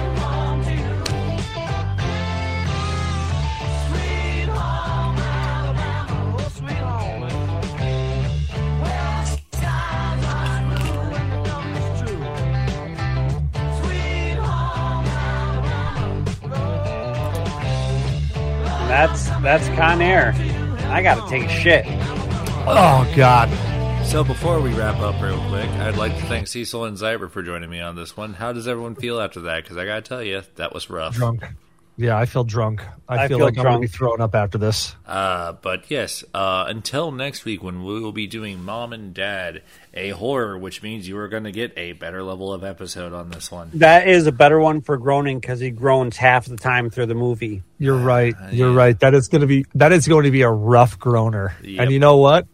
That's that's Con Air. I gotta take a shit. Oh God. So before we wrap up real quick, I'd like to thank Cecil and Zyber for joining me on this one. How does everyone feel after that? Because I gotta tell you, that was rough. Drunk. Yeah, I feel drunk. I, I feel, feel like I'm going to be drunk. throwing up after this. Uh, but yes, uh, until next week when we will be doing Mom and Dad, a horror, which means you are going to get a better level of episode on this one. That is a better one for groaning because he groans half the time through the movie. You're right. You're right. That is going to be that is going to be a rough groaner. And you know what?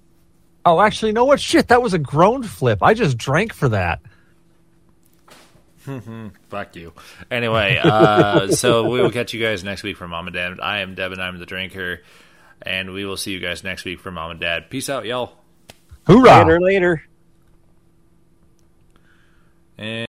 Oh, actually, you know what? Shit, that was a groan flip. I just drank for that. Fuck you. Anyway, uh, so we will catch you guys next week for Mom and Dad. I am Devin. I'm the drinker, and we will see you guys next week for Mom and Dad. Peace out, y'all. Hoorah! Later, later. And